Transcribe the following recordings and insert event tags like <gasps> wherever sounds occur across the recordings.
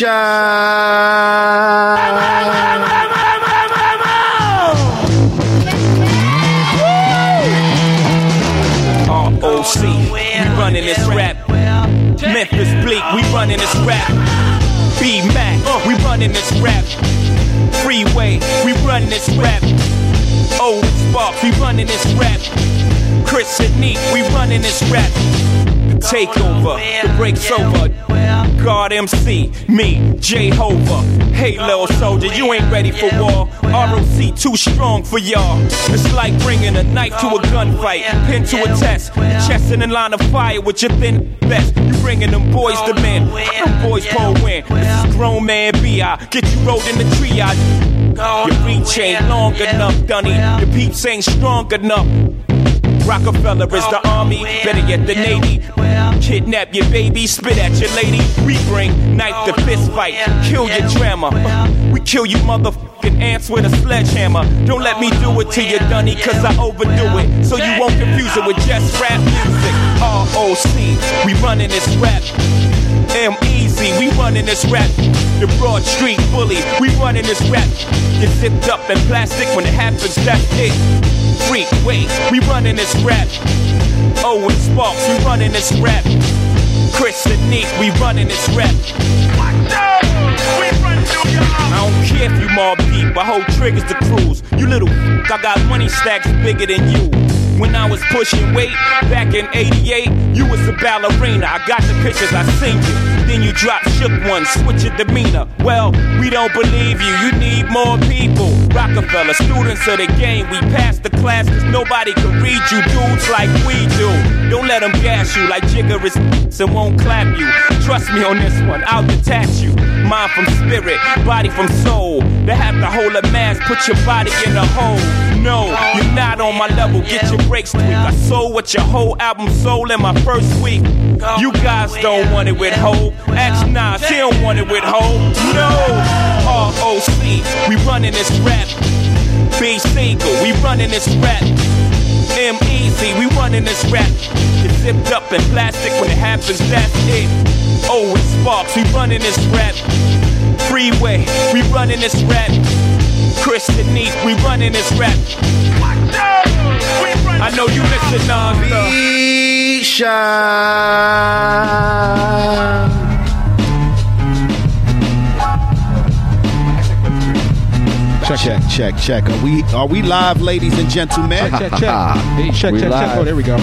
ROC, we running this rap. Memphis Bleek, we running this rap. B Mac, we running this rap. Freeway, we running this rap. Old Sparks, we running this rap. Chris and Neef, we running this rap. The takeover, the break's over. God MC, me, Jehovah. Hey, little soldier, you ain't ready for war. ROC too strong for y'all. It's like bringing a knife to a gunfight, pin to a test, chest in a line of fire with your thin vest. You bringing them boys to men, them boys pull win. This is grown man B.I. Get you rolled in the triage. Your reach ain't long enough, Dunny. Your peeps ain't strong enough. Rockefeller is the army, better yet the navy. Kidnap your baby, spit at your lady. We bring knife to fist fight, kill your drama. We kill you motherfucking ants with a sledgehammer. Don't let me do it to you, Dunny, cause I overdo it. So you won't confuse it with just rap music. ROC, we running this rap. M Easy, we running this rap. The Broad Street Bully, we running this rap. Get zipped up in plastic when it happens, that's it. Freak, wait, we running this rap. Oh, Owen Sparks, we running this rap. Chris and Neef, we running this rap. I don't care if you Mobb Deep, I hold triggers to cruise. You little f- I got money stacks bigger than you. When I was pushing weight back in 88, you was a ballerina. I got the pictures, I seen you. Then you drop shook one, switch your demeanor. Well, we don't believe you, you need more people. Rockefeller, students of the game, we passed the class cause nobody can read you dudes like we do. Don't let them gas you like Jigga is and won't clap you. Trust me on this one, I'll detach you. Mind from spirit, body from soul. They have to hold a mask, put your body in a hole. No, you're not on my level, get your breaks tweaked. I sold what your whole album sold in my first week. You guys don't want it with hope. Ask Nas, he don't want it with hope. No, ROC, we running this rap. B single, we running this rap. M Easy, we running this rap. Get zipped up in plastic when it happens, that's it. Oh, it's Sparks, we running this rap. Freeway, we running this rap. Chris Denise, we running this rap. I know you missing Nas. though. Check, check, check, check. Are we are we live, ladies and gentlemen? Check, check. <laughs> Hey, check, We check, check. Oh, there we go.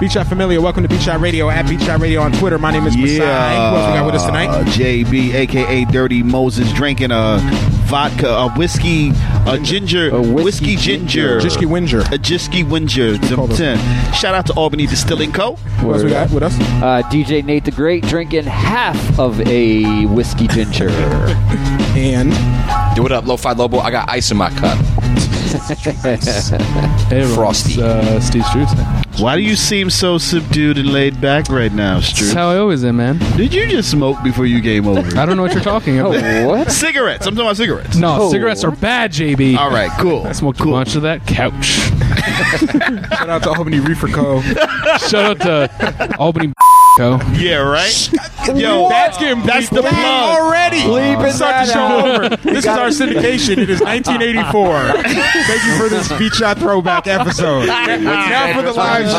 Beach Shot Familiar. Welcome to Beach Shot Radio at Beach Shot Radio on Twitter. My name is Masai. Who else we got with us tonight? JB, aka Dirty Moses, drinking a vodka, a whiskey, a ginger, A whiskey, whiskey ginger, Jisky Winger. a Jisky Winger. call those? Ten. Shout out to Albany Distilling Co. Who else we got with us? Uh, DJ Nate the Great drinking half of a whiskey ginger. <laughs> And Do it up, Lo-Fi Lobo. I got ice in my cup. Hey, everyone, Frosty. Uh, Steve Strutz. Why do you seem so subdued and laid back right now, That's how I always am, man. Did you just smoke before you came over? I don't know what you're talking <laughs> oh, about. what? cigarettes. I'm talking about cigarettes. No, Oh, cigarettes are bad, JB. All right, cool. I smoked cool. a bunch of that couch. <laughs> shout out to Albany Reefer Co. Shout out to Albany <laughs> Co. Yeah, right. <laughs> Yo, That's getting that's the bleeped plug. already. Bleeping Start that the show out. over. <laughs> This is our syndication. It is 1984. <laughs> Thank you for this Beach Shot throwback episode. It's now for the live show.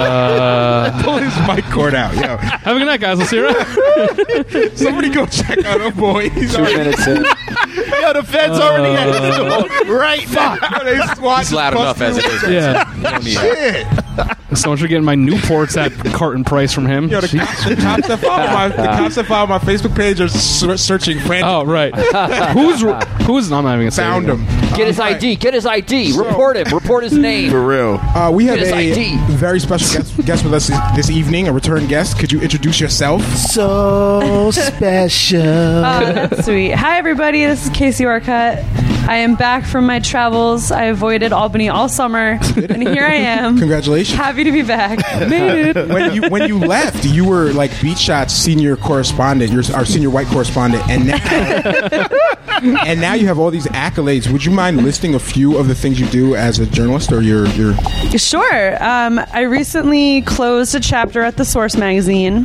Uh, Pull his mic cord out. Yo, have a good night, guys. I'll see you around. somebody go check out our boy. He's Two already minutes in. Yo, the feds already at the door right now. <laughs> they squat He's loud enough as it is. Yeah. You don't need that. So much for getting my Newports at carton price from him. Yo, the, cops, the cops that follow my the <laughs> cops that follow my Facebook page are ser- searching frantic. Oh, right. who's who's? I'm not even gonna say Found it. him. Get his ID. Get his ID. Report him. Report his name. For real. Uh, we have Get his a ID. very special guest, guest with us this evening, a return guest. Could you introduce yourself? So <laughs> special. Oh, that's sweet. Hi, everybody. This is Casey Orcutt. I am back from my travels. I avoided Albany all summer, and here I am. Congratulations. Happy to be back. Made <laughs> it. When you when you left, you were like Beat Shot's senior correspondent. You're our senior white correspondent, and now <laughs> and now you have all these accolades. Would you mind listing a few of the things you do as a journalist or your your? Sure. Um, I recently closed a chapter at the Source magazine.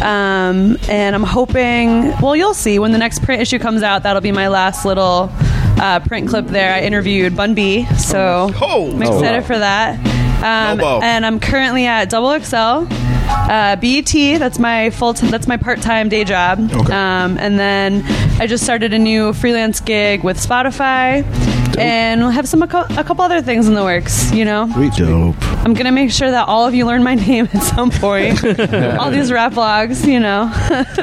Um, and I'm hoping, well, you'll see when the next print issue comes out. That'll be my last little uh, print clip there. I interviewed Bun B, so Oh. I'm excited for that. Um, and I'm currently at Double XL. Uh, BET, that's my full, t- that's my part-time day job. Okay. Um, and then I just started a new freelance gig with Spotify, and we'll have some a, cou- a couple other things in the works. You know, Dope. I'm gonna make sure that all of you learn my <laughs> name at some point. <laughs> all these rap blogs, you know.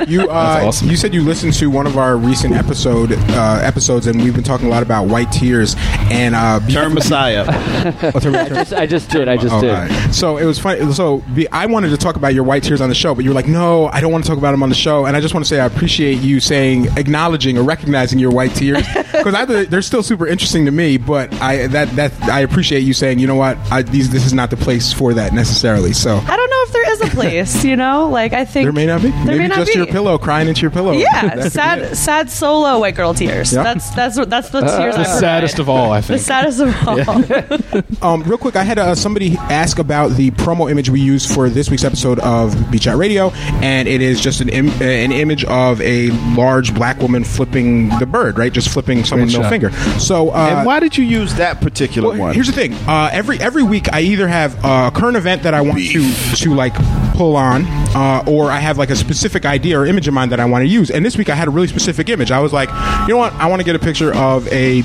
<laughs> You uh, awesome. you said you listened to one of our recent episode uh, episodes, and we've been talking a lot about white tears and uh, be- Turn Messiah. Oh, turn- turn- Just- I just did. I just Oh, did. all right. So it was funny. So be, I wanted to talk about your white tears on the show, but you were like, "No, I don't want to talk about them on the show." And I just want to say I appreciate you saying, acknowledging or recognizing your white tears because they're still super interesting to me. But I that that I appreciate you saying, you know what, I, these this is not the place for that necessarily. So I don't know is a place, you know. Like I think there may not be. There Maybe may not be. just be. your pillow, crying into your pillow. Yeah, That could be sad, sad solo white girl tears. Yeah. That's that's that's the tears. The I saddest provide. of all, I think. The saddest of all. <laughs> Um, real quick, I had uh, somebody ask about the promo image we used for this week's episode of Beach Chat Radio, and it is just an Im- uh, an image of a large black woman flipping the bird, right? Just flipping someone's Great middle finger. So, uh, and why did you use that particular well, one? here's the thing. Uh, every every week, I either have a current event that I want to to like pull on, uh, or I have like a specific idea or image in mind that I want to use. And this week, I had a really specific image. I was like, you know what? I want to get a picture of a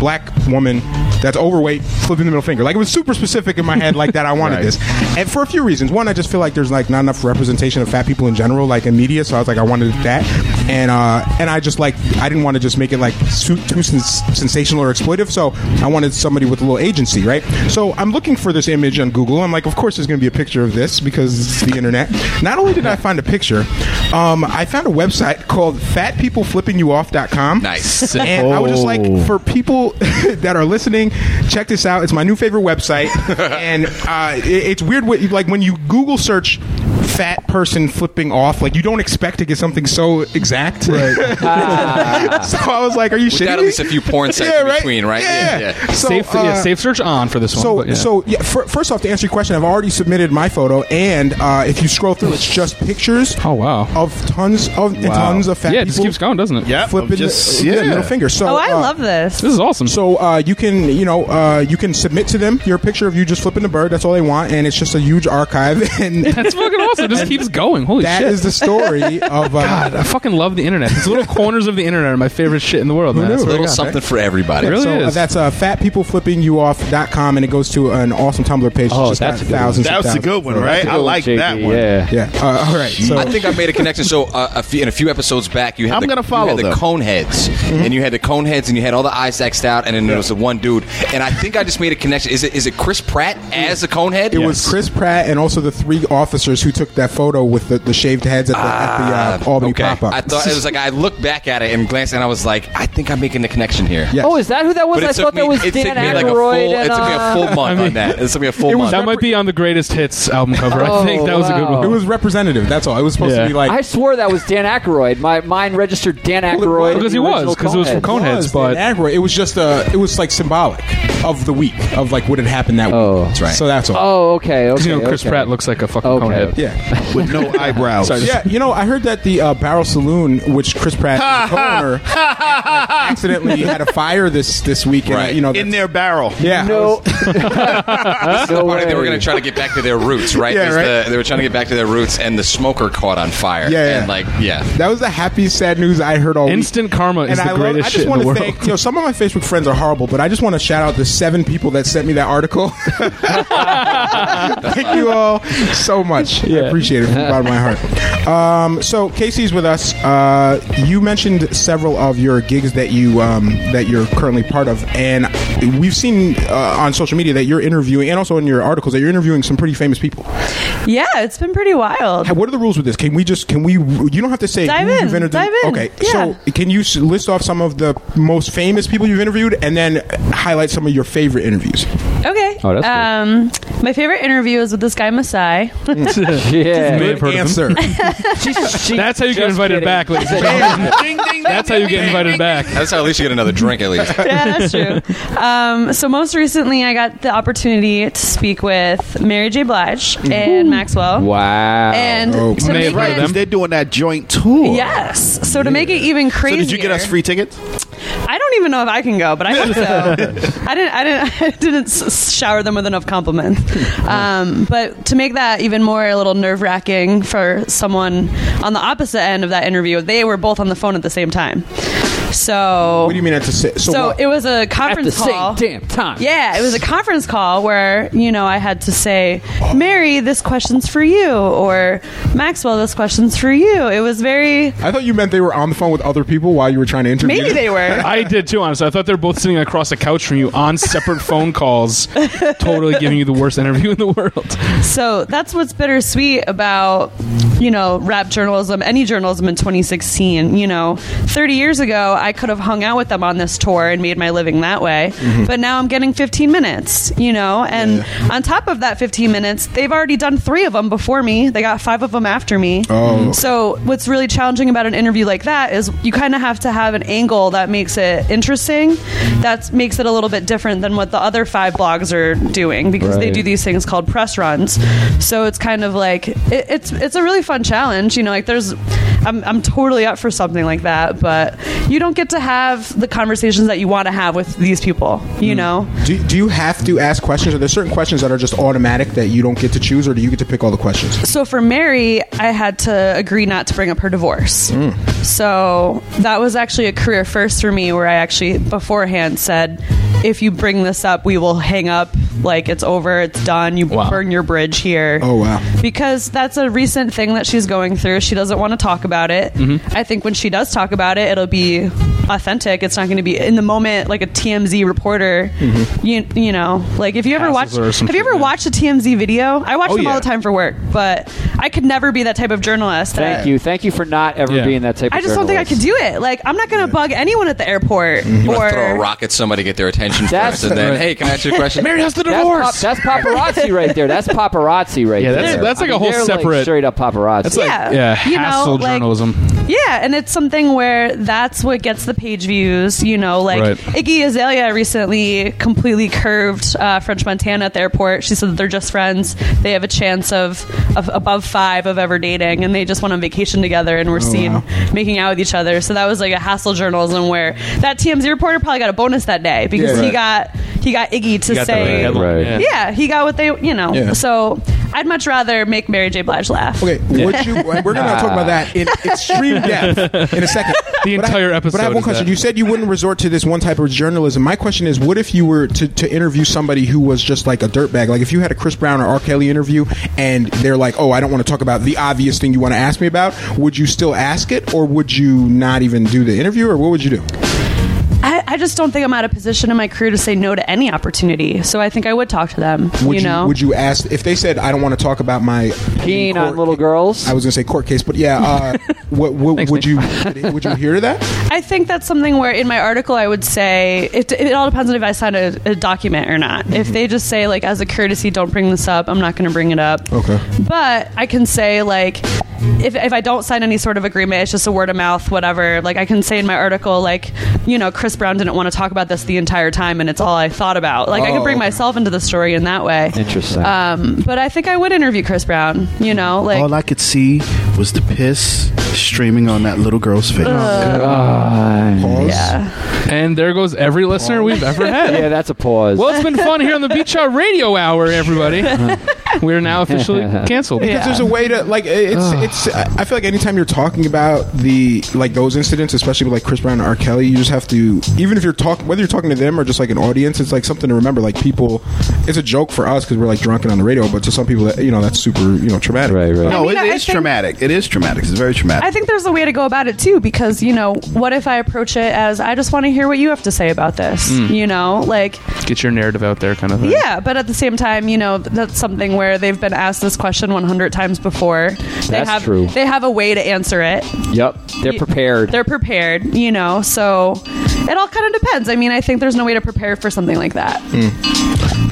black woman that's overweight flipping the middle finger. Like it was super specific in my head, like that. I <laughs> wanted Right. this, and for a few reasons. One, I just feel like there's like not enough representation of fat people in general, like in media. So I was like, I wanted that, and uh, and I just like I didn't want to just make it like su- too sens- sensational or exploitive. So I wanted somebody with a little agency, right? So I'm looking for this image on Google. I'm like, of course, there's going to be a picture of this because the internet. Not only did I find a picture, um, I found a website called FatPeopleFlippingYouOff.com. Nice. And I was just like, Oh. for people <laughs> that are listening, check this out. It's my new favorite website, <laughs> and uh, it, it's weird. What, like when you Google search "fat person flipping off," like you don't expect to get something so exact. Right. <laughs> so I was like, "Are you We've shitting got at least a few porn <laughs> sites in between, right? Yeah. Yeah, yeah. So, safe, yeah, uh, safe search on for this one. so, but yeah. so yeah. fir- first off, to answer your question, I've already submitted my photo, and uh, if you scroll through, it's just pictures. Oh, wow. Of tons of and tons of fat yeah, it just keeps going, doesn't it? Yeah. flipping just- the, yeah, yeah. middle finger. So, Oh, I uh, love this. This is awesome. So uh, you can, you know, uh, you can submit to them your picture of you just flipping the bird. That's all they want, and it's just a huge archive. <laughs> And That's fucking awesome. It just keeps going. Holy that shit. is the story <laughs> of. Uh, God, I fucking love the internet. These little corners of the internet are my favorite shit in the world, man. knew? I swear to little God. something for everybody. It really so uh, is. that's uh, fatpeopleflippingyouoff.com, and it goes to an awesome Tumblr page. Oh, It's just that's got a good one. thousands. that and was a thousands. good one, right? I like JD, that one. Yeah. Yeah. Uh, all right. So I think I made a connection. So uh, a few, in a few episodes back, you had I'm the, gonna follow you had the them. cone heads, and you had the cone heads, and you had all the eyes X'd out, and then there was the one dude. And I think I just made a connection. Is it is it Chris Pratt as the cone head? it was Chris Pratt and also the three officers who took that photo with the, the shaved heads at the, at the uh, Albany okay. pop up. I thought it was like I looked back at it and glanced, and I was like, I think I'm making the connection here. Yes. Oh, is that who that was? But it I thought me, that was it Dan took me like a Aykroyd. full. and, It took me a uh, <laughs> full month on that. It took me a full month. that might be on the greatest hits album cover. I think Oh, that was a good one. It was representative. That's all. It was supposed Yeah. to be like. I swore that was Dan Aykroyd. My mine registered Dan Well, Aykroyd was. Because he was, because it was from Coneheads. Coneheads, was but Dan Aykroyd. It was just uh it was like symbolic of the week of like what had happened that Oh. week. That's right. So that's all. Oh, okay, okay. you know Chris okay. Pratt looks like a fucking Okay. conehead. Yeah, <laughs> with no eyebrows. yeah. You know, I heard that the uh, Barrel Saloon, which Chris Pratt is the co-owner, <laughs> accidentally had a fire this this week. and, Right. You know, in their barrel. yeah. <laughs> No, no Party, they were going to try to get back to their roots, right? Yeah, right. The, they were trying to get back to their roots, and the smoker caught on fire. Yeah, yeah. And like, yeah. That was the happiest sad news I heard all week. Instant karma is And the I, love, greatest I just in want the to world. thank you know some of my Facebook friends are horrible, but I just want to shout out the seven people that sent me that article. thank you all so much. Yeah. Appreciate it from the bottom of my heart. Um, so Casey's with us. Uh, you mentioned several of your gigs that you um, that you're currently part of, and we've seen uh, on social media that you're interviewing, and also in your articles that you're interviewing some pretty famous people. Yeah, it's been pretty wild. What are the rules with this? Can we just can we? You don't have to say Dive who in, you've interviewed. dive in. Okay, Yeah. so can you list off some of the most famous people you've interviewed, and then highlight some of your favorite interviews? Okay. Oh, that's um, my favorite interview is with this guy Masai. <laughs> <laughs> yeah. May have heard. Answer. <laughs> That's how you get invited kidding. back, ladies and gentlemen. That's how you get invited back. That's how at least you get another drink at least. yeah, that's true. Um, so most recently, I got the opportunity to speak with Mary J. Blige and Maxwell. Wow. And Oh, to make heard of it, them. They're doing that joint tour. yes. So to make it even So crazier, did you get us free tickets? I don't even know if I can go, but I hope so. <laughs> I didn't. I didn't. <laughs> I didn't shower them with enough compliments. Um, but to make that even more a little nerve wracking for someone on the opposite end of that interview, they were both on the phone at the same time. So, What do you mean at the sa- so? so what- it was a At the conference call. same damn time. Yeah, it was a conference call where, you know, I had to say, Mary, this question's for you, or Maxwell, this question's for you. It was very, I thought you meant they were on the phone with other people while you were trying to interview. maybe them. they were. <laughs> I did too, honestly. I thought they were both sitting across a couch from you on separate <laughs> phone calls, totally giving you the worst interview in the world. So that's what's bittersweet about, you know, rap journalism, any journalism in 2016. You know, 30 years ago, I could have hung out with them on this tour and made my living that way. Mm-hmm. But now I'm getting 15 minutes, you know, and on top of that 15 minutes, they've already done three of them before me. They got five of them after me. Oh. Mm-hmm. So what's really challenging about an interview like that is you kind of have to have an angle that makes it interesting. That makes it a little bit different than what the other five blogs are doing because they do these things called press runs. So it's kind of like it, it's it's a really fun challenge. You know, like there's I'm I'm totally up for something like that, but you don't get to have the conversations that you want to have with these people. You hmm. know. Do, do you have to ask questions? Are there certain questions that are just automatic that you don't get to choose, or do you get to pick all the questions? So for Mary, I had to agree not to bring up her divorce. Hmm. So that was actually a career first for me where I actually beforehand said, if you bring this up, we will hang up. Like it's over, it's done. You Wow. burn your bridge here. Oh, wow. Because that's a recent thing that she's going through. She doesn't want to talk about it. Mm-hmm. I think when she does talk about it, it'll be authentic. It's not going to be in the moment like a TMZ reporter. Mm-hmm. You you know, like if you ever watch, her or some have you ever yeah. watched a TMZ video? I watch Oh, them all the time for work, but I could never be that type of journalist. Thank that- you. Thank you for not ever Yeah. being that type of journalist. I just don't think I journalist. could do it. Like, I'm not going to bug anyone at the airport You want or to throw a rock at somebody, to get their attention That's- first, and then, hey, can I ask you a question? Mary has the That's, divorce. pop, that's paparazzi right there. That's paparazzi right Yeah, there. that's- that's like I a mean, whole they're like separate- straight up paparazzi. That's like Yeah. yeah, You know, hassle like- journalism. Yeah, and it's something where that's what gets the page views. You know, like Right. Iggy Azalea recently completely curved uh, French Montana at the airport. She said that they're just friends. They have a chance of, of above five of ever dating, and they just went on vacation together and were seen wow. making out with each other. So that was like a hassle journalism where that TMZ reporter probably got a bonus that day because Yeah, he got he got Iggy to got the say. headline, Right. yeah. Yeah, he got what they, you know. Yeah. So I'd much rather make Mary J. Blige laugh. Okay, would you? We're going to talk about that in <laughs> extreme depth in a second. The But I- entire But I have one question. that. You said you wouldn't resort to this one type of journalism. My question is, what if you were to, to interview somebody who was just like a dirtbag? Like if you had a Chris Brown or R. Kelly interview, and they're like, "Oh, I don't want to talk about the obvious thing you want to ask me about," would you still ask it, or would you not even do the interview, or what would you do? I, I just don't think I'm at a position in my career to say no to any opportunity. So I think I would talk to them. Would you know, Would you ask if they said, "I don't want to talk about my Peeing on little girls. I was going to say court case, but yeah, uh, <laughs> what, what would Nick. you would you hear to that? I think that's something where in my article I would say it, it all depends on if I sign a, a document or not. If they just say like as a courtesy, don't bring this up, I'm not going to bring it up. Okay. But I can say like if, if I don't sign any sort of agreement, it's just a word of mouth, whatever. Like I can say in my article, like you know, Chris Brown didn't want to talk about this the entire time, and it's all I thought about. Like I Oh, could bring okay. myself into the story in that way. Interesting. Um, but I think I would interview Chris Brown. You know, like All I could see was the piss streaming on that little girl's face. Pause. yeah. And there goes every listener we've ever <laughs> had. yeah, that's a pause. Well, it's been fun here on the Beach Shot Radio Hour, everybody. <laughs> <laughs> We're now officially <laughs> canceled. Because there's a way to like it's it's. I feel like anytime you're talking about the like those incidents, especially with like Chris Brown and R. Kelly, you just have to even if you're talking whether you're talking to them or just like an audience, it's like something to remember. Like people, it's a joke for us because we're like drunken on the radio, but to some people, that, you know, that's super you know traumatic. right, right. No, I mean, it I is think- traumatic. It is traumatic. It's very traumatic. I think there's a way to go about it too, because you know, what if I approach it as I just want to hear what you have to say about this? Mm. You know, like Get your narrative out there, kind of thing. yeah, but at the same time, you know, that's something where they've been asked this question 100 times before. They That's have true. they have a way to answer it. Yep, they're prepared. They're prepared, you know. So it all kind of depends. I mean, I think there's no way to prepare for something like that.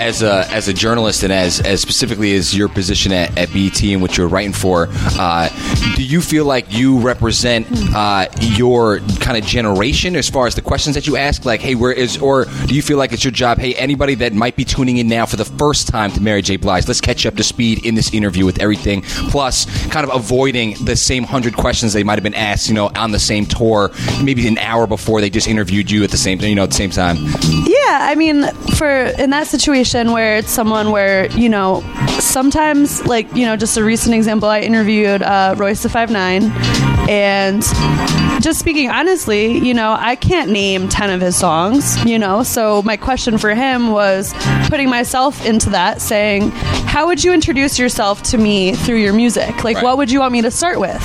as a as a journalist and as as specifically as your position at, at BET and what you're writing for, uh, do you feel like you represent uh, your kind of generation as far as the questions that you ask? Like, hey, where is, or do you feel like it's your job? Hey, anybody that might be tuning in now for the first time to Mary J. Blige, let's catch you up to speed in this interview with everything. Plus, kind of avoiding the same hundred questions they might have been asked, you know, on the same tour, maybe an hour before they just interviewed you at the same, you know, at the same time. Yeah, I mean, for in that situation where it's someone where you know, sometimes like you know, just a recent example, I interviewed uh, Royce the Five Nine, and just speaking honestly, you know, I can't name ten of his songs, you know, so my question for him was putting myself into that, saying, how would you introduce yourself to me through your music? Like, Right. what would you want me to start with?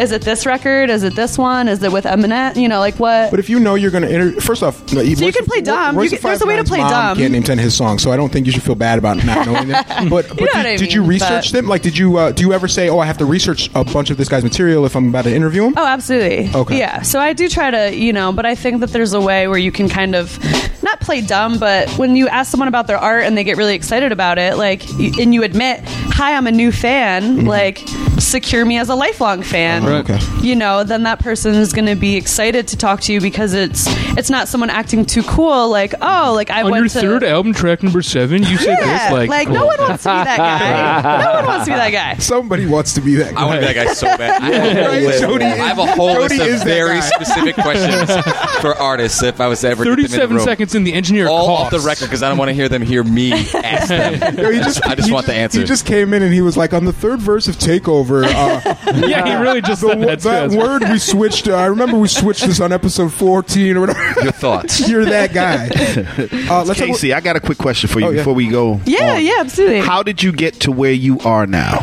Is it this record? Is it this one? Is it with Eminem? You know, like what? But if you know you're going to inter- first off, no, you can play dumb. You can- there's a way to play dumb. Can't name ten of his songs, so I don't think you should feel bad about not knowing them. <laughs> But, but know did, I did you research but- them? Like, did you uh, do you ever say, "Oh, I have to research a bunch of this guy's material if I'm about to interview him"? Oh, absolutely. Okay. Yeah. So I do try to, you know, but I think that there's a way where you can kind of not play dumb, but when you ask someone about their art and they get really excited about it, like, and you admit, "Hi, I'm a new fan," mm-hmm. like, secure me as a lifelong fan. Oh, okay. You know, then that person is going to be excited to talk to you because it's it's not someone acting too cool. Like, oh, like I On went your to third album, track number seven, you said Yeah, this like, like no one wants to be that guy. <laughs> no one wants to be that guy. Somebody wants to be that. Guy. I want to be that guy so bad. <laughs> I have a whole Right, list, Jody I is- have a whole Jody list is of that very guy. specific questions for artists if I was to ever get them in the Thirty-seven room. seconds in the engineer All coughs. off the record because I don't want to hear them hear me ask them. <laughs> Yo, he just, I just he want the answers. He just came in and he was like, on the third verse of Takeover, uh, <laughs> Yeah, he really just the, said wo- that. too. that word we switched. Uh, I remember we switched this on episode 14 or whatever. Your thoughts. <laughs> You're that guy. <laughs> Uh, let's talk Casey, I got a quick question for you Oh, yeah. before we go. Yeah, on. yeah, absolutely. How did you get to where you are now?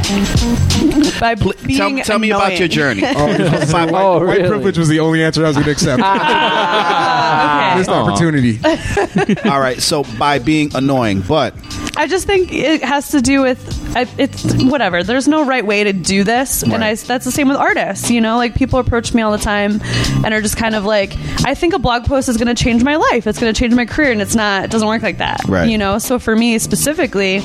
By Pl- tell being tell me about your journey. Oh, my, Oh, white privilege was the only answer I was going to accept. Okay. Missed opportunity. All right, so by being annoying, but I just think it has to do with I, it's whatever. There's no right way to do this, and I, that's the same with artists. You know, like people approach me all the time and are just kind of like, I think a blog post is going to change my life. It's going to change my career, and it's not. It doesn't work like that. Right. You know. So for me specifically,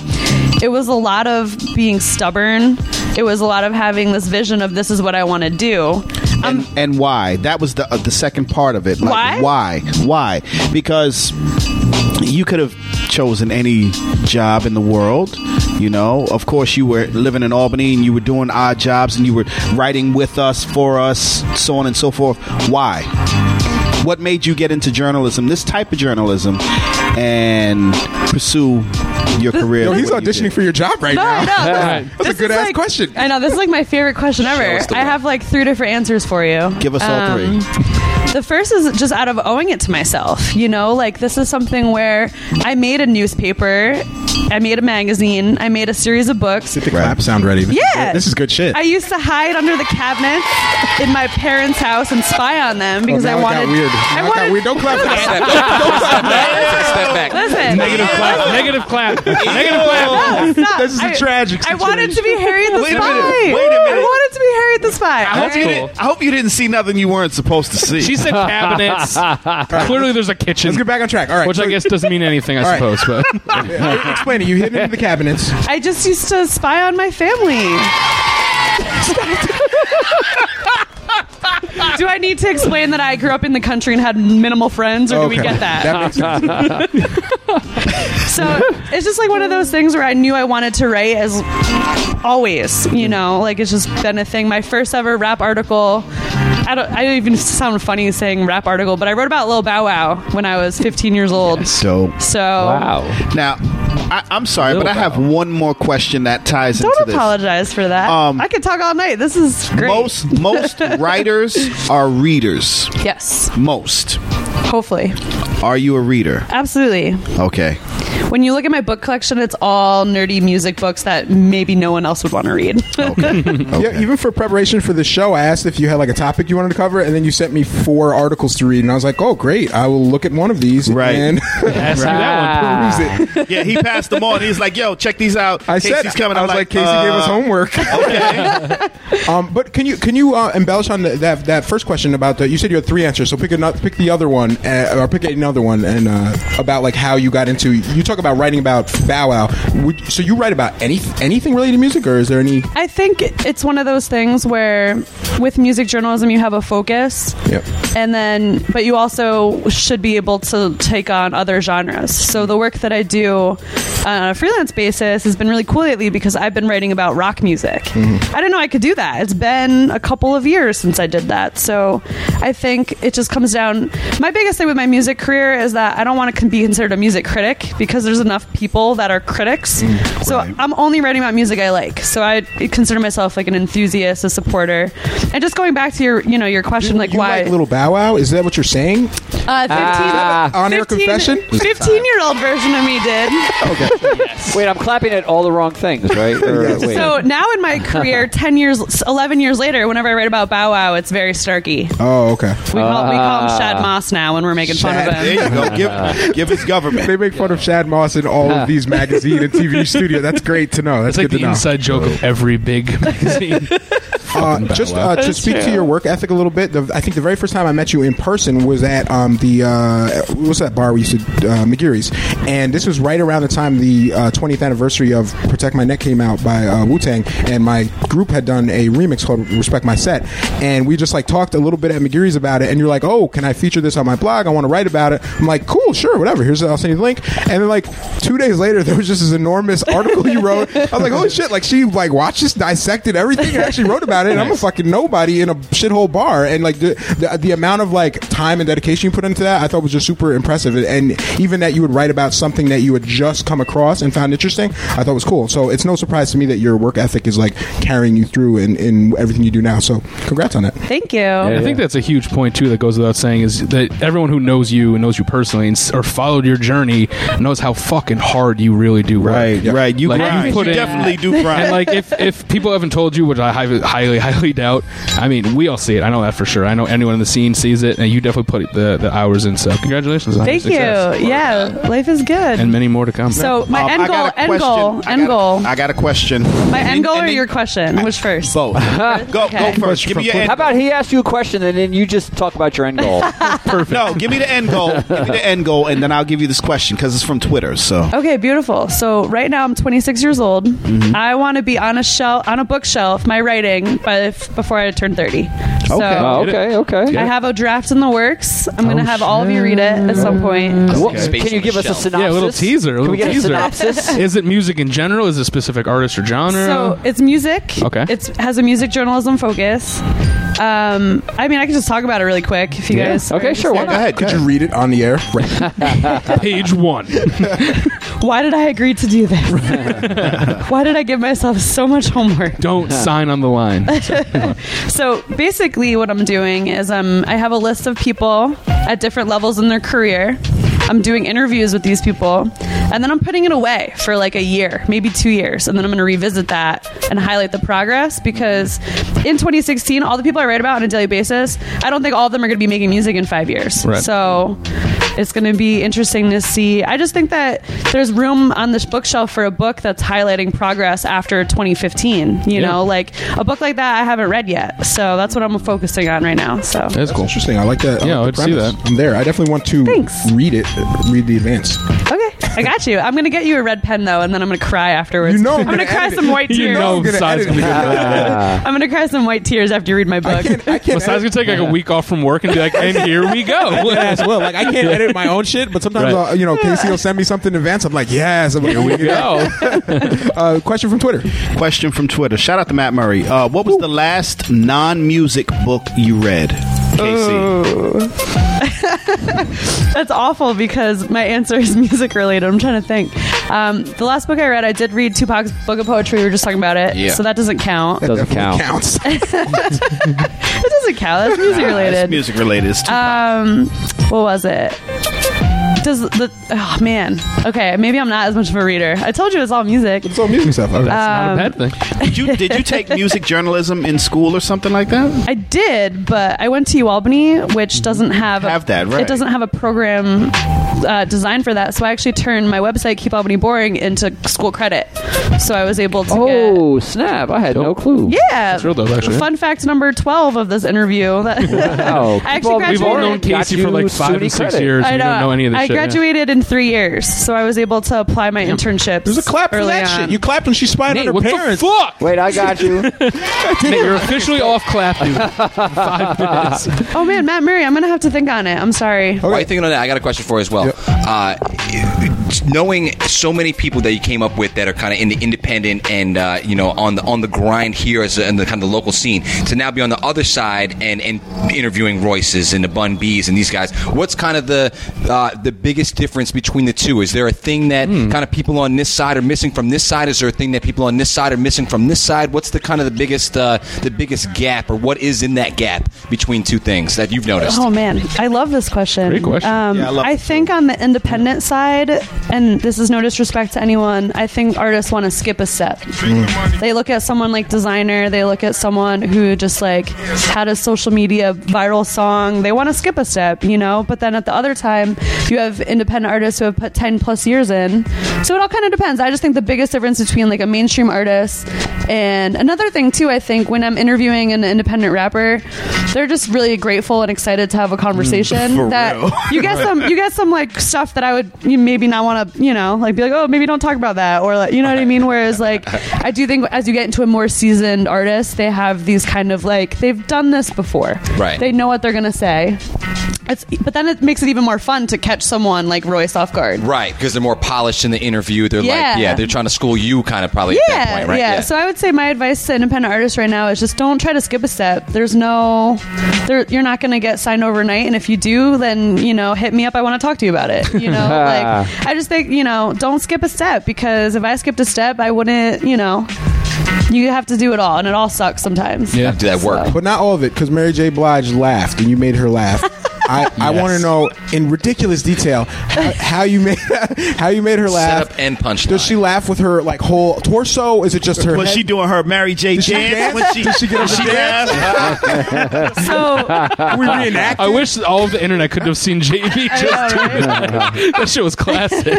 it was a lot of being stubborn. It was a lot of having this vision of this is what I want to do. and, and why? That was the uh, the second part of it. Like, Why? Why? Why? Because you could have chosen any job in the world. You know, of course, you were living in Albany and you were doing odd jobs and you were writing with us, for us, so on and so forth. Why? What made you get into journalism, this type of journalism, and pursue your career? Yo, he's way you auditioning for your job right No, now. I know. <laughs> That's a good is ass like- question. I know this is like my favorite question ever. I have like three different answers for you. Give us all three. Um, The first is just out of owing it to myself. You know, like this is something where I made a newspaper, I made a magazine, I made a series of books. Get the clap sound ready. Yeah. This is good shit. I used to hide under the cabinets in my parents' house and spy on them because Oh, now I wanted. got weird. I Now got wanted. weird. Don't clap that. Step back. Don't step back. Step back. Listen, Negative clap. Negative clap. Negative clap. No. This is a I- tragic I wanted to be Harriet the Wait a Spy. minute. Wait a minute. I wanted to be Harriet the Spy. I hope, you cool. didn't, I hope you didn't see nothing you weren't supposed to see. She said cabinets. <laughs> Clearly, there's a kitchen, Let's get back on track. All right. which I so- guess doesn't mean anything, I <laughs> All right. suppose. But <laughs> Explain it. You hid into the cabinets. I just used to spy on my family. do I need to explain that I grew up in the country and had minimal friends, or do we Okay. get that? That makes sense. so it's just like one of those things where I knew I wanted to write as always, you know, like it's just been a thing. My first ever rap article. I don't. I don't even sound funny saying rap article, but I wrote about Lil Bow Wow when I was 15 years old. so So Wow. now, I, I'm sorry, Little but I have one more question that ties don't into this. Don't apologize for that. Um, I could talk all night. This is great. Most most <laughs> writers are readers. yes, Most. Hopefully, Are you a reader? absolutely. Okay. When you look at my book collection, it's all nerdy music books that maybe no one else would want to read. <laughs> Okay. Yeah, even for preparation for the show, I asked if you had like a topic you wanted to cover, and then you sent me four articles to read, and I was like, "Oh, great! I will look at one of these." Right. And <laughs> <laughs> ask me that one. yeah, he passed them on. He's like, "Yo, check these out." I Casey's said, coming. I I'm was like, Casey gave us uh, homework. Okay. um, but can you can you uh, embellish on the, that that first question about the? You said you had three answers, so pick another, pick the other one, uh, or pick another one, and uh, about like how you got into. You talk about writing about Bow Wow. Would, so you write about any anything related to music, or is there any? I think it's one of those things where with music journalism you have a focus. Yep. And then but you also should be able to take on other genres. So the work that I do on a freelance basis has been really cool lately because I've been writing about rock music. Mm-hmm. I didn't know I could do that. It's been a couple of years since I did that. So I think it just comes down my biggest thing with my music career is that I don't want to be considered a music critic because there's enough people that are critics. Mm, so I'm only writing about music I like. So I consider myself like an enthusiast, a supporter. And just going back to your, you know, your question, like you why like Little Bow Wow? Is that what you're saying? uh, 15, Ah. On-air confession? 15 year old version of me did. <laughs> Okay. Wait, I'm clapping at all the wrong things, right? <laughs> Or, Yes. So now in my career, <laughs> 10 years, 11 years later, whenever I write about Bow Wow, it's very Starky. Oh, okay. We call, we call him Ah. Shad Moss now when we're making fun of Shad. him. There you go. <laughs> Give, give his government. They make fun of Shad Moss in all of these magazine and TV studio. That's great to know. That's It's like good the to know. inside joke of every big <laughs> magazine. Uh, just uh, to speak to your work ethic a little bit, the, I think the very first time I met you in person was at um, the uh, what's that bar we used to uh, McGeary's, and this was right around the time the uh, 20th anniversary of Protect My Neck came out by uh, Wu Tang, and my group had done a remix called Respect My Set, and we just like talked a little bit at McGeary's about it, and you're like, oh, can I feature this on my blog? I want to write about it. I'm like, cool, sure, whatever. Here's I'll send you the link, and then like two days later, <laughs> there was just this enormous article you wrote. I was like, holy shit! Like she like watched this, dissected everything, and actually wrote about it. And I'm a fucking nobody in a shithole bar, and like the, the the amount of like time and dedication you put into that, I thought was just super impressive. And even that you would write about something that you had just come across and found interesting, I thought was cool. So it's no surprise to me that your work ethic is like carrying you through in, in everything you do now. So congrats on that. Thank you. I think that's a huge point too. That goes without saying is that everyone who knows you and knows you personally and, s- or followed your journey knows how fucking hard you really do work. Right, right. You Like, grind. you put You in- definitely do grind. And like if, if people haven't told you, which I highly, highly <laughs> highly doubt, I mean we all see it. I know that for sure. I know anyone in the scene sees it, and you definitely put the, the hours in. So congratulations on your Thank you. success. Yeah, life is good. and many more to come. so my Um, end goal, got a end goal, end goal. I got a question. My end goal or your then- question? Which first? Both. <laughs> go, Okay. go first. Give me your end How about he asks you a question and then you just talk about your end goal? <laughs> perfect. No, give me the end goal. Give me the end goal, and then I'll give you this question because it's from Twitter. So Okay, beautiful. So right now I'm 26 years old. Mm-hmm. I want to be on a shelf, on a bookshelf, my writing, by f- before I turn 30. So oh, okay, okay. I have a draft in the works. I'm going to oh, have all of you read it at some point. What- Space can you on give the us a shelf. synopsis? Yeah, a little teaser, a Can we little get teaser. a synopsis? <laughs> Is it music in general? Is it a specific artist or genre? So it's music. Okay. It has a music journalism focus. Um, I mean, I can just talk about it really quick if you Yeah. guys. are Okay, sure, why interested. go ahead. Go Could you read it on the air? <laughs> Right. Page one. <laughs> Why did I agree to do this? <laughs> Why did I give myself so much homework? Don't sign on the line. So basically, what I'm doing is um, I have a list of people at different levels in their career. I'm doing interviews with these people, and then I'm putting it away for like a year, maybe two years, and then I'm going to revisit that and highlight the progress because in 2016, all the people I write about on a daily basis, I don't think all of them are going to be making music in five years. Right. So it's going to be interesting to see. I just think that there's room on this bookshelf for a book that's highlighting progress after 2015. You Yeah. know, like a book like that I haven't read yet. So that's what I'm focusing on right now. So That's cool. Interesting. I like that. I Yeah, like I would see that. I'm there. I definitely want to Thanks. read it. Read the advance. okay, I got you. I'm going to get you a red pen though, and then I'm going to cry afterwards. You know I'm I'm going to gonna cry some it. white You tears. know I'm gonna Side's gonna be it. <laughs> I'm going to cry some white tears after you read my book. I can't. I can't. Besides, gonna take like a week off from work and be like, and here we go. <laughs> as well. Like I can't edit my own shit, but sometimes Right. uh, you know Casey will send me something in advance. I'm like, yes. I'm like, here we go. Go. <laughs> Uh, question from Twitter. Question from Twitter. Shout out to Matt Murray. Uh, what was the last non-music book you read? Casey. <laughs> That's awful because my answer is music related. I'm trying to think. Um, the last book I read, I did read Tupac's book of poetry. We were just talking about it, Yeah. so that doesn't count. Doesn't Definitely count. Counts. <laughs> It doesn't count. That's music It's related. music related. It's too Um, what was it? Does the oh man? Okay, maybe I'm not as much of a reader. I told you it's all music. it's all music stuff. Okay. That's not a bad thing. <laughs> did you did you take music journalism in school or something like that? I did, but I went to UAlbany, which doesn't have a, Have that, right. It doesn't have a program uh, design for that. So I actually turned my website Keep Albany Boring into school credit. So I was able to Oh snap! I had no clue. get yeah. That's real dope, actually. Fun fact number twelve of this interview. That <laughs> Wow. I actually We've all known graduated. Got Casey for like you five SUNY and six credit. years. I we know. don't know any of this I shit. yeah. graduated in three years, so I was able to apply my internships. There's a clap for early that on. shit. You clapped when she spied Nate, on her what parents. the fuck? Wait, I got you. <laughs> Nate, you're officially off clap, dude. <laughs> Five minutes. Oh man, Matt Murray, I'm gonna have to think on it. I'm sorry. While you're thinking on that, I got a question for you as well. Uh, knowing so many people that you came up with that are kind of in the independent and uh, you know on the on the grind here as a, in the kind of the local scene, to now be on the other side and and interviewing Royces and the Bun B's and these guys. What's kind of the uh, the biggest difference between the two? Is there a thing that Hmm. kind of people on this side are missing from this side? Is there a thing that people on this side are missing from this side? What's the kind of the biggest uh, the biggest gap, or what is in that gap between two things that you've noticed? Oh man, I love this question. Great question. Um, Yeah, I love I think on the independent side, and this is no disrespect to anyone, I think artists want to skip a step. They look at someone like Desiigner, they look at someone who just like had a social media viral song. They want to skip a step, you know. But then at the other time, you have independent artists who have put ten plus years in. So it all kind of depends. I just think the biggest difference between like a mainstream artist and another thing too, I think when I'm interviewing an independent rapper, they're just really grateful and excited to have a conversation. Mm, for that <laughs> you get some you get some like stuff that I would maybe not want to you know like be like oh maybe don't talk about that or like you know what I mean. Whereas like I do think as you get into a more seasoned artist, they have these kind of like they've done this before. Right. They know what they're gonna say. It's, but then it makes it even more fun to catch someone like Royce off guard. Right, because they're more polished in the interview. They're Yeah. like, yeah, they're trying to school you, kind of probably yeah, at that point, right? Yeah. So I would say my advice to independent artists right now is just don't try to skip a step. There's no, there, you're not going to get signed overnight, and if you do, then you know, hit me up. I want to talk to you about it. You know, <laughs> like I just think you know, don't skip a step because if I skipped a step, I wouldn't. You know, you have to do it all, and it all sucks sometimes. Yeah. do that work. But not all of it, because Mary J. Blige laughed and you made her laugh. I, I want to know in ridiculous detail how, how you made <laughs> how you made her laugh. Setup and punchline. Does she laugh with her like whole torso? Is it just her? Was head? she doing her Mary J. Did she dance? dance? When she, Did she get up she and dance? <laughs> So we reenact? I wish all of the internet could have seen JB <laughs> I just know, right? that. that shit was classic.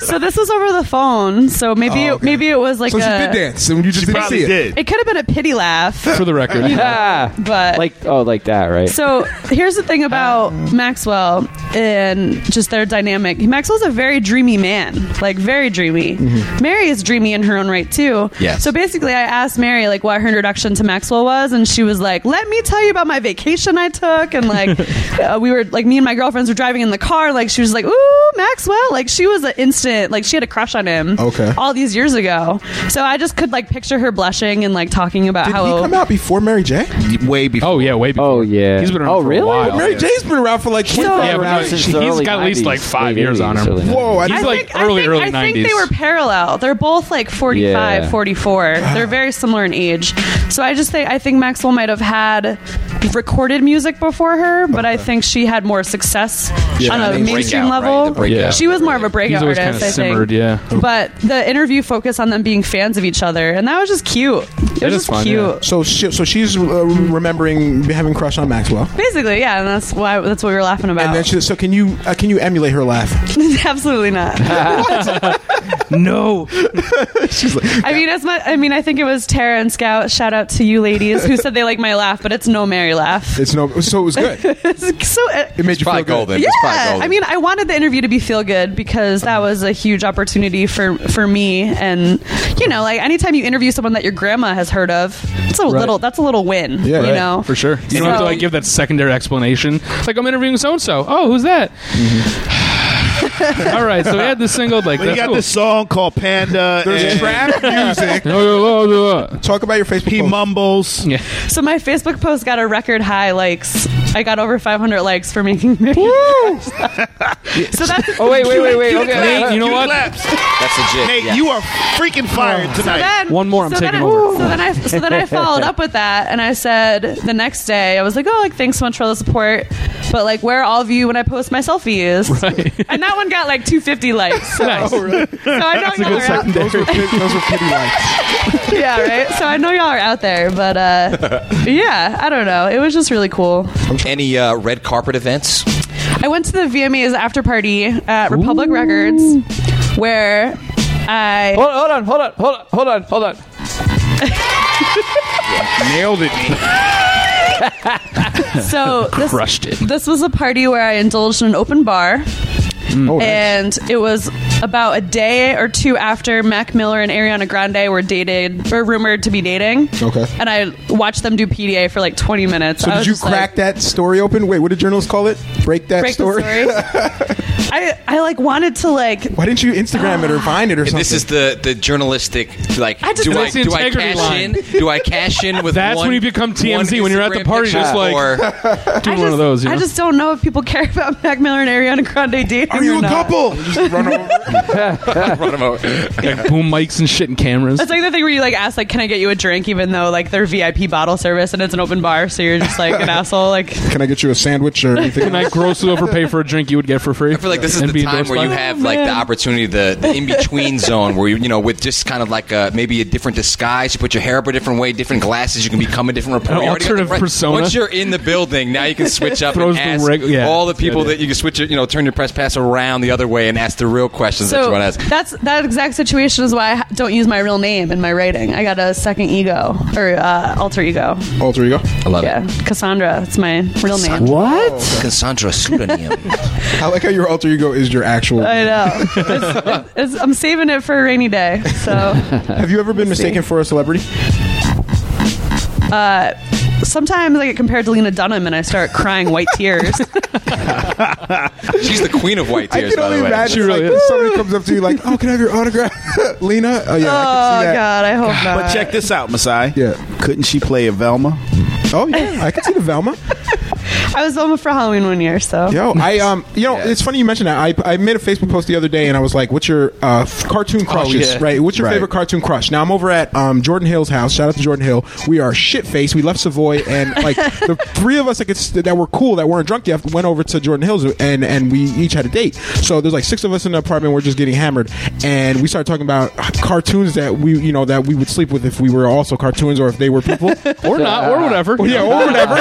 so this was over the phone. So maybe Oh, it, maybe it was like So she a, did dance, and you just She didn't see it. did. It could have been a pity laugh, For the record. Ah, but like oh, like that, right? So here's the thing about Maxwell and just their dynamic. Maxwell's a very dreamy man, like very dreamy. Mary is dreamy in her own right too. Yes. So basically, I asked Mary like what her introduction to Maxwell was, and she was like, "Let me tell you about my vacation I took." And like, <laughs> uh, we were like, me and my girlfriends were driving in the car. Like, she was like, "Ooh, Maxwell!" Like, she was an instant. Like, she had a crush on him. Okay. All these years ago. So I just could like picture her blushing and like talking about Did how he come out before Mary J? Way before. Oh yeah, way before. Oh, yeah. He's been around Oh, for really? a while. Mary J's been around for like So- 25 Yeah, but around no, since he's the early got at least 90s, like five years on 80s, him. Whoa, I He's I like think, I early, think, early I think they were parallel. They're both like 45, Yeah. 44. They're very similar in age. So I just think I think Maxwell might have had recorded music before her, but I think she had more success on a mainstream breakout, level. right? Breakout. Yeah. She was more of a breakout artist, kind of I think. yeah. But the interview focused on them being fans of each other, and that was just cute. It, was just fun, cute. yeah. So she, so she's uh, remembering having crush on Maxwell, Basically, yeah, and that's why that's what we were laughing about. and then she, so can you uh, can you emulate her laugh? <laughs> Absolutely not. <laughs> No. <laughs> I mean, as much. I mean, I think it was Tara and Scout. Shout out to you ladies who said they like my laugh, but it's no Mary laugh. It's no, so it was good. <laughs> so uh, It made you Probably feel good. golden. It's probably yeah, golden. I mean, I wanted the interview to be feel good because that was a huge opportunity for for me. And you know, like anytime you interview someone that your grandma has heard of, it's a little that's a little win. Yeah, you right. know, For sure. You don't have to So- like give that secondary explanation. It's like I'm interviewing so and so. Oh, who's that? <laughs> All right, so we had this single like But you that's got cool. this song called Panda. There's and trap <laughs> music. Oh. Talk about your Facebook. he post. mumbles. Yeah. So my Facebook post got a record high likes. I got over 500 likes for making <laughs> Mary. so that's Oh wait, wait, wait, wait. Okay. Nate, you know what? claps. That's legit. Nate, yeah. you are freaking oh. fired tonight. then, One more, I'm so taking then I, over. So then I so then I followed up with that and I said the next day I was like, oh, like thanks so much for all the support, but like where are all of you when I post my selfies? And that one got like 250 likes. So, Nice. so I know y'all are out, Those were pit- those were pity likes. <laughs> yeah, right. So I know y'all are out there, but uh, <laughs> yeah, I don't know. It was just really cool. Any uh, red carpet events? I went to the VMAs after party at Republic Records, where I Hold, hold on, hold on, hold on, hold on, hold on. <laughs> Nailed it. so this, Crushed it. This was a party where I indulged in an open bar. Mm. Oh, nice. and it was about a day or two after Mac Miller and Ariana Grande were dated or rumored to be dating. Okay. And I watched them do PDA for like 20 minutes. So I did you just like, crack that story open? Wait, what did journalists call it? Break that break story. the story? <laughs> I I like wanted to like Why didn't you Instagram it or <gasps> find it or something? This is the the journalistic like. I just- do I the do I cash line. in? Do I cash in with? That's one- when you become TMZ, when you're at the party, picture, just like- or <laughs> Doing I one just, of those. You know? I just don't know if people care <laughs> about Mac Miller and Ariana Grande dating. Are you a not. couple? Just run over. <laughs> run 'em over. <laughs> like boom mics and shit and cameras. It's like the thing where you like ask like, "Can I get you a drink?" Even though like they're VIP bottle service and it's an open bar, so you're just like an <laughs> asshole. Like Can I get you a sandwich or anything? Can I grossly overpay for a drink you would get for free? I feel like this is And the time where by- you have like the oh, opportunity, the, the in between zone where you you know with just kind of like a, maybe a different disguise. You put your hair up a different way, different glasses. You can become a different reporter. An You already got the alternative right- persona. Once you're in the building, now you can switch up Throws and the ask reg- yeah, all the that's the people that you can switch it. You know, turn your press pass around the other way and ask the real questions that you so want to ask. that's that exact situation is why I don't use my real name in my writing. I got a second ego or uh, alter ego. Alter ego. I love it. Yeah, Cassandra. It's my real name. What? it. Cassandra pseudonym. <laughs> I like how your alter ego is your actual. I know. <laughs> It's, it's, I'm saving it for a rainy day. So Have you ever been mistaken for a celebrity? Sometimes I get compared to Lena Dunham and I start crying white tears. <laughs> She's the queen of white tears, I can by the way. imagine She really like, is. somebody comes up to you like, "Oh, can I have your autograph, <laughs> Lena?" Oh yeah, oh I can see oh, that. God, I hope not. But check this out, Masai. Yeah. Couldn't she play a Velma? Oh yeah, I can see the Velma. <laughs> I was Velma for Halloween one year, so Yo, I um, you know, it's funny you mentioned that. I, I made a Facebook post the other day, and I was like, "What's your uh, f- cartoon crushes? yeah. Right? What's your Right. favorite cartoon crush?" Now I'm over at um, Jordan Hill's house. Shout out to Jordan Hill. We are shit faced. We left Savoy, and like <laughs> the three of us that, could, st- that were cool that weren't drunk yet went over to Jordan Hill's, and and we each had a date. So there's like six of us in the apartment. We're just getting hammered, and we started talking about cartoons that we you know that we would sleep with if we were also cartoons or if they were people. <laughs> or not, or whatever. Well, yeah, or whatever.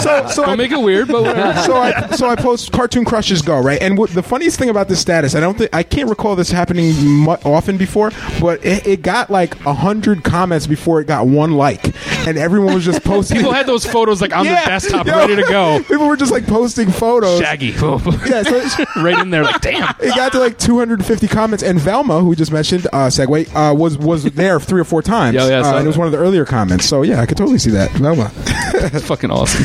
so, so I, Don't make it weird, but whatever. <laughs> so I so I post cartoon crushes go right, and what, the funniest thing about this status, I don't think I can't recall this happening mu- often before, but it, it got like a hundred comments before it got one like, and everyone was just <laughs> posting. People had those photos like on Yeah, the desktop yo, ready to go. <laughs> People were just like posting photos. Shaggy. Yeah, so it's- right in there, like, damn. it got to like 250 comments, and Velma, who we just mentioned, uh, segue, uh, was was there three or four times. Yeah, yeah, uh, and it was one of the earlier comments. So yeah, I could totally see that Velma. It's fucking awesome.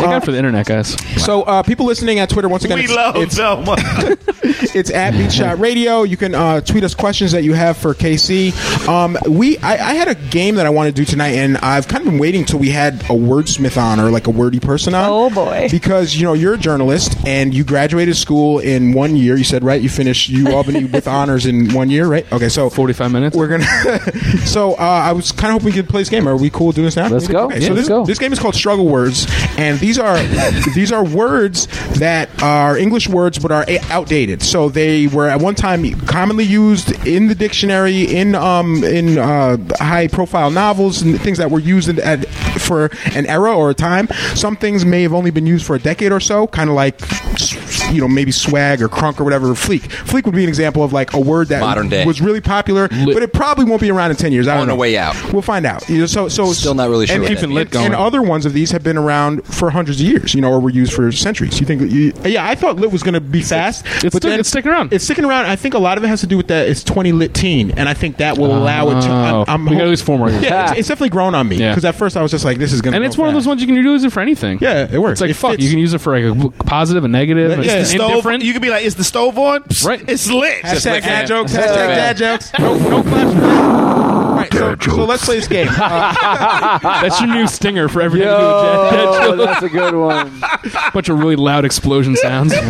Thank God for the internet, guys. So uh, people listening at Twitter, once again, we it's- love it's, Velma. <laughs> <laughs> It's at Beat Shot Radio. You can uh, tweet us questions that you have for KC. Um, we I, I had a game that I want to do tonight, and I've kind of been waiting till we had a wordsmith on or like a wordy person on. Oh, boy. Because you know you're a journalist and you graduated school in one year. You said right. You finished U Albany with <laughs> honors in one year, right? Okay, so 45 minutes. we're gonna. so uh, I was kind of hoping we could play this game. Are we cool doing this now? Let's go. Okay, Yeah, so let's this, go. this game is called Struggle Words, and these are these are words that are English words but are outdated. So they were at one time commonly used in the dictionary, in um, in uh, high profile novels, and things that were used in, at, for an era or a time. Some things may have only been used for a decade or so, kind of like you know maybe swag or crunk or whatever. Fleek. Fleek would be an example of like a word that Modern day. was really popular, but it probably won't be around in ten years. I don't On know. way out. We'll find out. You know, so so Still not really sure And, and, lit and- and other ones of these have been around for hundreds of years. You know, or were used for centuries. You think? You, yeah, I thought lit was going to be fast, It's but stick- then it's sticking around. It's sticking around. I think a lot of it has to do with that. It's twenty lit teen, and I think that will allow it to. Oh, I'm, I'm we got hope- at least four more years. Yeah, it's, it's definitely grown on me Yeah. because at first I was just like, "This is going." to. And it's one of those ones you can use it for anything. Yeah, it works. It's like It fuck. fits. You can use it for like a positive, a negative, Yeah, a the stove, you could be like, "Is the stove on?" Right. It's lit. Hashtag dad jokes. Hashtag dad jokes. No, no clash. All right, so, so let's play this game. Uh, <laughs> That's your new stinger for every time you Yo, do a that's a good one. jet. bunch of really loud explosion sounds. <laughs>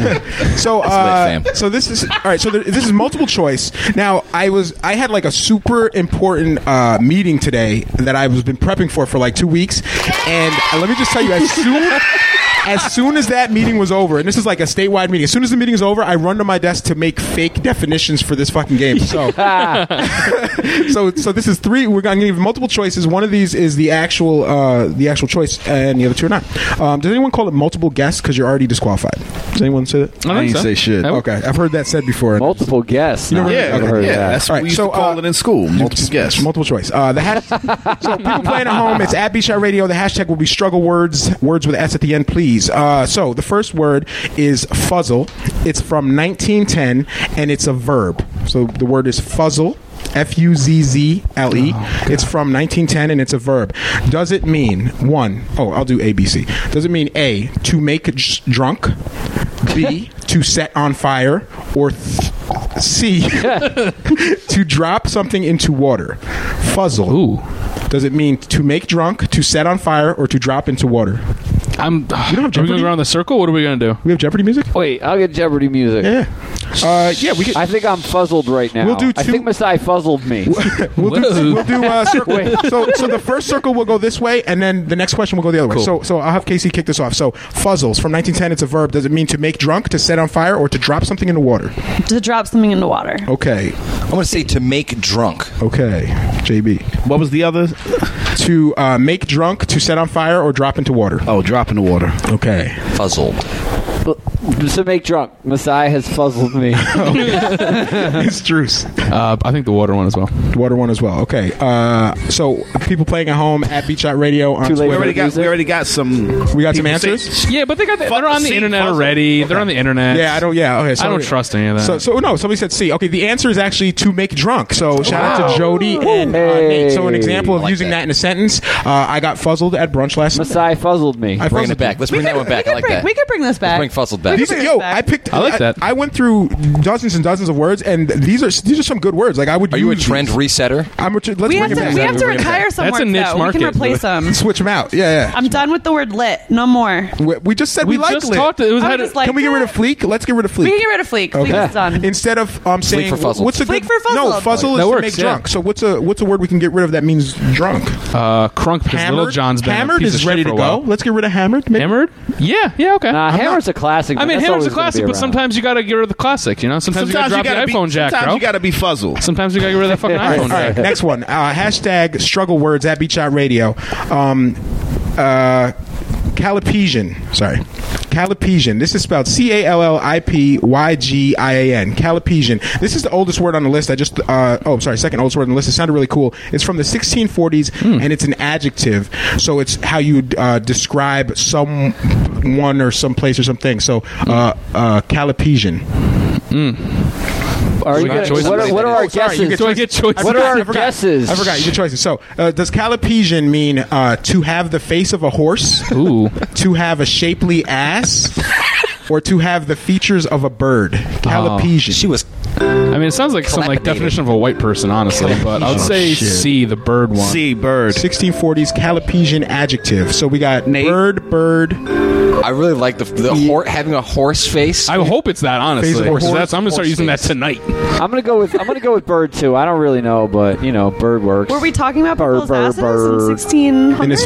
So, uh, so this is all right. So there, this is multiple choice. Now, I was I had like a super important uh, meeting today that I was been prepping for for like two weeks, and uh, let me just tell you, as soon <laughs> as soon as that meeting was over, and this is like a statewide meeting, as soon as the meeting is over, I run to my desk to make fake definitions for this fucking game. So, <laughs> <laughs> so, so this is three. We're going to give multiple choices. One of these is the actual, uh, the actual choice, and the other two are not. Um, does anyone call it multiple guess because you're already disqualified? Does anyone say that? I, I ain't so. say shit. Okay, I've heard that said before. Multiple guests. No, Yeah, I've heard yeah, that. that's what right, we used so, to call uh, it in school. Multiple guess. Multiple choice. Uh, the hash- so people playing at home, it's at Beat Shot Radio. The hashtag will be struggle words, words with S at the end, please. Uh, so the first word is fuzzle. It's from 1910, and it's a verb. So the word is fuzzle. F U Z Z L E. It's from 1910 and it's a verb. Does it mean one? Oh, I'll do A B C. Does it mean A to make j- drunk? B <laughs> to set on fire? Or th- C <laughs> to drop something into water? Fuzzle. Ooh. Does it mean to make drunk, to set on fire, or to drop into water? I'm. You don't have are we going Jeopardy? to go around the circle? What are we going to do? We have Jeopardy music. Wait, I'll get Jeopardy music. Yeah. Uh, yeah, we could. I think I'm fuzzled right now. We'll do I two- think Masai fuzzled me. We'll do, <laughs> we'll do uh, <laughs> circle. so, so the first circle will go this way, and then the next question will go the other way. So, so I'll have Casey kick this off. So, fuzzles from 1910. It's a verb. Does it mean to make drunk, to set on fire, or to drop something into water? To drop something into water. Okay, I'm going to say to make drunk. okay, JB. What was the other? To uh, make drunk, to set on fire, or drop into water. Oh, drop in the water. Okay. Fuzzled. To make drunk, Masai has fuzzled me. <laughs> it's Druce. Uh, I think the water one as well. Water one as well. Okay. Uh, so people playing at home at Beat Shot Radio on Too late We Twitter. already got. We already got some. We got some people say- answers? Yeah, but they got the, they're on the see, internet puzzle. already. They're on the internet. Yeah, I don't. Yeah, okay. So, I don't trust any of that. So, so no, somebody said C. Okay, the answer is actually to make drunk. So shout out to Jody and uh, Nate. So an example of like using that. that. in a sentence. Uh, I got fuzzled at brunch last night. Masai fuzzled me. I Bringing fuzzled it back. Let's bring that one back. I like bring, that. We could bring this back. Let's fuzzled back. These, bring yo. I picked. I like that. I, went through dozens and dozens of words, and these are these are some good words. Like I would. Are you a use trend these. resetter? I'm a, let's we bring have it to, back. we have to Bring it back. retire some That's a niche though. market. We can replace them. Switch them out. Yeah, yeah. I'm done with the word lit. No more. we, we just said we, we like just lit. talked. It was I had was a- like- Can we get rid of fleek? Let's get rid of fleek. We can get rid of Fleek. Fleek is done. Instead of um saying for what's a Fleek good for fuzzled. no fuzzle That is works, to make drunk. So what's a what's a word we can get rid of that means drunk? uh, crunk because Little Hammered. John's been hammered is ready to go. Let's get rid of hammered. Hammered? Yeah, yeah, okay. Nah, Hammer's a classic. I mean, that's Hammer's a always gonna classic, be but around. sometimes you got to get rid of the classic. You know, sometimes, Sometimes you you got to gotta drop be. the iPhone jack, Sometimes bro. you got to be fuzzled. sometimes you got to get rid of that fucking <laughs> iPhone all right, jack. next one. Uh, hashtag struggle words at Beat Shot Radio. Um, uh, Calipesian. Sorry. Calipesian. This is spelled C A L L I P Y G I A N. Calipesian. This is the oldest word on the list. I just, uh, oh, sorry, second oldest word on the list. It sounded really cool. It's from the 1640s and it's an adjective. So it's how you uh, describe someone or some place or something. So, uh, uh, Calipesian. Are you We got gonna- choices. what, are, what are our sorry, you guesses? get Do I get choices? What are our I forgot. guesses? I forgot. You get choices. So, uh, does calipesian mean uh, to have the face of a horse, Ooh. <laughs> to have a shapely ass, <laughs> or to have the features of a bird? Calipesian. Oh, she was. I mean, it sounds like some like Clapinated. definition of a white person, honestly. But I would say oh, shit. C, the bird one. C bird. 1640s calipesian adjective. So we got Nate? bird, bird. I really like the, the hor- having a horse face. I hope it's that, honestly. Face of a 'cause horse- that's, I'm gonna start horse using that face. tonight. I'm gonna go with I'm gonna go with bird too. I don't really know, but you know, bird works. Were we talking about Bird, people's bird, asses bird. in 1600? In the Oh,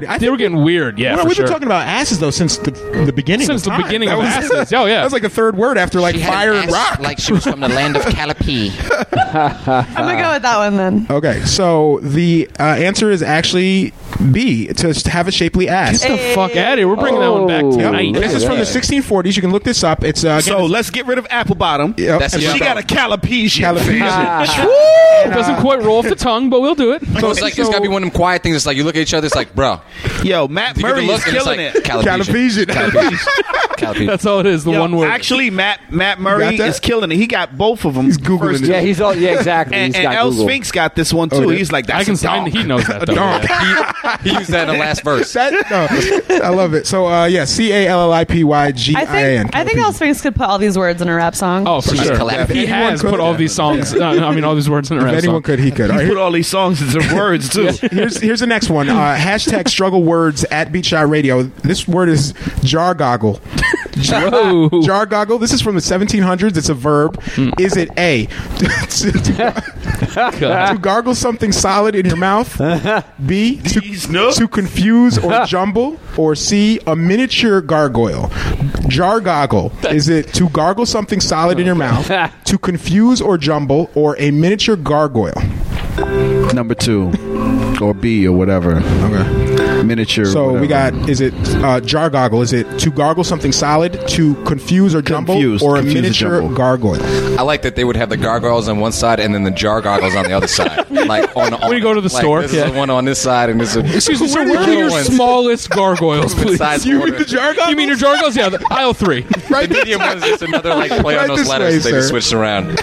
1640s. I they were getting weird. Yeah, well, for we've sure. been talking about asses though since the, the beginning. Since of the time. beginning That of was, asses. Oh, yeah. that was like the third word after like She had fire an and ass rock. Like she was from the land of Calipee. <laughs> I'm gonna go with that one then. Okay, so the uh, answer is actually B to have a shapely ass. Get the fuck out of here. We're bringing that one back Oh. Yep. tonight. This is from the 1640s. You can look this up. It's uh, again, So it's- let's get rid of apple bottom. Yep. That's And a She spell. got a calipesian. Calipesian. It <laughs> doesn't quite roll off the tongue, but we'll do it. So it's like it's got to be one of them quiet things. It's like you look at each other. It's like, bro, Yo, Matt you give a Murray is look and it's killing like it. Calipesian. Calipesian. Calipesian. <laughs> That's all it is. The Yo, one word. Actually, Matt Matt Murray that? is killing it. He got both of them. He's Googling it. yeah, he's all yeah, exactly. And, he's and got El Google. Sphinx got this one too. Oh. He's like, that's I can a sign. dog. He knows <laughs> that. Though, dog. yeah. he used that in the last verse. That, no, I love it. So uh, yeah, C A L L I P Y G I N. I think I El Sphinx could put all these words in a rap song. Oh, for sure. collapsing. He has could, put all these songs. Uh, I mean, all these words in a If rap anyone song. could, he could. He right, put all these songs into <laughs> words too. here's here's the next one. Uh, hashtag struggle words at Beat Shot Radio. This word is jar goggle. <laughs> Whoa. Jar goggle. This is from the 1700s. It's a verb. Hmm. Is it A <laughs> to, to <laughs> gargle something solid in your mouth? B to, to confuse or jumble? Or C a miniature gargoyle? Jar goggle. Is it to gargle something solid in your mouth? To confuse or jumble? Or a miniature gargoyle? Number two, or B, or whatever. Okay. Miniature. So we got is it uh, jar goggle? Is it to gargle something solid, to confuse or jumble, Confuse, or a confuse or miniature jumble. gargoyle? I like that they would have the gargoyles on one side and then the jar goggles on the other side. <laughs> Like on, on When you go to the like, store, this yeah. is the one on this side and this is Excuse me, sir. Little Where are your ones. smallest gargoyles, <laughs> please? Size You order. mean the jar goggle? You mean your gargoyles? Yeah, the aisle three. <laughs> right? The medium one is just another like play Right on those this letters. way, they just sir. switched around.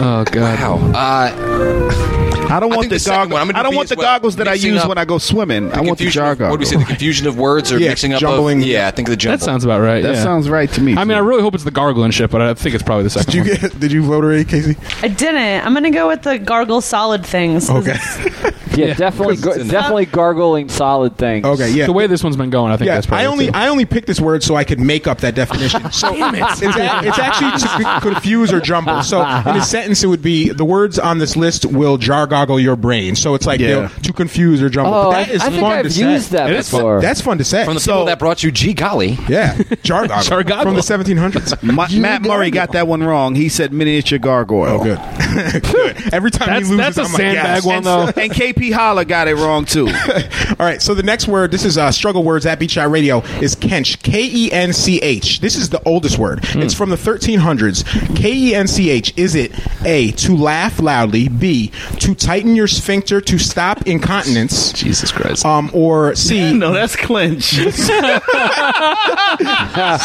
Oh god. Wow. Uh, I don't want think the the second goggles. one, I'm gonna I do don't want the well. goggles that I use up when I go swimming. I want the confusion jar of- What do we say? The confusion of words or <laughs> Yeah, mixing up jumbling. Of, yeah, I think the jumble. That sounds about right. That yeah. sounds right to me. I mean, I really hope it's the gargling shit, but I think it's probably the second Did you one. get? Did you vote already, Casey? I didn't. I'm gonna go with the gargle solid things. 'cause Okay. <laughs> <laughs> Yeah, Yeah. definitely, gar- it's in- definitely gargling solid things. Okay. Yeah. the way this one's been going, I think yeah, that's probably I only it, too. I only picked this word so I could make up that definition. <laughs> So it's, a- it's actually to c- confuse or jumble. So in a <laughs> sentence, it would be the words on this list will jar goggle your brain. So it's like Yeah. they'll- to confuse or jumble. Oh, But I, that is I think fun I've to used say. that It is fun. before. That's fun to say. From the So- people that brought you, gee golly. yeah, jar goggle, Jar goggle. from the 1700s. Ma- Matt Murray got that one wrong. He said miniature gargoyle. Oh, good. good. Every time That's- he loses, that's a I'm like, sandbag yes. one, though. and KP Holla got it wrong too. <laughs> All right, so the next word, this is uh, struggle words at Beat Shot Radio, is Kench. K E N C H. This is the oldest word. Hmm. It's from the 1300s. K E N C H. Is it A, to laugh loudly, B, to tighten your sphincter to stop incontinence, Jesus Christ. um, or C, <laughs> no, that's clinch. <laughs>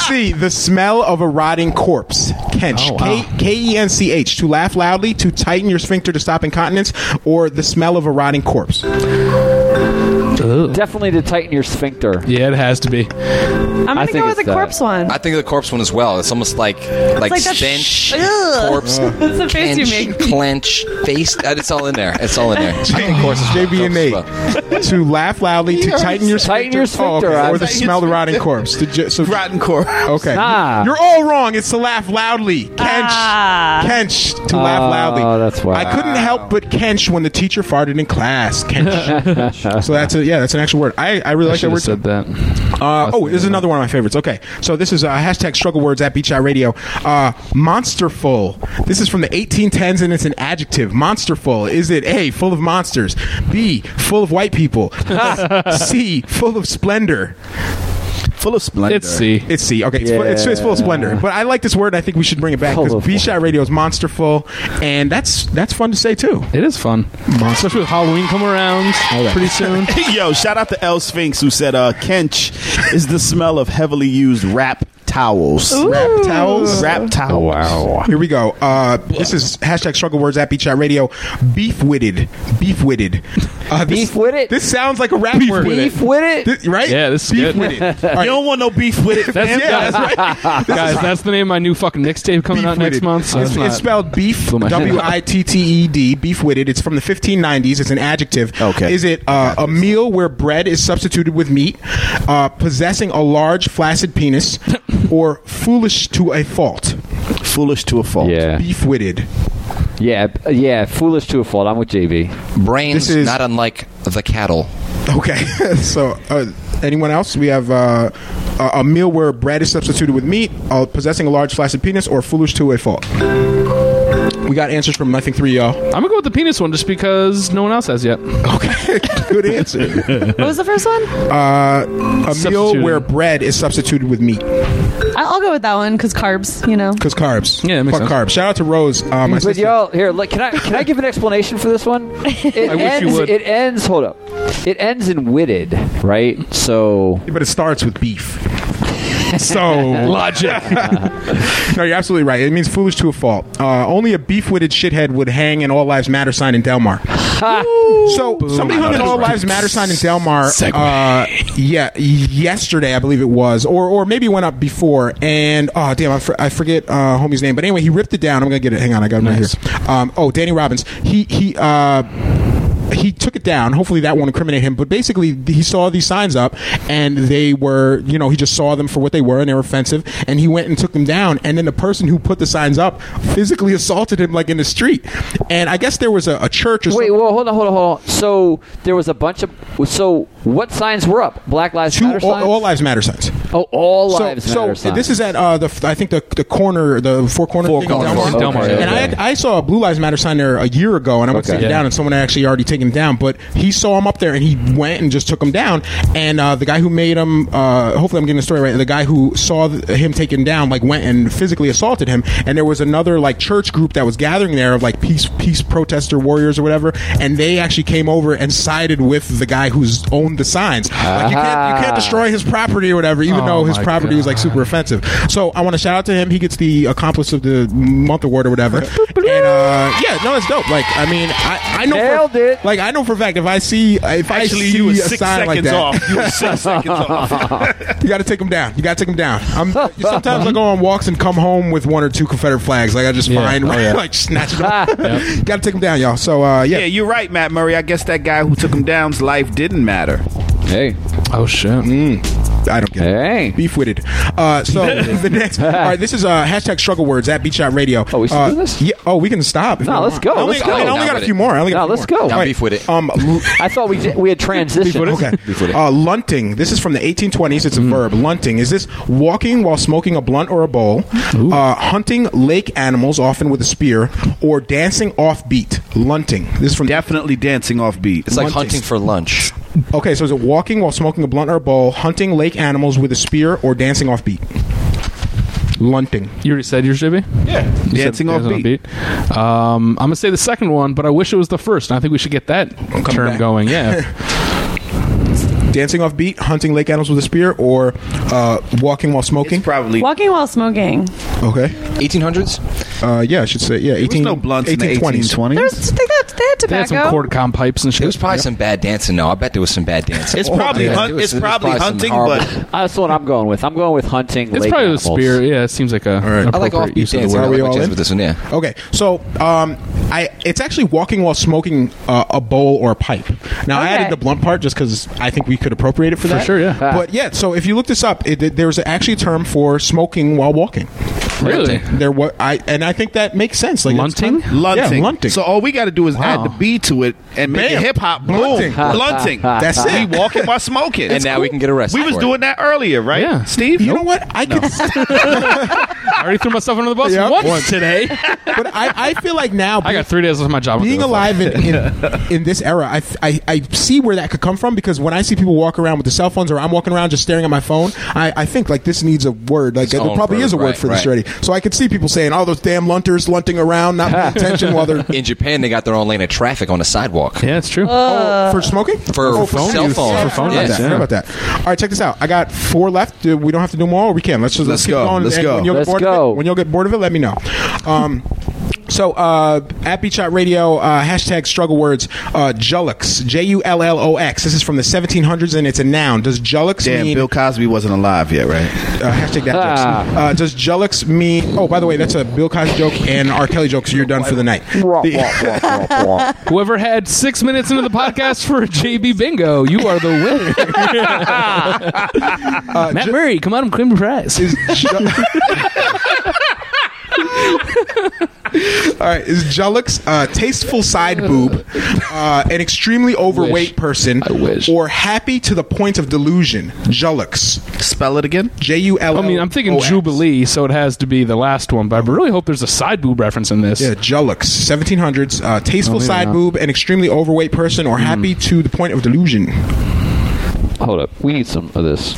C, the smell of a rotting corpse? Kench. Oh, wow. K K E N C H. To laugh loudly, to tighten your sphincter to stop incontinence, or the smell of a rotting corpse? corpse. Definitely to tighten your sphincter. yeah, it has to be. I'm gonna I go think with the it's that. corpse one. I think the corpse one as well. It's almost like like, like that stench, Ugh. <laughs> corpse, That's the face you clench, make. clench, face. uh, It's all in there. It's all in there. <laughs> I think corpse is JB and Nate. corpse as well. to laugh loudly, to tighten your Tighten your Oh, sphincter, okay. I or the think. smell the rotting corpse. To ju- so, Rotten core. okay, Nah. you're all wrong. It's to laugh loudly. Kench, Ah. Kench, to laugh Oh, loudly. that's why. I couldn't help but Kench when the teacher farted in class. Kench. <laughs> so that's a yeah, that's an actual word. I, I really I like that word. said that. Uh, oh, this is another one of my favorites. Okay, so this is uh, hashtag struggle words at Beat Shot Radio. Uh, monsterful. This is from the 1810s and it's an adjective. Monsterful. Is it A, full of monsters? B, full of white people? <laughs> C, full of splendor? Full of splendor. It's C. It's C. Okay, it's, fu- it's, it's full of splendor. But I like this word. I think we should bring it back because of- Beat Shot Radio is monsterful, and that's that's fun to say too. It is fun, especially with Halloween come around Okay. pretty soon. <laughs> Yo, shout out to El Sphinx who said uh, Kench is the smell of heavily used wrap towels. Wrap towels. Wrap towels. wow. Here we go. Uh, this is hashtag struggle words at Beat Shot Radio. Beef witted. Beef witted. Uh, this- Beef witted? This sounds like a rap word. Beef with it. Thi- right? Yeah, this is beef good. witted. <laughs> All You right. don't want no beef with it, That's. <laughs> Yeah, guys, that's right. <laughs> guys, that's the name of my new fucking mixtape coming out next Beef-witted. month. So it's, it's it's spelled beef, Blew my head. W I T T E D, beef witted. It's from the 1590s. It's an adjective. Okay. Is it uh, a meal where bread is substituted with meat, uh, possessing a large flaccid penis, or foolish to a fault? Foolish to a fault. Yeah, Beef witted. yeah, yeah. Foolish to a fault. I'm with JB. Brains, This is- not unlike the cattle. Okay. <laughs> so, uh, anyone else? We have uh, a a meal where bread is substituted with meat, uh, possessing a large flaccid penis, or foolish to a fault. We got answers from I think three of y'all. I'm gonna go with the penis one just because no one else has yet. Okay, <laughs> good answer. What was the first one? Uh, a meal Substituted. where bread is substituted with meat I- I'll go with that one because carbs. You know. because carbs. Yeah, that makes Fuck sense. carbs. Shout out to Rose. Uh, my But sister. y'all, here, look, can I can I give an explanation for this one? <laughs> It I wish ends, you would. It ends. Hold up. It ends in witted, right? So but it starts with beef. <laughs> So Logic. <laughs> no, you're absolutely right. It means foolish to a fault. Uh, only a beef-witted shithead would hang an All Lives Matter sign in Delmar. <laughs> So somebody hung an All Lives Matter sign in Delmar. Uh, yeah, yesterday I believe it was, or or maybe it went up before. And oh damn, I, for, I forget uh, homie's name. But anyway, he ripped it down. I'm gonna get it. Hang on, I got it right here. Um, oh, Danny Robbins. He he. Uh, he took it down. Hopefully that won't incriminate him. But basically, he saw these signs up, and they were, you know, he just saw them for what they were, and they were offensive. And he went and took them down. And then the person who put the signs up physically <laughs> assaulted him like in the street. And I guess there was a, a church or Wait, something. well, hold on, hold on, hold on. So there was a bunch of. So what signs were up? Black Lives Two Matter all, signs. all lives matter signs. oh, all So, lives so matter signs. this is at uh, the I think the the corner the four corner Four thing corners. Delmar. Delmar, Okay. And I, had, I saw a Blue Lives Matter sign there a year ago, and I went to Okay. take it down, and someone had actually already taken it down. But he saw him up there, and he went and just took him down. And uh, the guy who made him, uh, hopefully I'm getting the story right. The guy who saw him taken down, like went and physically assaulted him. And there was another like church group that was gathering there of like peace peace protester warriors or whatever, and they actually came over and sided with the guy who's owned the signs. Like you can't you can't destroy his property or whatever, even Oh though his my property was like super offensive. So I want to shout out to him. He gets the accomplice of the month award or whatever. <laughs> and uh, yeah, no, it's dope. Like I mean, I, I know Nailed for, it. Like I know for a fact if I see if I Actually, see you were a six sign like that, off. You were six <laughs> seconds off. you got to take them down. You got to take them down. I'm, sometimes I go on walks and come home with one or two Confederate flags. Like I just Yeah. find Oh, <laughs> yeah. like snatch it up. got to take them down, y'all. So uh, yeah. Yeah, you're right, Matt Murray. I guess that guy who took him down's life didn't matter. Hey, Oh shit! I don't get it. Beef witted. Uh, so <laughs> <laughs> the next. All right, this is uh, hashtag struggle words at Beat Shot Radio. Oh, we still uh, do this? Yeah. Oh, we can stop. No, let's go, I only, let's I go. only- I only got a few it. more. I only got No, a let's more. go. All Down beef with it. Um, <laughs> l- I thought we did, we had transitioned. Okay. Beef with it. Uh, lunting. This is from the 1820s. It's a Mm. verb. Lunting. Is this walking while smoking a blunt or a bowl, uh, hunting lake animals, often with a spear, or dancing off beat? Lunting. This is from. Definitely dancing off beat. It's like hunting for lunch. Okay, so is it walking while smoking a blunt or a bowl, hunting lake animals with a spear, or dancing off beat? Lunting. You already said yours, JB. Yeah. You said Dancing off beat. Um, I'm gonna say the second one, but I wish it was the first. And I think we should get that term back. going. Yeah. <laughs> Dancing off beat, hunting lake animals with a spear, or uh, walking while smoking. It's probably Walking while smoking. okay. 1800s? Uh, yeah, I should say yeah. there was 18, no blunts in the 1820s. 1820s. There's, they, had, they had They had some tobacco. cord com pipes and shit. It was probably some bad dancing. No, I bet there was some bad dancing. It's probably Yeah, hunt, there was- it's there was probably some hunting, horrible- but That's what I'm going with. I'm going with hunting. it's lake probably animals. the spear. Yeah, it seems like a. right. an I like appropriate offbeat use of the dancing. word. I Are we like my all chance in? with this one, yeah. Okay, so um, I it's actually walking while smoking uh, a bowl or a pipe. Now I Okay. added the blunt part just because I think we could appropriate it for, that. For sure, yeah. Ah. But yeah, so if you look this up, it, there's actually a term for smoking while walking. Really? There what I and I think that makes sense. Like it's Lunting? kind of- lunting. Yeah, lunting. So all we got to do is Wow. add the B to it and make Bam. it hip hop. Boom. Blunting. <laughs> Blunting. That's it. We walking while smoking. And now we can get arrested. We was for it. doing that earlier, right? Yeah. Steve. you know what? I could, <laughs> I already threw myself under the bus Yep. once Once. today. <laughs> but I, I feel like now I got three days left of my job. Being alive in, in, in this era, I, I, I see where that could come from because when I see people walk around with the cell phones or I'm walking around just staring at my phone, I, I think like this needs a word. Like Its there own probably verb, is a word right, for this right. already. So I could see people saying, "Oh, those damn lunters lunting around, not paying <laughs> attention while they're In Japan, they got their own lane of traffic on the sidewalk. Yeah, it's true. oh, for smoking For oh, phone cell use. phone. For phone yeah. use. Yeah. Forgot about that. All right, check this out. I got four left. We don't have to do more, or we can. Let's just let's, Let's keep go. going. Let's go. When you'll Let's bored go. It, when you'll get bored of it, let me know. Um, so uh, at Beat Shot Radio, uh, hashtag struggle words, uh, Jullux, J U L L O X. This is from the 1700s and it's a noun. Does Jullux Damn, mean Bill Cosby wasn't alive yet, right? uh, hashtag that jokes. Uh, does Jullux mean? Oh, by the way, that's a Bill Cosby joke and R. Kelly joke. So you're done for the night. The- <laughs> Whoever had six minutes into the podcast for JB Bingo, you are the winner. <laughs> <laughs> Matt Murray, come on and claim your prize. is Ju- All right, is Jullux a tasteful side boob, uh, an extremely overweight wish. person, I wish. or happy to the point of delusion? Jullux, Spell it again. J U L. I mean, I'm thinking Jubilee, so it has to be the last one, but I really hope there's a side boob reference in this. Yeah, Jullux, 1700s, uh, tasteful Oh, maybe side not. boob, an extremely overweight person, or happy to the point of delusion. Hold up. We need some of this.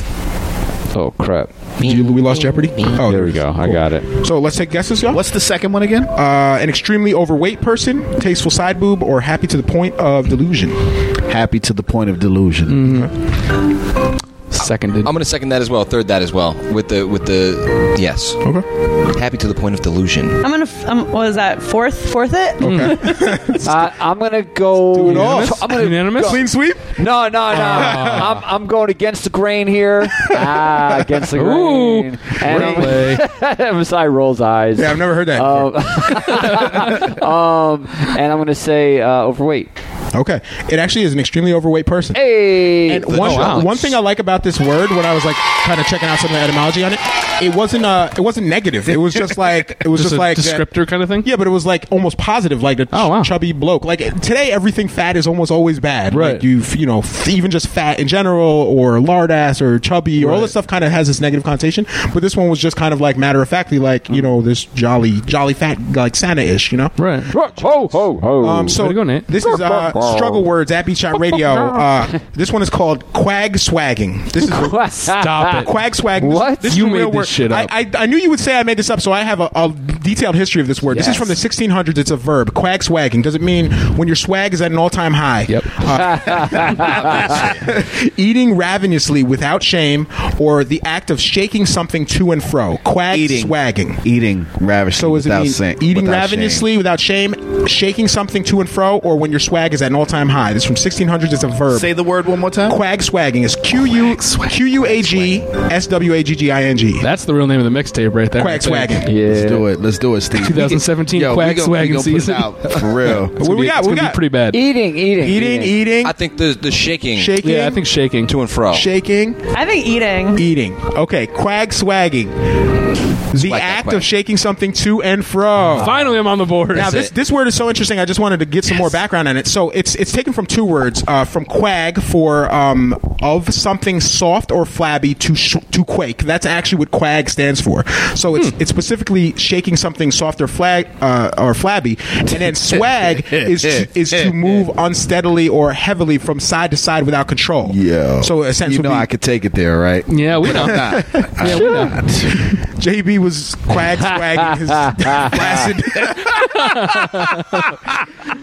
Oh crap. Did you, we lost Jeopardy. Oh, There we go. I got it. So let's take guesses, y'all. What's the second one again? Uh, an extremely overweight person, tasteful side boob, or happy to the point of delusion? Happy to the point of delusion. Seconded. I'm going to second that as well. Third that as well. With the with the yes. Okay. Happy to the point of delusion. I'm gonna. F- um, what was that? Fourth, fourth it. Okay. <laughs> Uh, I'm gonna go. it off. I'm gonna Unanimous? Clean sweep. No, no, no. I'm, I'm going against the grain here. Ah, against the grain. And I'm- Wordplay. <laughs> Rolls eyes. Yeah, I've never heard that. Um, <laughs> um, and I'm going to say uh, overweight. Okay, it actually is an extremely overweight person. Hey. And one, Oh, wow. one thing I like about this word, when I was like kind of checking out some of the etymology on it, it wasn't uh, it wasn't negative. It was just like it was Just just, a like descriptor kind of thing? Yeah, but it was like almost positive, like a ch- Oh, wow. chubby bloke. Like today, everything fat is almost always bad. Right. Like you, f- you know, f- even just fat in general, or lard ass, or chubby, or all Right. this stuff kind of has this negative connotation. But this one was just kind of like matter of factly, like you know, this jolly, jolly fat, like Santa ish, you know. Right. Ho ho ho. Um, so go, Nate. this is uh, struggle words at Beat Shot Radio. <laughs> Uh, this one is called quag swagging. This is Stop it. quag swagging. This- What? This, is You a made real this word. shit up. I, I, I knew you would say I made this up, so I have a, a detailed history of this word. This is Yes. from the 1600s. It's a verb. Quag swagging. Does it mean when your swag is at an all-time high? Yep. <laughs> Eating ravenously without shame, or the act of shaking something to and fro. Quag Eating. swagging. Eating ravishly So is it without mean saying- eating without ravenously without shame, shaking something to and fro, or when your swag is at an all-time high? This is from 1600s. It's a verb. Say the word one more time. Quag swagging is Q U Q U A G S W A G G I N G. That's the real name of the mixtape right there. Quag swagging. yeah. Let's do it. Let's do it, Steve. <laughs> 2017 Yo, we gonna- we swagging gonna put it season. out, <laughs> for real. It's What gonna we be- got? It's What we gonna got? pretty bad. Eating, eating, Eating, eating, I think the the shaking, shaking. Yeah, I think shaking. to and fro. shaking, I think eating. eating. Okay, quag swagging. The Swag that act of shaking something to and fro. Finally, I'm on the board. Now this this word is so interesting. I just wanted to get some more background on it. So it's it's taken from two words, uh, from quag for um, of something soft or flabby to sh- to quake. That's actually what quag stands for. So it's it's specifically shaking something soft or flag uh, or flabby, and then <laughs> swag is to, is to <laughs> move unsteadily or heavily from side to side without control. Yeah. So a sense you know be, I could take it there, right? yeah, we know. Nah. <laughs> yeah, we know. JB was quag swagging his <laughs> flaccid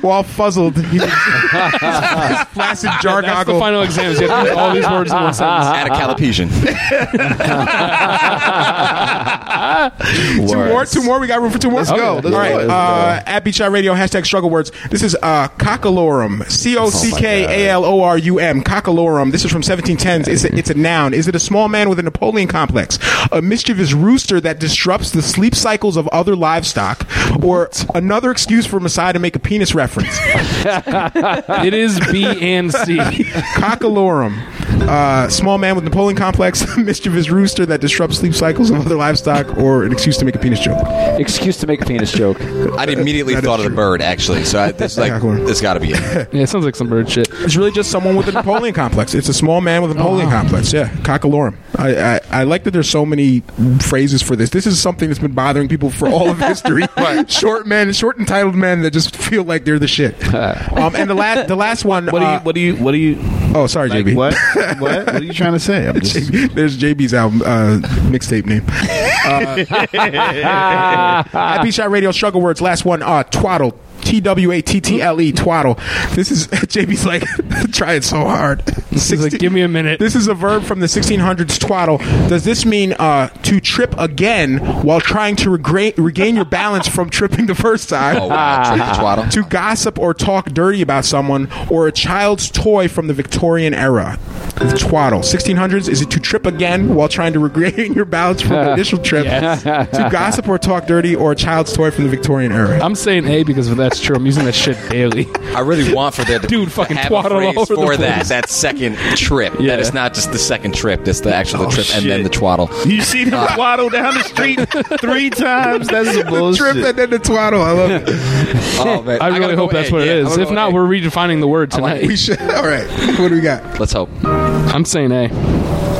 while fuzzled. He was, his flaccid jar That's the goggle. final exams. You have to use all these words in one sentence. Atacalopesian. <laughs> Two more, two more. We got room for two more. Let's go, let's All right. go, let's uh, at Beat Shot Radio, hashtag struggle words. This is uh, cockalorum. C O C K A L O R U M. Cockalorum. This is from 1710s. It's a, it's a noun. Is it a small man with a Napoleon complex? A mischievous rooster that disrupts the sleep cycles of other livestock? Or another excuse for Masai to make a penis reference? <laughs> It is B and C. Cockalorum. Uh, small man with Napoleon complex, <laughs> mischievous rooster that disrupts sleep cycles of other livestock, or an excuse to make a penis joke. Excuse to make a penis joke. I immediately That is thought of the true. bird actually. So I, this like Cockalorum. this got to be it. <laughs> Yeah, it sounds like some bird shit. It's really just someone with a Napoleon complex. It's a small man with a Napoleon complex. Yeah, cockalorum. I, I I like that there's so many phrases for this. This is something that's been bothering people for all of history. <laughs> Short men, short entitled men that just feel like they're the shit. Um, and the last the last one. What do you? uh, What do you? What do you? oh, sorry, Like JB. what? What? What are you trying to say? I'm just, There's JB's album uh, mixtape name. Uh, <laughs> Happy Shot Radio struggle words. Last one. Uh, twaddle. T W A T T L E. Twaddle. This is <laughs> JB's like <laughs> trying so hard. He's like, give me a minute. This is a verb from the 1600s. Twaddle. Does this mean uh, to trip again while trying to regain, regain your balance from tripping the first time? Oh wow, <laughs> Trip twaddle. to gossip or talk dirty about someone, or a child's toy from the Victorian era. Twaddle. 1600s, is it to trip again while trying to regain your balance from the initial trip? Yes. to gossip or talk dirty, or a child's toy from the Victorian era? I'm saying A because if that's true, I'm using that shit daily. <laughs> I really want for there to <laughs> Dude, fucking have twaddle a phrase all over the for that place. that second trip. Yeah. That it's not just the second trip. That's the actual Oh, trip and then shit. the twaddle. you see them uh, waddle down the street <laughs> three times. That's some bullshit. Trip and then the twaddle. I love it. Oh man, I gotta really go hope that's A. what Yeah, it I'm is. gonna If go not, A. we're redefining the word like tonight. We should. All right. What do we got? Let's hope. I'm saying A.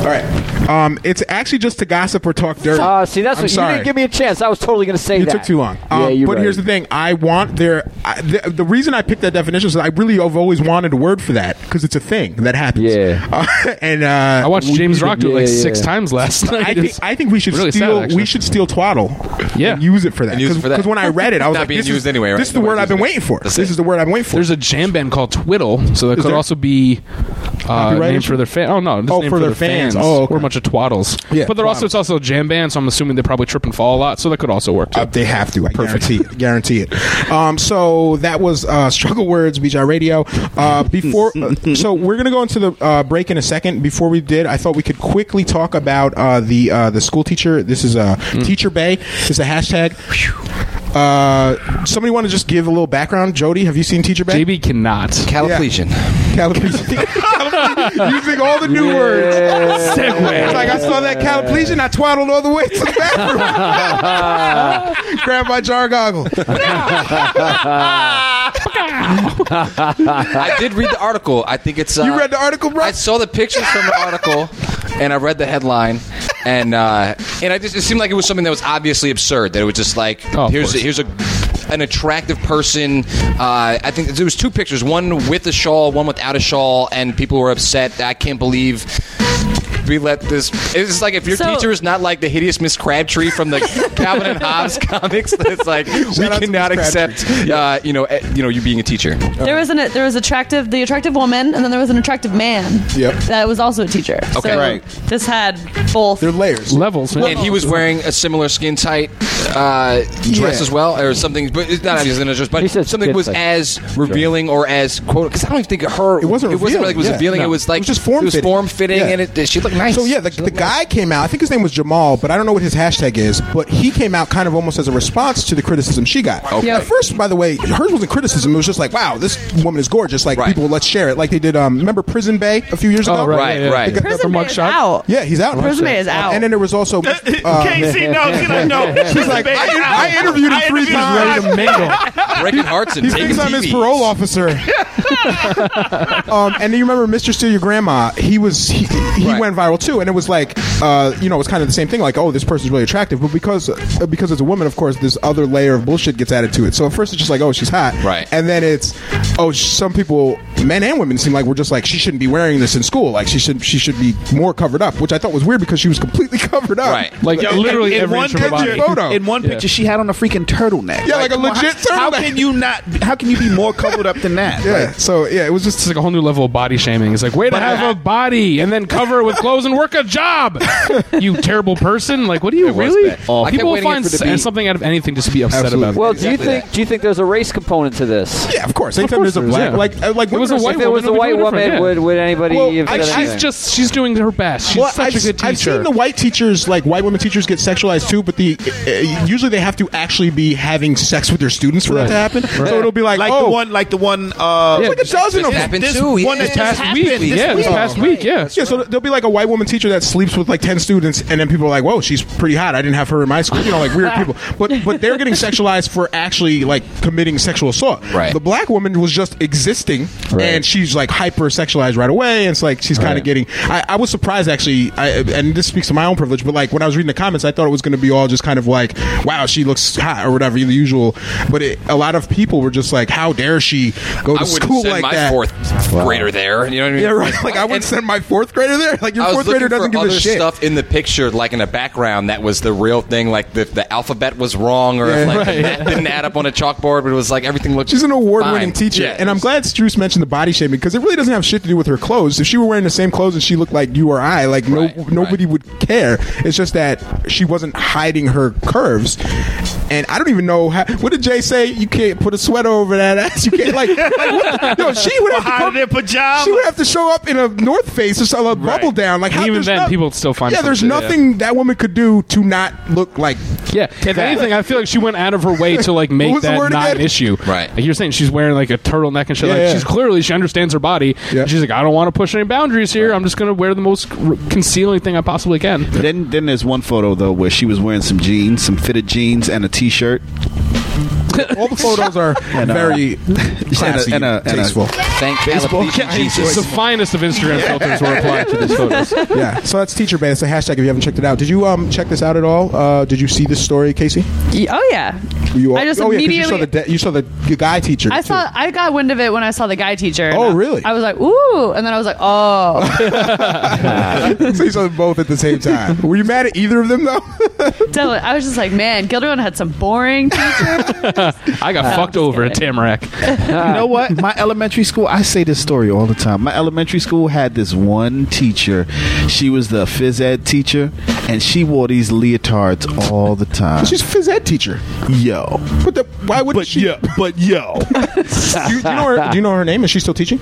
All right. Um, it's actually just to gossip or talk dirty. Uh, see, that's I'm what you sorry. didn't give me a chance. I was totally going to say You that. took too long. yeah, Um, you're but right. here's the thing: I want there. I, the, the reason I picked that definition is I really have always wanted a word for that because it's a thing that happens. Yeah. <laughs> Uh, and uh, I watched James Rock do it like yeah, six times last night. I think I think we should really steal actually. we should steal twaddle. Yeah. and use it for that. And use it for that. Because when I read it, I <laughs> was Not like, being this used is, anyway, right? This is the No word I've been waiting for. This it. is the word I've been waiting for. There's a jam band called Twiddle, so that could also be uh, Copyright named issue? for their fan. Oh no, Oh, for for their their fans. fans. Oh, okay. We're a bunch of twaddles. Yeah, but they're also it's also a jam band, so I'm assuming they probably trip and fall a lot, so that could also work too. Uh, they have to. I Perfect. guarantee it. Guarantee it. Um, so that was uh, Struggle Words, BJ Radio. Uh, before, <laughs> so we're gonna go into the uh, break in a second. Before we did, I thought we could quickly talk about uh, the uh, the school teacher. This is uh, Hmm. Teacher Bae. This is a hashtag. Uh, somebody want to just give a little background? Jody, have you seen Teacher Bae? JB cannot. Caliplegian. Caliplegian. <laughs> Caliplegian. Using all the new words. It's like I saw that caliplegian, I twaddled all the way to the bathroom. <laughs> Grab my jar goggle. I did read the article. I think it's. Uh, You read the article, bro? I saw the pictures from the article, and I read the headline, and uh, and I just it seemed like it was something that was obviously absurd. That it was just like Oh, here's a, here's a an attractive person. Uh, I think there was two pictures, one with a shawl, one without a shawl, and people were upset. I can't believe. We let this. It's like if your So- teacher is not like the hideous Miss Crabtree from the <laughs> Calvin and Hobbes comics. It's like we out to cannot Miss accept, uh, you know, eh, you know, you being a teacher. There was an there was attractive the attractive woman, and then there was an attractive man. Yep. That was also a teacher. Okay. so Right. This had both. They're layers. Levels. and he was wearing a similar skin tight uh, dress Yeah. as well, or something. But it's not obviously a dress, but He said something skin was tight. as revealing or as quote. Because I don't even think her. It wasn't It wasn't revealing, like it was yeah. revealing. No. It was like It was just form-fitting. form fitting, Yeah. and it, she looked nice. So yeah, the, the looked guy came out. I think his name was Jamal, but I don't know what his hashtag is. But he came out kind of almost as a response to the criticism she got. Okay. At first, by the way, hers wasn't criticism. It was just like, wow, this woman is gorgeous. Like Right. people, let's share it. Like they did. Um, remember Prison Bae a few years ago? Oh, right. Right, yeah, yeah. right. The- Prison Bae is mugshot. out. Yeah, he's out. Prison Bae is out. And then there was also. <laughs> Uh, Casey, <laughs> no, she's <laughs> like, no. She's like, I- I interviewed him three times. Ready to mingle. breaking hearts and He taking thinks I'm his TVs. parole officer. um, and then you remember Mr. Steal Your Grandma? He was he, he Right. went viral too, and it was like, uh, you know, it was kind of the same thing. Like, oh, this person's really attractive, but because uh, because it's a woman, of course, this other layer of bullshit gets added to it. So at first it's just like, oh, she's hot, Right. And then it's, oh, some people, men and women, seem like we're just like she shouldn't be wearing this in school. Like she should she should be more covered up, which I thought was weird because she was completely <laughs> covered up. Right. Like Yo, literally in, in every one inch of her picture, body. Photo. in one Yeah. picture, she had on a freaking turtleneck. Yeah, like a come on, legit how, How can you not? How can you be more covered up than that? Yeah. Like, So yeah, it was just It's like a whole new level of body shaming. It's like, way to have a body and then cover it with clothes and work a job. <laughs> you terrible person. Like, what do you It really? bad. People waiting find for it to s- something out of anything just to be upset Absolutely. about. Well, it. do you think do you think there's a race component to this? yeah, of course. Anytime course there's a black, like uh, like It was women a white If it was a woman, white it'd be woman, different, yeah. would would anybody Well, have I- said she's anything? She's just she's doing her best. She's well, such I've, a good I've teacher. seen the white teachers, like white women teachers, get sexualized too, but the uh, usually they have to actually be having sex with their students for that to happen. So it'll be like, like oh, the one, like the one. Uh, Yeah, like a dozen of This them. happened this too. one yeah. that this past happened week, this yeah, this week. past week, yeah. Yeah, so there'll be like a white woman teacher that sleeps with like ten students, and then people are like, "Whoa, she's pretty hot. I didn't have her in my school." You know, like weird people. <laughs> But but they're getting sexualized for actually like committing sexual assault. Right. The black woman was just existing, and she's like hyper sexualized right away. And it's like she's kind of Right. getting. I, I was surprised actually, I, and this speaks to my own privilege. But like when I was reading the comments, I thought it was going to be all just kind of like, "Wow, she looks hot" or whatever, the usual. But it, a lot of people were just like, "How dare she go to I school send like my that?" fourth grader there. You know what I mean? Yeah, right. Like I would And- send my fourth grader there. Like your fourth grader doesn't for give other a shit. stuff in the picture, like in the background, that was the real thing. Like the, the alphabet was wrong, or Yeah. if, like Right. the math didn't add up on a chalkboard. But it was like everything looked. She's an award-winning fine. teacher, Yeah, and I'm glad Struce mentioned the body shaming because it really doesn't have shit to do with her clothes. If she were wearing the same clothes and she looked like you or I, like no Right, nobody would care. It's just that she wasn't hiding her curves, and I don't even know how. What did Jay say? You can't put a sweater over that ass. You can't like. like what? No, she would have to come, in their. She would have to show up in a North Face or some a bubble down. Like how, Even then, no- people still find Yeah, there's something, yeah. nothing that woman could do to not look like. Yeah, if anything, I feel like she went out of her way to like <laughs> make that not again? an issue. Right. Like you're saying, she's wearing like a turtleneck and shit. Yeah, like yeah. she's clearly she understands her body. Yeah. She's like, I don't want to push any boundaries here. I'm just going to wear the most r- concealing thing I possibly can. Then, then there's one photo though where she was wearing some jeans, some fitted jeans, and a t-shirt. <laughs> All the photos are <laughs> very <laughs> classy, and a- and a- tasteful. Thank Baseball Caliplegian. Jesus. The finest of Instagram filters were applied to these photos. yeah, so that's Teacher Bae. It's a hashtag if you haven't checked it out. Did you um check this out at all? Uh, did you see this story, Casey? Y- oh yeah. You I just oh, yeah, 'cause you saw the de- you saw the, the guy teacher. I too. saw. I got wind of it when I saw the guy teacher. Oh, really? I was like, ooh, and then I was like, oh. so you saw them both at the same time. Were you mad at either of them though? Definitely. I was just like, man, Guilderland had some boring teachers. <laughs> I got fucked over at Tamarac. <laughs> you know what? My elementary school, I say this story all the time. My elementary school had this one teacher. She was the phys ed teacher, and she wore these leotards all the time. She's a phys ed teacher. yo, But the, why would but she? yo, but yo, <laughs> Do you, do you know her? Do you know her name? Is she still teaching?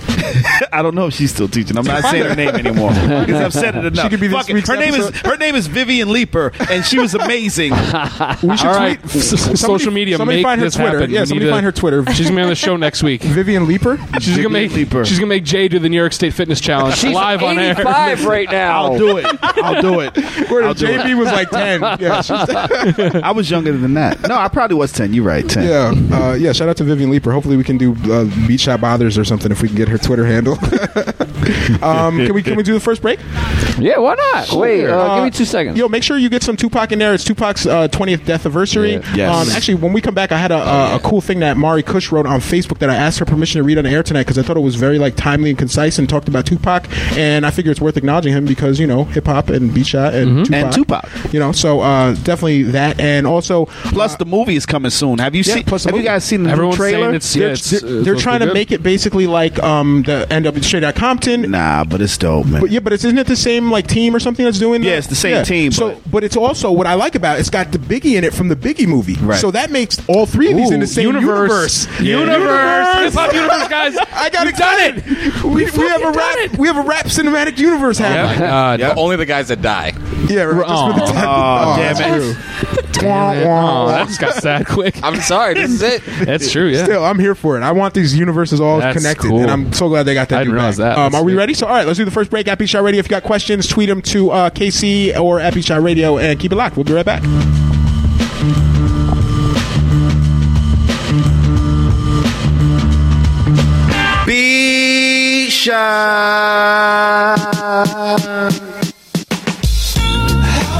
I don't know if she's still teaching. I'm not saying her name anymore because I've said it enough. She could be this Fuck it. week's Her name is episode. her name is Vivian Leaper, and she was amazing. We should All right, tweet. S- social media, Somebody make find her this Twitter. happen. Yeah, We somebody need to- find her Twitter. <laughs> She's gonna be on the show next week. Vivian Leeper. She's gonna make Leaper. she's gonna make Jay do the New York State Fitness Challenge She's live on air. 85 right now. I'll do it. I'll do it. <laughs> Where I'll do it. JB was like ten. <laughs> Yeah, she's, I was younger than that. No, I probably was ten. You're right, ten. yeah, uh, yeah. Shout out to Vivian Leeper. Hopefully, we can do uh, beat shot bothers or something if we can get her Twitter handle. um, can we can we do the first break? Yeah, why not? Wait, uh, give me two seconds. Yo, make sure you get some Tupac in there. It's Tupac's uh, 20th death anniversary. Yeah. Yes. Um, actually, when we come back, I had a, a, a cool thing that Mari Kush wrote on Facebook that I asked her permission to read on the air tonight because I thought it was very like timely and concise and talked about Tupac. And I figure it's worth acknowledging him because you know hip hop and beat shot and Tupac. And Tupac. You know, so uh, definitely that, and also Plus, the movie is coming soon. Have you Yeah, seen? plus the Have you guys seen the Everyone's trailer? saying it's they're, it's, they're, uh, they're trying to good. make it basically like um, the end of Straight Out Compton. Nah, but it's dope, man. But yeah, but it's, isn't it the same like team or something that's doing? Yeah, the- it's the same team, So, but- but it's also what I like about it, it's got the Biggie in it from the Biggie movie. Right. So that makes all three of these in the same <laughs> universe. Universe, Hip hop universe, guys. <laughs> I got We've excited. We, we have a rap. We have a rap cinematic universe Oh my happening. God. Yeah. Only the guys that die. Yeah, right, just for the Aw. Oh, damn that's it. Oh, that just got sad quick. I'm sorry, this is it. That's true. Yeah. Still, I'm here for it. I want these universes all That's connected, cool. and I'm so glad they got that. I didn't realize back. that. Um, are we ready? So, all right, let's do the first break. At Shot Radio. If you got questions, tweet them to uh, KC or at Shot Radio, and keep it locked. We'll be right back. How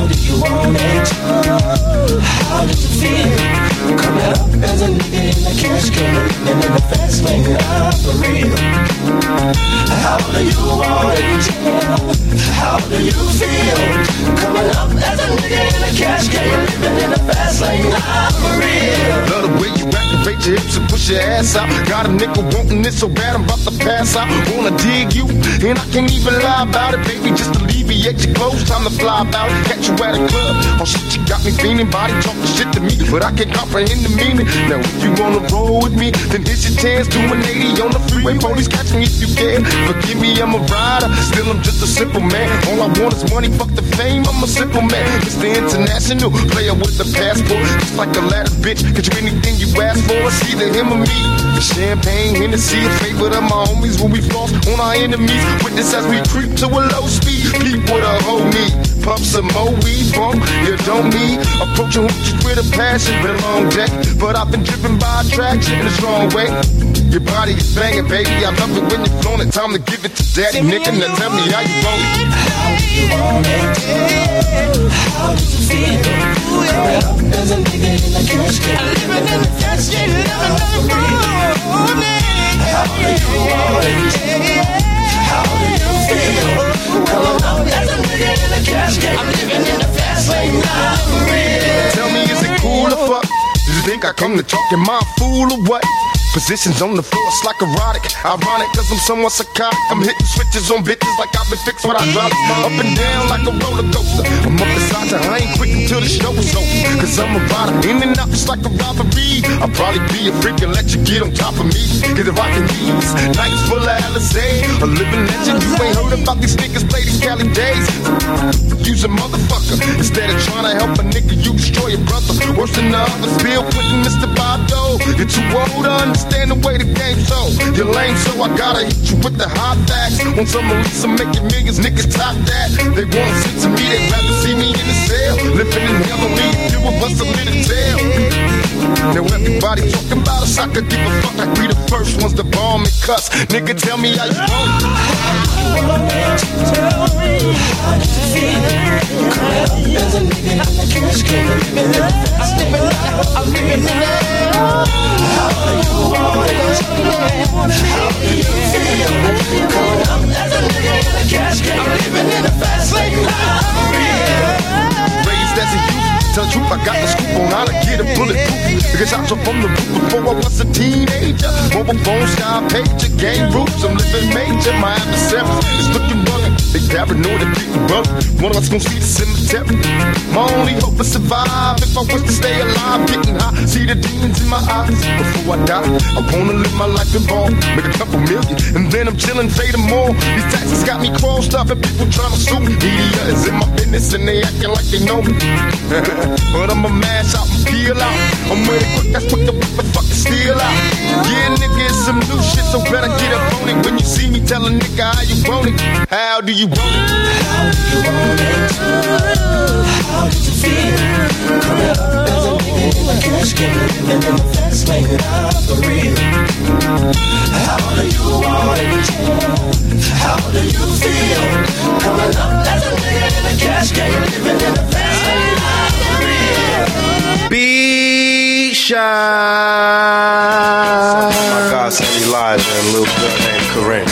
did you want it? How did you feel? Coming up as a nigga in the cash can and in the fast lane, not for real. How do you want it? How do you feel? Coming up as a nigga in the cash can living in the fast lane, not for real. Love the way you activate your hips and push your ass out. Got a nigga wanting it so bad I'm about to pass out. Wanna dig you, and I can't even lie about it, baby. Just alleviate your clothes, time to fly about. Catch you at a club, oh shit, you got me feeling. Body talking shit to me, but I can't comprehend the meaning. Now if you wanna roll with me, then here's your chance. Do an 80 on the freeway, police catch me if you can. Forgive me, I'm a rider, still I'm just a simple man. All I want is money, fuck the fame. I'm a simple man, Mr. International player with the passport, just like a ladder bitch. Get you anything you ask for, it's either him or me. Champagne, Hennessy, a favorite of my homies when we floss on our enemies. Witness as we creep to a low speed, peep with a whole knee. Pump some more weed, bump, you don't need. Approaching hoochies with a passion, been a long day. But I've been driven by attraction in a strong way. Your body is banging, baby. I love it when you're flown it. Time to give it to daddy, nigga. Now tell me how you want it. Can living in the fast lane, can living in the fast lane, real. Tell me, is it cool or fuck? You think I come to talk in my fool or what? Positions on the floor, it's like erotic. Ironic, cause I'm somewhat psychotic. I'm hitting switches on bitches like I've been fixed when I drop. Up and down like a roller coaster. I'm up beside you, I ain't quit until the show is over. Cause I'm a rider, in and out just like a robbery. I'll probably be a freak and let you get on top of me. Get a rockin' these nights full of Alizé. A living legend, you ain't heard about these niggas play these Cali days. Use a motherfucker. Instead of trying to help a nigga, you destroy your brother. Worse than the others, Bill Clinton, Mr. Bob Dole. You're too old to understand the way the game so. You're lame, so I gotta hit you with the hot facts. Want some release, I'm making millions, niggas top that. They want to sit to me, they'd rather see me in the cell. Living in hell, only if you of us a little tale. Now everybody talking about us, I could give a fuck. I be the first ones to bomb and cuss. Nigga, tell me how you want it. Fast lane, I'm living you you feel? Up as a nigga in cash can living in fast lane, raised as a youth. Tell the truth, I got the scoop on how to get a bulletproof. Because I dropped from the roof before I was a teenager. Mobile phone, sky pager, game roots. I'm living major. My adversaries is looking rugged. They paranoid and beating brother. One of us gonna see the cemetery. My only hope is survive. If I was to stay alive, getting high, see the demons in my eyes. Before I die, I wanna live my life in ball, make a couple million, and then I'm chilling, fading more. These taxes got me crossed up, and people trying to sue me. Media is in my business, and they acting like they know me. <laughs> but I'ma mash out and peel out. I'm it quick, that's quick the fucking steel out. Yeah, nigga, it's some new shit, so better get up on it. When you see me, tell a nigga how you want it. How do you want it? How do you feel? Coming up as a nigga in the cash game, living in the fast lane, not for real. How do you want it? How do you feel? Coming up as a nigga in the cash game, living in fast Be shy. My God said Elijah and a little girl named Corinne.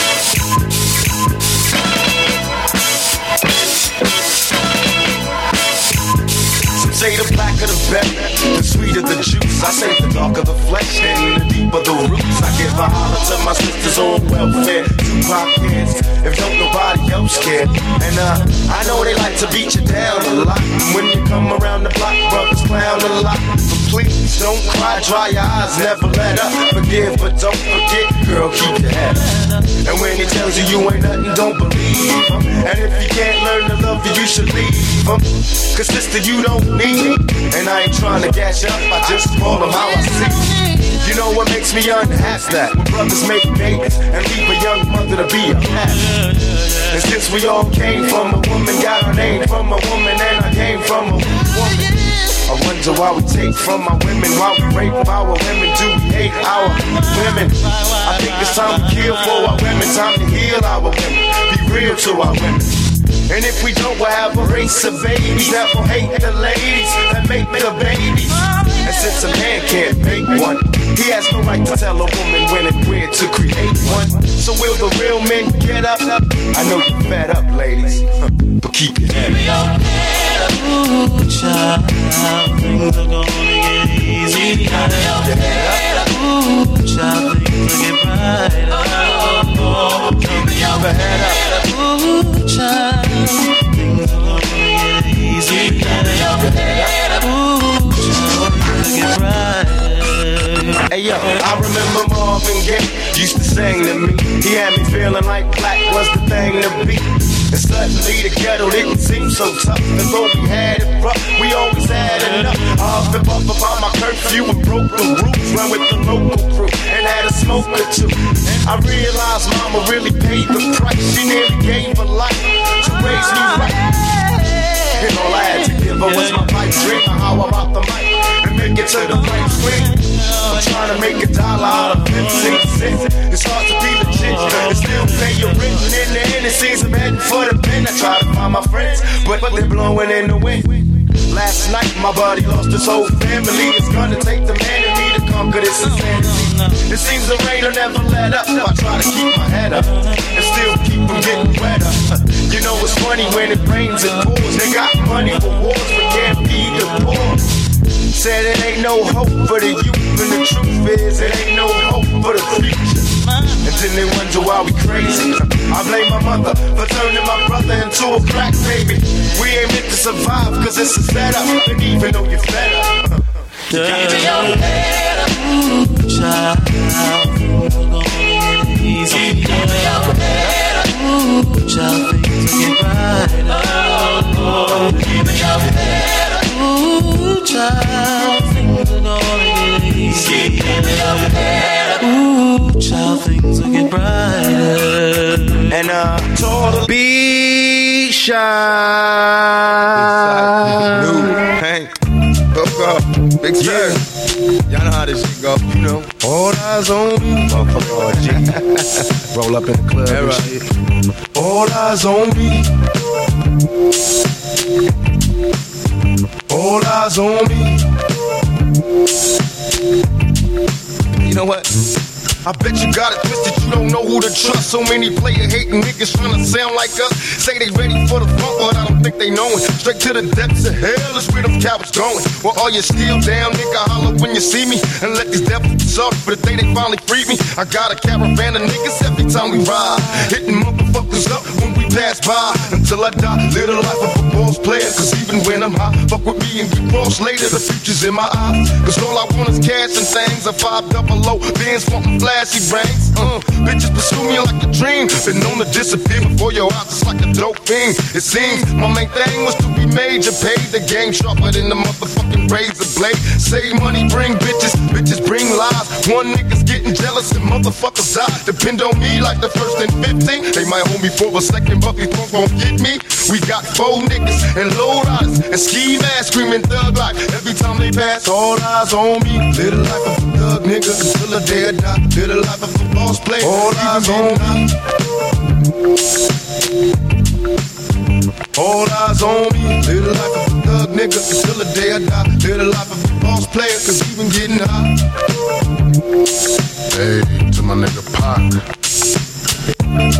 Some say the blacker the better, the sweeter the juice. I say the darker the flesh and the deeper the roots. I give a holler to my sisters on welfare. If don't nobody else care. And uh, I know they like to beat you down a lot. When you come around the block, brothers clown a lot. But please don't cry, dry your eyes, never let up. Forgive, but don't forget, girl, keep your head up. And when he tells you you ain't nothing, don't believe him. And if you can't learn to love you, you should leave him. Cause sister, you don't need me. And I ain't trying to gas you up, I just call him how I see. You know what makes me unhappy? That when brothers make babies and leave a young mother to be a parent. And since we all came from a woman, got our name from a woman, and I came from a woman. I wonder why we take from our women, why we rape our women, do we hate our women? I think it's time to kill for our women, time to heal our women, be real to our women. And if we don't, we'll have a race of babies that will hate the ladies that make the babies. And since a man can't make one, he has no right to tell a woman when and where to create one. So will the real men get up? I know you're fed up, ladies, <laughs> but keep your head up. Ooh, child, things are gonna get easy. Ooh, child, things will get brighter. Oh, keep your head up. Ooh, child, yo, I remember Marvin Gaye used to sing to me. He had me feeling like black was the thing to be. And suddenly the ghetto didn't seem so tough. And though we had it rough, we always had enough. I flip up about my curfew and broke the rules. Ran with the local crew and had a smoke or two. I realized mama really paid the price. She nearly gave her life to raise me right. And all I had to give her was my pipe dream. How about the mic and make it to the right screen? I'm trying to make a dollar out of 15 cents. It's hard to be legit and still pay your rent. And in the end, it seems I'm heading for the pen. I try to find my friends, but they're blowing in the wind. Last night, my buddy lost his whole family. It's gonna take the man in me to conquer this insanity. It seems the rain will never let up. I try to keep my head up and still keep from getting wetter. You know it's funny when it rains and pours. They got money for wars, but can't feed the poor. Said it ain't no hope for the youth, and the truth is it ain't no hope for the future. And then they wonder why we crazy. I blame my mother for turning my brother into a black baby. We ain't meant to survive, cause it's a setup. And even though you're fed up, you got to your head up. Child, things are gonna get easy. Keep your head up. Child, things will get brighter. Oh, keep your head up. Child, things are gonna get easy. Keep your head up. Ooh, child, things will get brighter. and uh, totally Be shy. new. Hey, hook up, big yeah. Y'all know how this shit go, you know. All eyes on me, motherfucker. <laughs> Roll up in the club and shit. All eyes on me. Eyes on me. You know what? I bet you got it twisted, you don't know who to trust. So many player hating niggas trying to sound like us. Say they ready for the funk, but I don't think they know it. Straight to the depths of hell is where them cowards going. Well, all you still down, nigga, holler when you see me. And let these devils suck for the day they finally free me. I got a caravan of niggas every time we ride. Hitting motherfuckers up when we pass by. Until I die, live the life of a boss player. Cause even when I'm high, fuck with me and get cross later. The future's in my eyes. Cause all I want is cash and things. A five double low, bands flashy brains. Uh, bitches pursue me like a dream. Been known to disappear before your eyes, it's like a dope fiend. It seems my main thing was to be major. Paid the game sharper than the motherfucking razor blade. Save money, bring bitches, bitches bring lies. One nigga's getting jealous and motherfuckers die. Depend on me like the first and 15. They might hold me for a second, but these punks won't get me. We got four niggas and low riders and ski masks screaming thug life. Every time they pass, all eyes on me. Little life of a thug nigga until the day I die. Little life of a boss player. All eyes on me. All eyes on me. Little life of a thug nigga until the day I die. Little life of a boss player, cause even getting high. Hey, to my nigga Pac.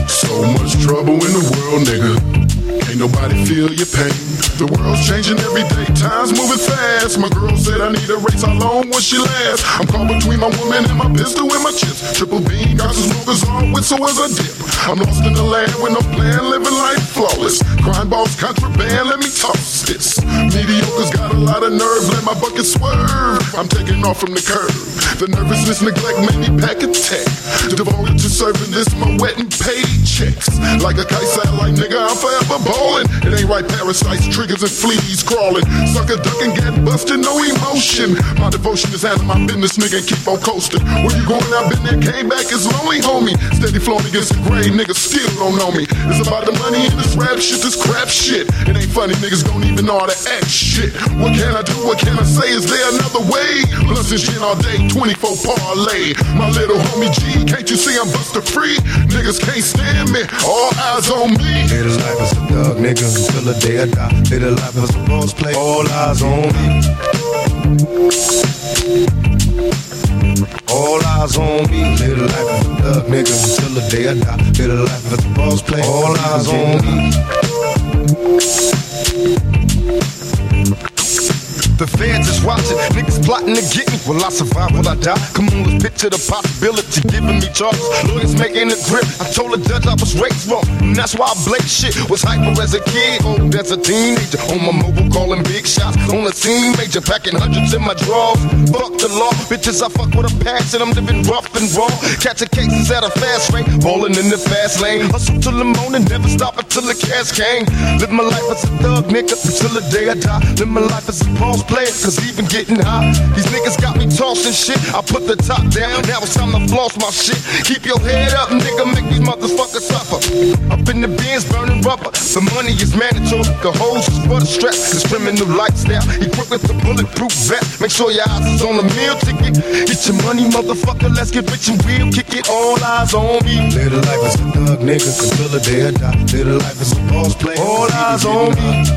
So much trouble in the world, nigga. Ain't nobody feel your pain. The world's changing every day, time's moving fast. My girl said I need a race, how long will she last? I'm caught between my woman and my pistol and my chips. Triple beam, got some smokers on with, so as I dip. I'm lost in the land with no plan, living life flawless. Crime balls, contraband, let me toss this. Mediocre's got a lot of nerve, let my bucket swerve. I'm taking off from the curb. The nervousness, neglect made me pack a tech. Devoted to serving this, my wet and paychecks. Like a kite satellite, nigga, I'm forever ballin'. It ain't right, parasites, triggers, and fleas crawling. Sucker ducking, get busted, no emotion. My devotion is handling my business, nigga, and keep on coasting. Where you going? I've been there, came back, it's lonely, homie. Steady flowing against the grade, niggas still don't know me. It's about the money and this rap shit, this crap shit. It ain't funny, niggas don't even know how to act shit. What can I do? What can I say? Is there another way? Plus this shit all day, 24 parlay. My little homie G, can't you see I'm buster free? Niggas can't stand me, all eyes on me. Little life is a thug nigga until the day I die. Little life is a boss play. All eyes on me. All eyes on me. Little life is a thug nigga until the day I die. Little life is a boss play. All eyes on me. The fans is watching, niggas plotting to get me. Will I survive? Will I die? Come on, let's picture the possibility. Giving me charges, lawyers making a grip. I told the judge I was raised wrong, and that's why I blaze shit. Was hyper as a kid, oh, old as a teenager. On my mobile, calling big shots. On the scene, major, packing hundreds in my drawers. Fuck the law, bitches, I fuck with a passion. I'm living rough and raw. Catching cases at a fast rate, balling in the fast lane. Hustle till the morning, never stop until the cash came. Live my life as a thug, nigga, until the day I die. Live my life as a boss player, cause even getting hot. These niggas got me tossing shit. I put the top down, now it's time to floss my shit. Keep your head up, nigga, make these motherfuckers suffer. Up in the bins, burning rubber. The money is mandatory, the hose is for the stress. This criminal lifestyle, equipped with the bulletproof vest. Make sure your eyes is on the meal ticket. Get your money, motherfucker, let's get rich and real. Kick it, all eyes on me. Little life is a thug, nigga, until the day I die. Little life is a boss play. All eyes on me.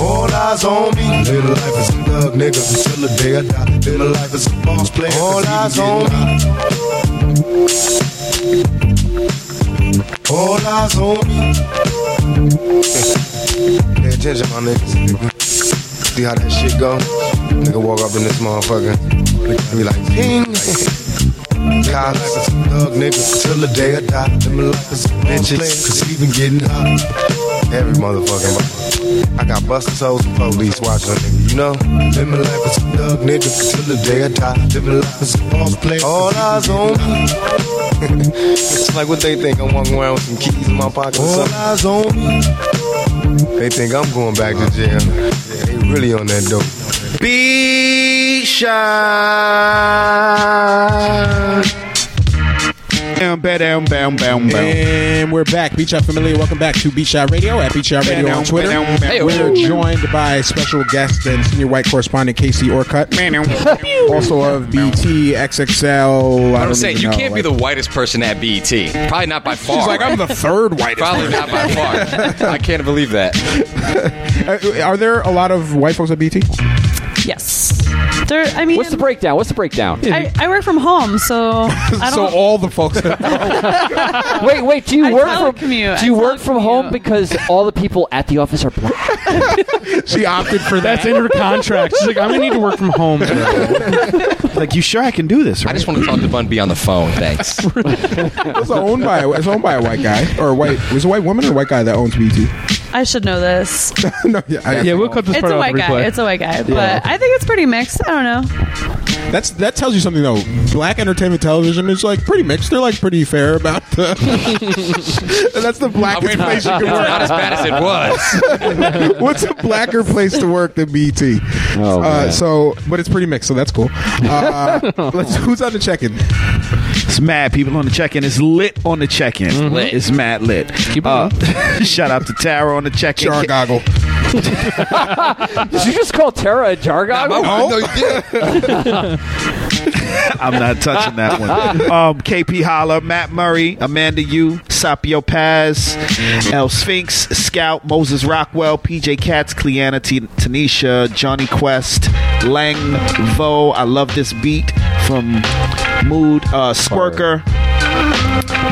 All eyes on me. Little life is a thug nigga until the day I die. Little life is a boss player. All eyes on me. All eyes on me. Pay attention, my niggas. nigga. See how that shit go? Nigga walk up in this motherfucker. Be like, ping. Cops, thug nigga till the day I die. Living life is a bitches, cause even getting hot. Every motherfucking motherfucker. I got busted toes and police watching nigga, you know? Living life as a thug nigga till the day I die. Living life as a boss player. All eyes on me. <laughs> it's like what they think. I'm walking around with some keys in my pocket or something. All eyes on me. They think I'm going back to jail. They really on that dope. B shot. Bam, bam, bam, bam, bam. And we're back. Beat Shot Familiar. Welcome back to Beat Shot Radio at Beat Shot Radio on Twitter. We're joined by special guest and senior white correspondent Casey Orcutt, also of BET XXL. I I'm don't saying even you know, can't be the whitest person at BET. Probably not by far. She's like, I'm the third whitest. Probably not by far. I can't believe that. <laughs> Uh, Are there a lot of white folks at BET? Yes. There, I mean, What's the breakdown? What's the breakdown? I, I work from home, so <laughs> I so don't. all the folks. <laughs> wait, wait. Do you I work from? telecommute. Do you I work from home telecommute. because all the people at the office are black? <laughs> she opted for That's in her contract. She's like, I'm gonna need to work from home. Like, you sure I can do this? I just want to talk to Bun B on the phone. Thanks. It's owned by it's owned by a white guy or a white. Was it a white woman or a white guy that owns BET? I should know this. <laughs> no, yeah, I, yeah, we'll cut this It's part a out white of the guy. replay. It's a white guy, but I think it's pretty mixed. I don't know. That's that tells you something though. Black entertainment television is like pretty mixed. They're like pretty fair about the. and <laughs> that's the blackest place you can work. Not as bad as it was. <laughs> What's a blacker place to work than BET? Oh, uh, man. so, but it's pretty mixed, so that's cool. Uh, let's, who's on the check-in? It's mad people on the check-in. It's lit on the check-in. Lit. It's mad lit. Keep Uh, <laughs> shout out to Tara on the check-in. Jar goggle. <laughs> Did you just call Tara a jargon? Oh, no, you didn't. <laughs> I'm not touching that one. Um, KP Holler, Matt Murray, Amanda Yu, Sapio Paz, El Sphinx, Scout, Moses Rockwell, PJ Katz, Cleanna T- Tanisha, Johnny Quest, Lang Vo. I love this beat from Mood, uh, Squirker,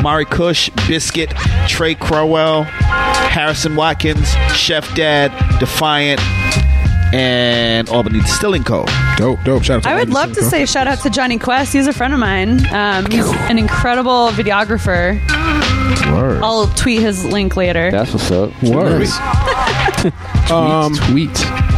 Mari Kush, Biscuit, Trey Crowell, Harrison Watkins, Chef Dad, Defiant, and Albany Distilling Co. Dope, dope. Shout out to I would Andy love to Cinco. say shout out to Johnny Quest. He's a friend of mine. Um, he's an incredible videographer. I'll tweet his link later. That's what's up. <laughs> Um, Tweet. Tweet,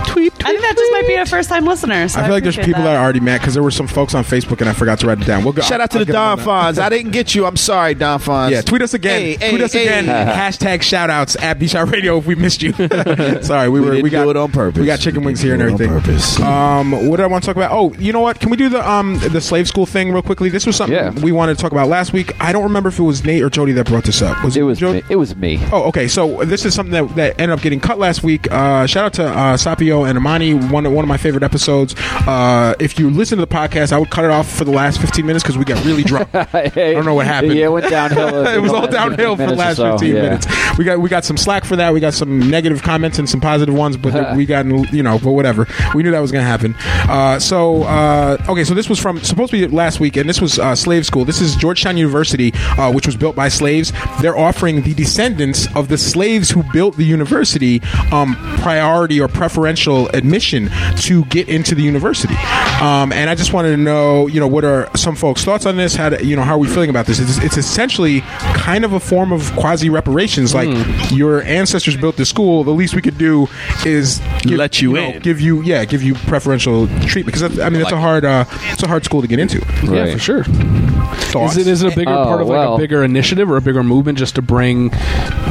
I think that just might be a first time listener. So I I, feel like there's people that. are already mad because there were some folks on Facebook and I forgot to write it down. We'll go. Shout out to I'll the get them on Don that. Fonz. I didn't get you. I'm sorry, Don Fonz. Yeah, tweet us again. Hey, tweet hey, us hey. again. <laughs> Hashtag shout outs at B Shot Radio if we missed you. <laughs> Sorry, we, We were we got it on purpose. We got chicken wings here and didn't do it on everything. purpose. Um, what did I want to talk about? Oh, you know what? Can we do the um the slave school thing real quickly? This was something Yeah. we wanted to talk about last week. I don't remember if it was Nate or Jody that brought this up. Was It was Jody? me. It was me. Oh, okay. So this is something that, that ended up getting cut last week. Uh, shout out to uh, Sapio and One of, one of my favorite episodes. Uh, if you listen to the podcast, I would cut it off for the last 15 minutes because we got really drunk. <laughs> I don't know what happened. Yeah, it went downhill. <laughs> it was all downhill for the last 15 minutes. We got we got some slack for that. We got some negative comments and some positive ones, but <laughs> we got you know, but whatever. We knew that was going to happen. Uh, so uh, okay, so this was from supposed to be last week, and this was uh, slave school. This is Georgetown University, uh, which was built by slaves. They're offering the descendants of the slaves who built the university um, priority or preferential admission to get into the university. Um, and I just wanted to know, you know, what are some folks' thoughts on this? How do, you know, how are we feeling about this? It's, it's essentially kind of a form of quasi reparations. Like your ancestors built the school, the least we could do is give, Let you know, in. give you yeah, give you preferential treatment because I mean it's a hard uh, it's a hard school to get into. Yeah, for sure. Thoughts? Is it is it a bigger Oh, part of like well. a bigger initiative or a bigger movement just to bring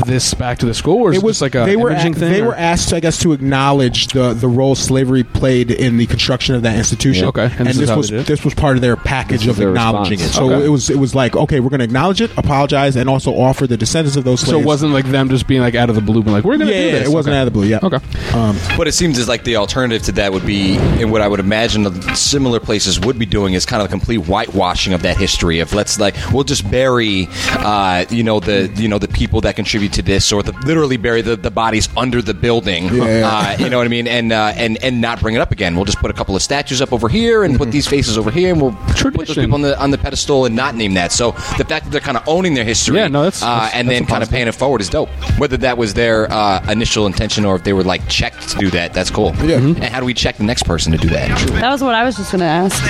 this back to the school, or is it, it was just like a they were a- thing? they or- were asked, I guess, to acknowledge the the role slavery played in the construction of that institution. Yeah. Okay. And and, this this was they did it? this was part of their package This of acknowledging response. it. So Okay. it was it was like okay, we're going to acknowledge it, apologize, and also offer the descendants of those slaves. so it wasn't like them just being like out of the blue, being like we're gonna yeah, do this. it wasn't Okay. out of the blue. Yeah. Okay. Um, But it seems as like the alternative to that would be, and what I would imagine the similar places would be doing is kind of a complete whitewashing of that history. Of let's like we'll just bury, uh, you know the you know the people that contribute to this, or the, literally bury the, the bodies under the building. Yeah. Uh, you know what I mean, and uh, and and not bring it up again. We'll just put a couple of statues up over here and put these faces over here, and we'll put those people on the on the pedestal and not name that. So the fact that they're kind of owning their history, Yeah, no, that's- uh, that's- and that's then kind of paying it forward is dope. Whether that was their uh, initial intention or if they were like checked to do that, that's cool. Yeah. And how do we check the next person to do that? That was what I was just going to ask.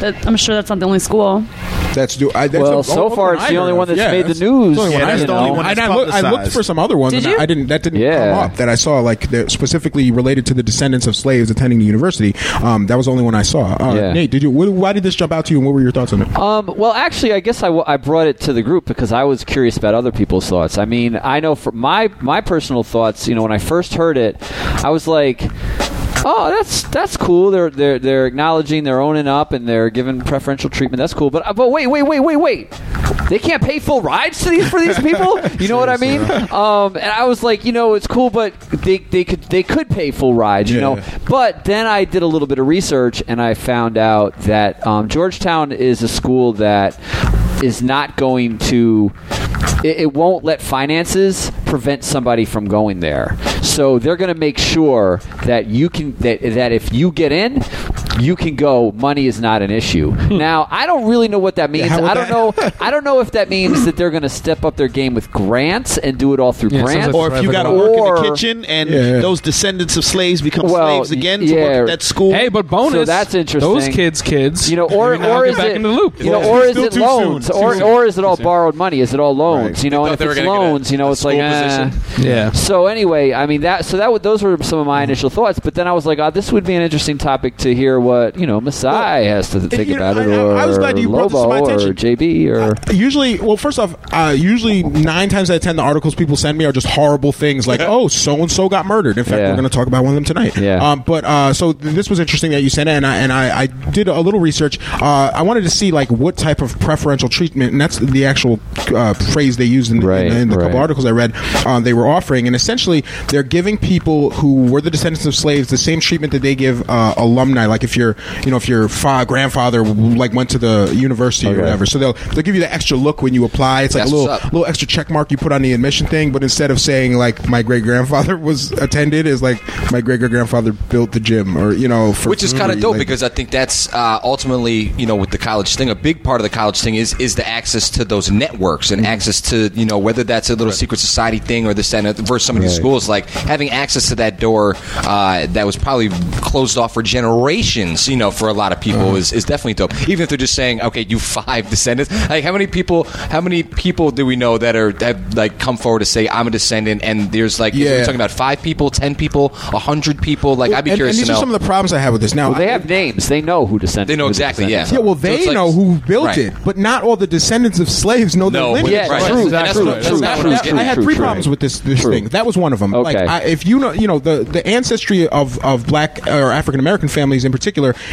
That, I'm sure that's not the only school. that's do. I, that's Well, the so far it's the only one that's Yeah, made the that's news. the only Yeah, I that's the only one And that's I, look, I looked for some other ones. Did and you? I didn't. That didn't Yeah. come up. That I saw like specifically related to the descendants of slaves attending the university. Um, that was the only one I saw. Uh, Yeah. Nate, did you? What, why did this jump out to you? and What were your thoughts on it? Um, well, actually, I guess I, w- I brought it to the group because I was curious about other people's thoughts. I mean, I know for my my personal thoughts, you know, when I first heard it, I was like, "Oh, that's that's cool. They're they're they're acknowledging, they're owning up, and they're giving preferential treatment. That's cool." But uh, but wait, wait, wait, wait, wait. They can't pay full rides to these for these people. <laughs> You know what I mean? Um, and I was like, you know, it's cool, but they, they could they could pay full rides. You Yeah. know, but then I did a little bit of research and I found out that um, Georgetown is a school that is not going to. It, it won't let finances prevent somebody from going there. So they're going to make sure that you can that that if you get in, you can go. Money is not an issue. Hmm. now, I don't really know what that means. how would I don't know. I don't know if that means that they're going to step up their game with grants and do it all through Yeah, grants. like Or if you got to Or- work in the kitchen and Yeah. those descendants of slaves become Well, slaves again to yeah. work at that school. Hey, but bonus. So that's interesting. Those kids, kids. you know, or maybe now or get is back it into the loop? you know, or is it loans, soon. or or is it all borrowed money? Is it all loans? You know, and if it's gonna a- loans, you know, it's like eh. yeah. So anyway, I mean that. So that would, those were some of my mm-hmm. initial thoughts. But then I was like, oh, this would be an interesting topic to hear what you know Masai has to think you know, about it, I- I- or I was glad you brought this to Lobo, my or. JB, or Usually, well, first off, uh, usually nine times out of ten, the articles people send me are just horrible things like, "Oh, so and so got murdered." In fact, Yeah. we're going to talk about one of them tonight. Yeah. Um, but uh, so th- this was interesting that you sent it, and I and I, I did a little research. Uh, I wanted to see like what type of preferential treatment, and that's the actual uh, phrase they used in, Right, in, in the couple articles I read. Um, they were offering, and essentially, they're giving people who were the descendants of slaves the same treatment that they give uh, alumni. Like if your, you know, if your fa- grandfather like went to the university Okay. or whatever. So they'll they'll give you the extra look when you apply. It's like That's a little little extra check mark you put on the admission thing, but instead of saying like my great grandfather <laughs> was attended, is like my great great grandfather built the gym, or you know, for Which is kind of dope like- because I think that's uh, ultimately, you know, with the college thing, a big part of the college thing is is the access to those networks and access to, you know, whether that's a little secret society thing or this and that, versus some of these Right. schools, like having access to that door uh, that was probably closed off for generations, you know, for a lot of people uh-huh. is, is definitely dope. Even if they're just saying, okay, you five <laughs> descendants, like how many people, how many people do we know that are have like come forward to say I'm a descendant, and there's like, Yeah. we're talking about five people, ten people, a hundred people, like I'd be and, curious and these to know. are some of the problems I have with this. Now well, they have names. They know who descendants. They know who the exactly, descendants yeah. Yeah, well, they it's like- know who built Right. it, but not all the descendants of slaves know their No, lineage. Yeah, right. true, And that's true, what- that's true, not what true, I was true, getting I at. had true, three true. problems with this this True. thing. That was one of them. Like, Okay. I, if you know, you know, the the ancestry of of black or African American families in particular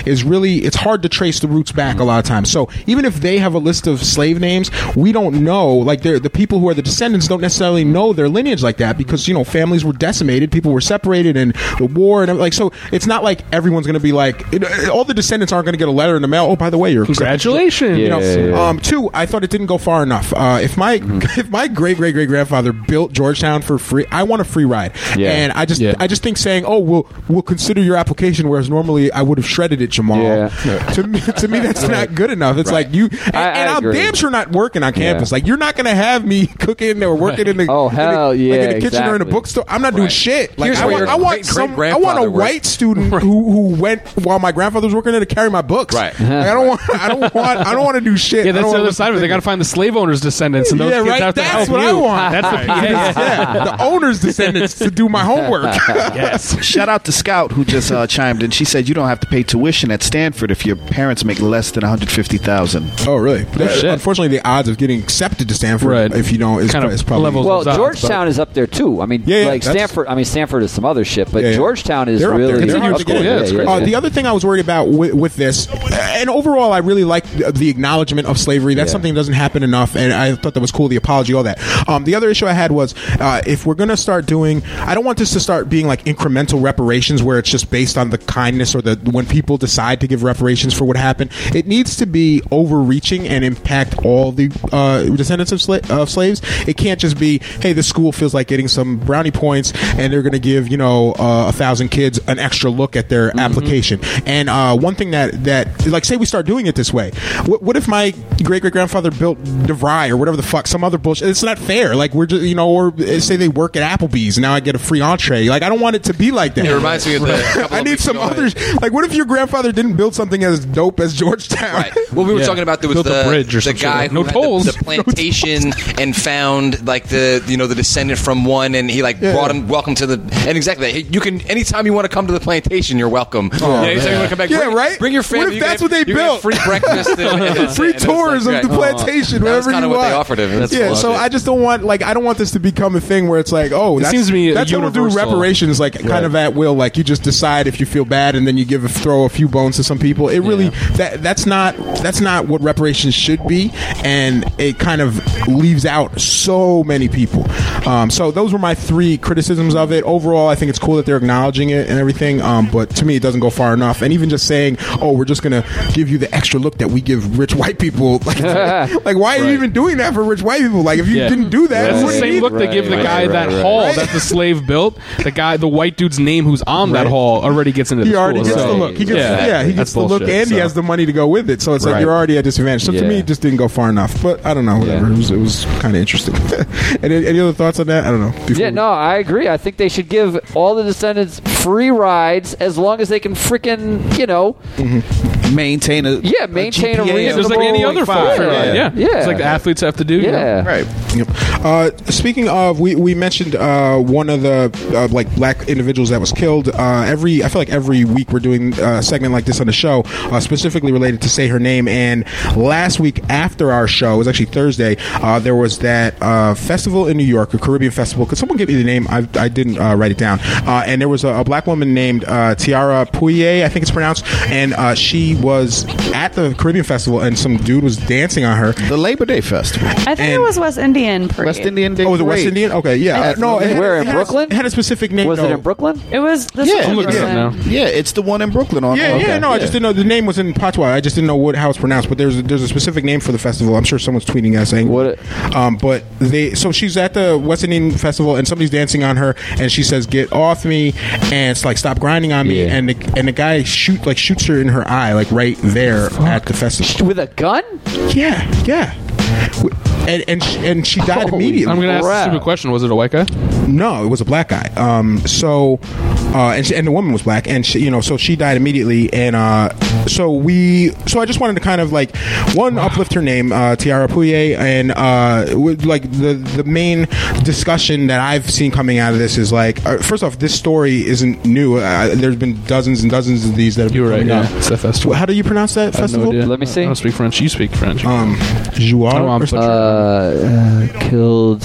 is really it's hard to trace the roots back a lot of times. So even if they have a list of slave names, we don't know. Like, they're, the people who are the descendants don't necessarily know their lineage like that because you know families were decimated, people were separated, and the war and like so. It's not like everyone's going to be like it, all the descendants aren't going to get a letter in the mail. Oh, by the way, you're Congratulations. you know, Yeah, yeah, yeah. um, two, I thought it didn't go far enough. Uh, if my <laughs> if my great great great grandfather built Georgetown for free, I want a free ride. Yeah. And I just Yeah. I just think saying, oh, we'll we'll consider your application, whereas normally I would have shredded it, Jamal. Yeah. <laughs> To me, to me, that's not good enough. It's like you, and, I- I and I'm damn sure not working on campus. Yeah. Like you're not going to have me <laughs> cooking or working in the Oh, in the- hell like yeah, in the kitchen or in a bookstore. I'm not doing shit. Like Here's I where want, your I want great- some. I great-grandfather want a worked. white student who who went while my grandfather was working there to carry my books. Right. Like, I don't want. I don't want. I don't want to do shit. Yeah, that's the other side of it. They got to find the slave owners' descendants, and those Yeah, kids right. have to That's help what you. I want. That's the <laughs> PA. yeah, the owner's descendants to do my homework. Yes. Shout out to Scout who just uh, chimed in. She said you don't have to pay tuition at Stanford if your parents make less than one hundred fifty thousand. oh, really? That's- shit. Unfortunately, the odds of getting accepted to Stanford, Right. if you don't, is, Kind of is probably levels Well, odds, Georgetown is up there too. I mean, Yeah, yeah, like Stanford. I mean, Stanford is some other shit, but Yeah, yeah. Georgetown is They're up there. really They're a huge up school. there. Yeah, it's great. Uh, the other thing I was worried about with, with this, and overall, I really like the, the acknowledgement of slavery. That's Yeah. something that doesn't happen enough, and I thought that was cool. The apology, all that. Um, the other issue I had was uh, if we're going to start doing, I don't want this to start being like incremental reparations where it's just based on the kindness or the when people decide to give reparations for what happened. It needs to be overreaching and impact all the uh, descendants of, sla- of slaves. It can't just be, hey, the school feels like getting some brownie points, and they're going to give you know uh, a thousand kids an extra look at their application. And uh, one thing that that like say we start doing it this way, what, what if my great great grandfather built DeVry or whatever the fuck some other bullshit? It's not fair. Like we're just you know, or uh, say they work at Applebee's and now I get a free entree. Like I don't want it to be like that. It reminds me of the. <laughs> I need some ago, others. Like, what if your grandfather didn't build something as dope as Georgetown? Right. Well, we were Yeah. talking about there was Built a the, bridge or the guy like- who no had tolls. the, <laughs> the plantation and found like the you know the descendant from one, and he like Yeah. brought him welcome to the and exactly that. You can anytime you want to come to the plantation, you're welcome. Oh, yeah, anytime you want to come back, Yeah, bring, right? Bring your What if You that's get- what they you get built? Free breakfast, and, <laughs> and it's- Free and tours like, of the plantation, That was wherever kinda you what want. they offered him. That's yeah, so I just don't want like I don't want this to become a thing where it's like, oh, that's, seems to me that's how we'll do reparations, like kind of at will. Like you just decide if you feel bad, and then you give a, throw a few bones to some people. It really that that's not that's not what reparations should be, and it kind of leaves out so many people. Um, so those were my three criticisms of it. Overall, I think it's cool that they're acknowledging it and everything, um, but to me, it doesn't go far enough. And even just saying, oh, we're just gonna give you the extra look that we give rich white people, <laughs> like, <laughs> like why are you even doing that for rich white people? Like if you Yeah. didn't do that, That's you the same need- look they give the Right, guy right, that right, hall right. that the slave built. The guy, the white dude's name who's on that Right. hall already gets into He the already school. gets so, the look. He gets, Yeah, yeah, he gets the look, and he has the money to go with it. So it's like Right. you're already at disadvantage. So to me, it just didn't go far enough. But I don't know. Whatever. Yeah. It was, it was kind of interesting. <laughs> any, any other thoughts on that? I don't know. Before Yeah, we- no, I agree. I think they should give all the descendants free rides as long as they can freaking, you know, mm-hmm. Maintain a Yeah, maintain a GPA of Yeah, just like any other 0.5. full free ride. Yeah. Yeah. It's like the athletes have to do. you know? yeah. Right. Yep. Uh, speaking of, we, we mentioned uh, one of the uh, like black individuals that was killed. Uh, every I feel like every week we're doing a segment like this on the show, uh, specifically related to say her name. And last week after our show, it was actually Thursday. Uh, there was that uh, festival in New York, a Caribbean festival. Could someone give me the name? I, I didn't uh, write it down. Uh, and there was a, a black woman named uh, Tiarah Poyau, I think it's pronounced, and uh, she was at the Caribbean festival, and some dude was dancing on her. The Labor Day Festival. I think And- it was West Indian parade. West Indian Day. Oh, was it West Parade. Indian? Okay, yeah. Uh, no, it had- Where, it in had- Brooklyn? It had a specific name. Was it in Brooklyn? It was this Yeah, was I'm looking at it Brooklyn. now. Yeah, it's the one in Brooklyn. On Yeah, on- yeah, no, I just didn't know the name was in patois. I just didn't know what how it's pronounced. But there's a, there's a specific name for the festival. I'm sure someone's tweeting us saying What- Um, but they so she's at the West Indian festival and somebody's dancing on her and she says, "Get off me!" and it's like, "Stop grinding on me!" Yeah. And the, and the guy shoot like shoots her in her eye like right there at the festival. With a gun? Yeah, yeah. W- And and she, and she died Holy immediately. I'm going to ask a stupid question. Was it a white guy? No, it was a black guy. Um, so, uh, and, she, and the woman was black, and she, you know, so she died immediately, and uh, so we, so I just wanted to kind of like one uplift her name, uh, Tiarah Poyau, and uh, with, like the the main discussion that I've seen coming out of this is like, uh, first off, this story isn't new. Uh, there's been dozens and dozens of these that have been You were right. coming Yeah. up. It's that festival. How do you pronounce that I have no festival? Let me see. I don't speak French. You speak French. Um, Jouar I'm or sorry. something, Uh, uh, killed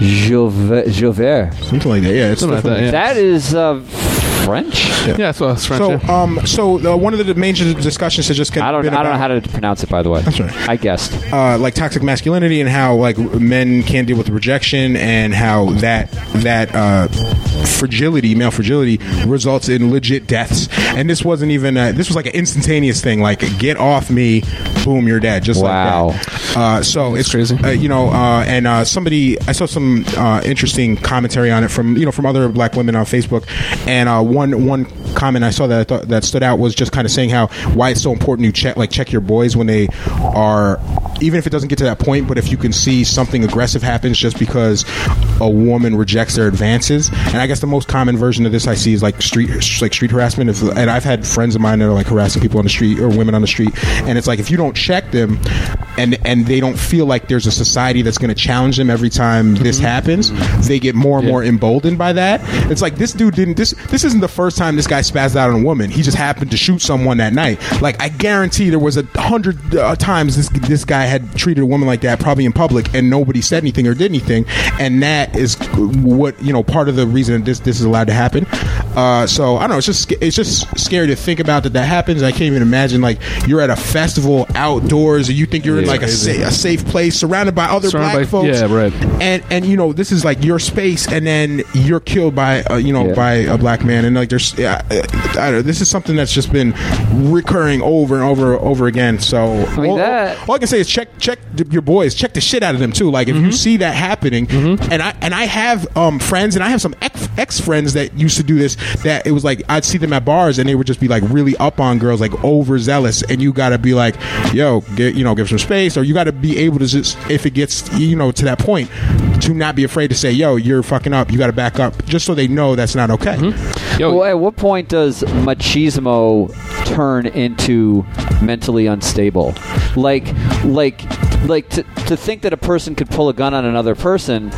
Jove- Jover. something like that. Yeah, it's Something like that, yeah. That is uh, French. yeah, so it's French. So, yeah. um, so uh, one of the major discussions has just I don't. been I don't know how to pronounce it. By the way, That's right. I guessed. uh, like toxic masculinity and how like men can't deal with rejection and how that that uh, fragility, male fragility, results in legit deaths. And this wasn't even a, this was like an instantaneous thing. Like get off me, boom, you're dead. Just Wow. like that. Uh, so it's crazy. Uh, you know, uh, and uh, somebody I saw some uh, interesting commentary on it from you know from other black women on Facebook, and uh, one one comment I saw that I thought that stood out was just kind of saying how why it's so important you check like check your boys when they are even if it doesn't get to that point, but if you can see something aggressive happens just because a woman rejects their advances, and I guess the most common version of this I see is like street like street harassment. If, and I've had friends of mine that are like harassing people on the street or women on the street, and it's like if you don't check them, and and they don't feel like there's a society that's going to challenge them every time this happens, they get more and more emboldened by that. It's like this dude didn't this this isn't the first time this guy spazzed out on a woman. He just happened to shoot someone that night. Like I guarantee there was a hundred uh, times this this guy had treated a woman like that, probably in public, and nobody said anything or did anything. And that is what you know part of the reason that this this is allowed to happen. Uh, so I don't know. It's just it's just scary to think about that that happens. I can't even imagine like you're at a festival outdoors and you think you're in like a, sa- a safe place surrounded by other Surrounded black by- folks. yeah, right. And and you know this is like your space, and then you're killed by uh, you know Yeah. by a black man, and like there's yeah, I don't know. This is something that's just been recurring over and over over again. So mean, all, that- all I can say is check check your boys, check the shit out of them too. Like if Mm-hmm. you see that happening, and I and I have um friends, and I have some ex ex friends that used to do this. That it was like I'd see them at bars, and they would just be like really up on girls, like overzealous, and you got to be like, yo, get you know, give some space, or you got to be able to just if it gets you know to that point, to not be afraid to say, yo, you're fucking up. You got to back up, just so they know that's not okay. Mm-hmm. Yo, Well, at what point does machismo turn into mentally unstable? Like, like, like to, to think that a person could pull a gun on another person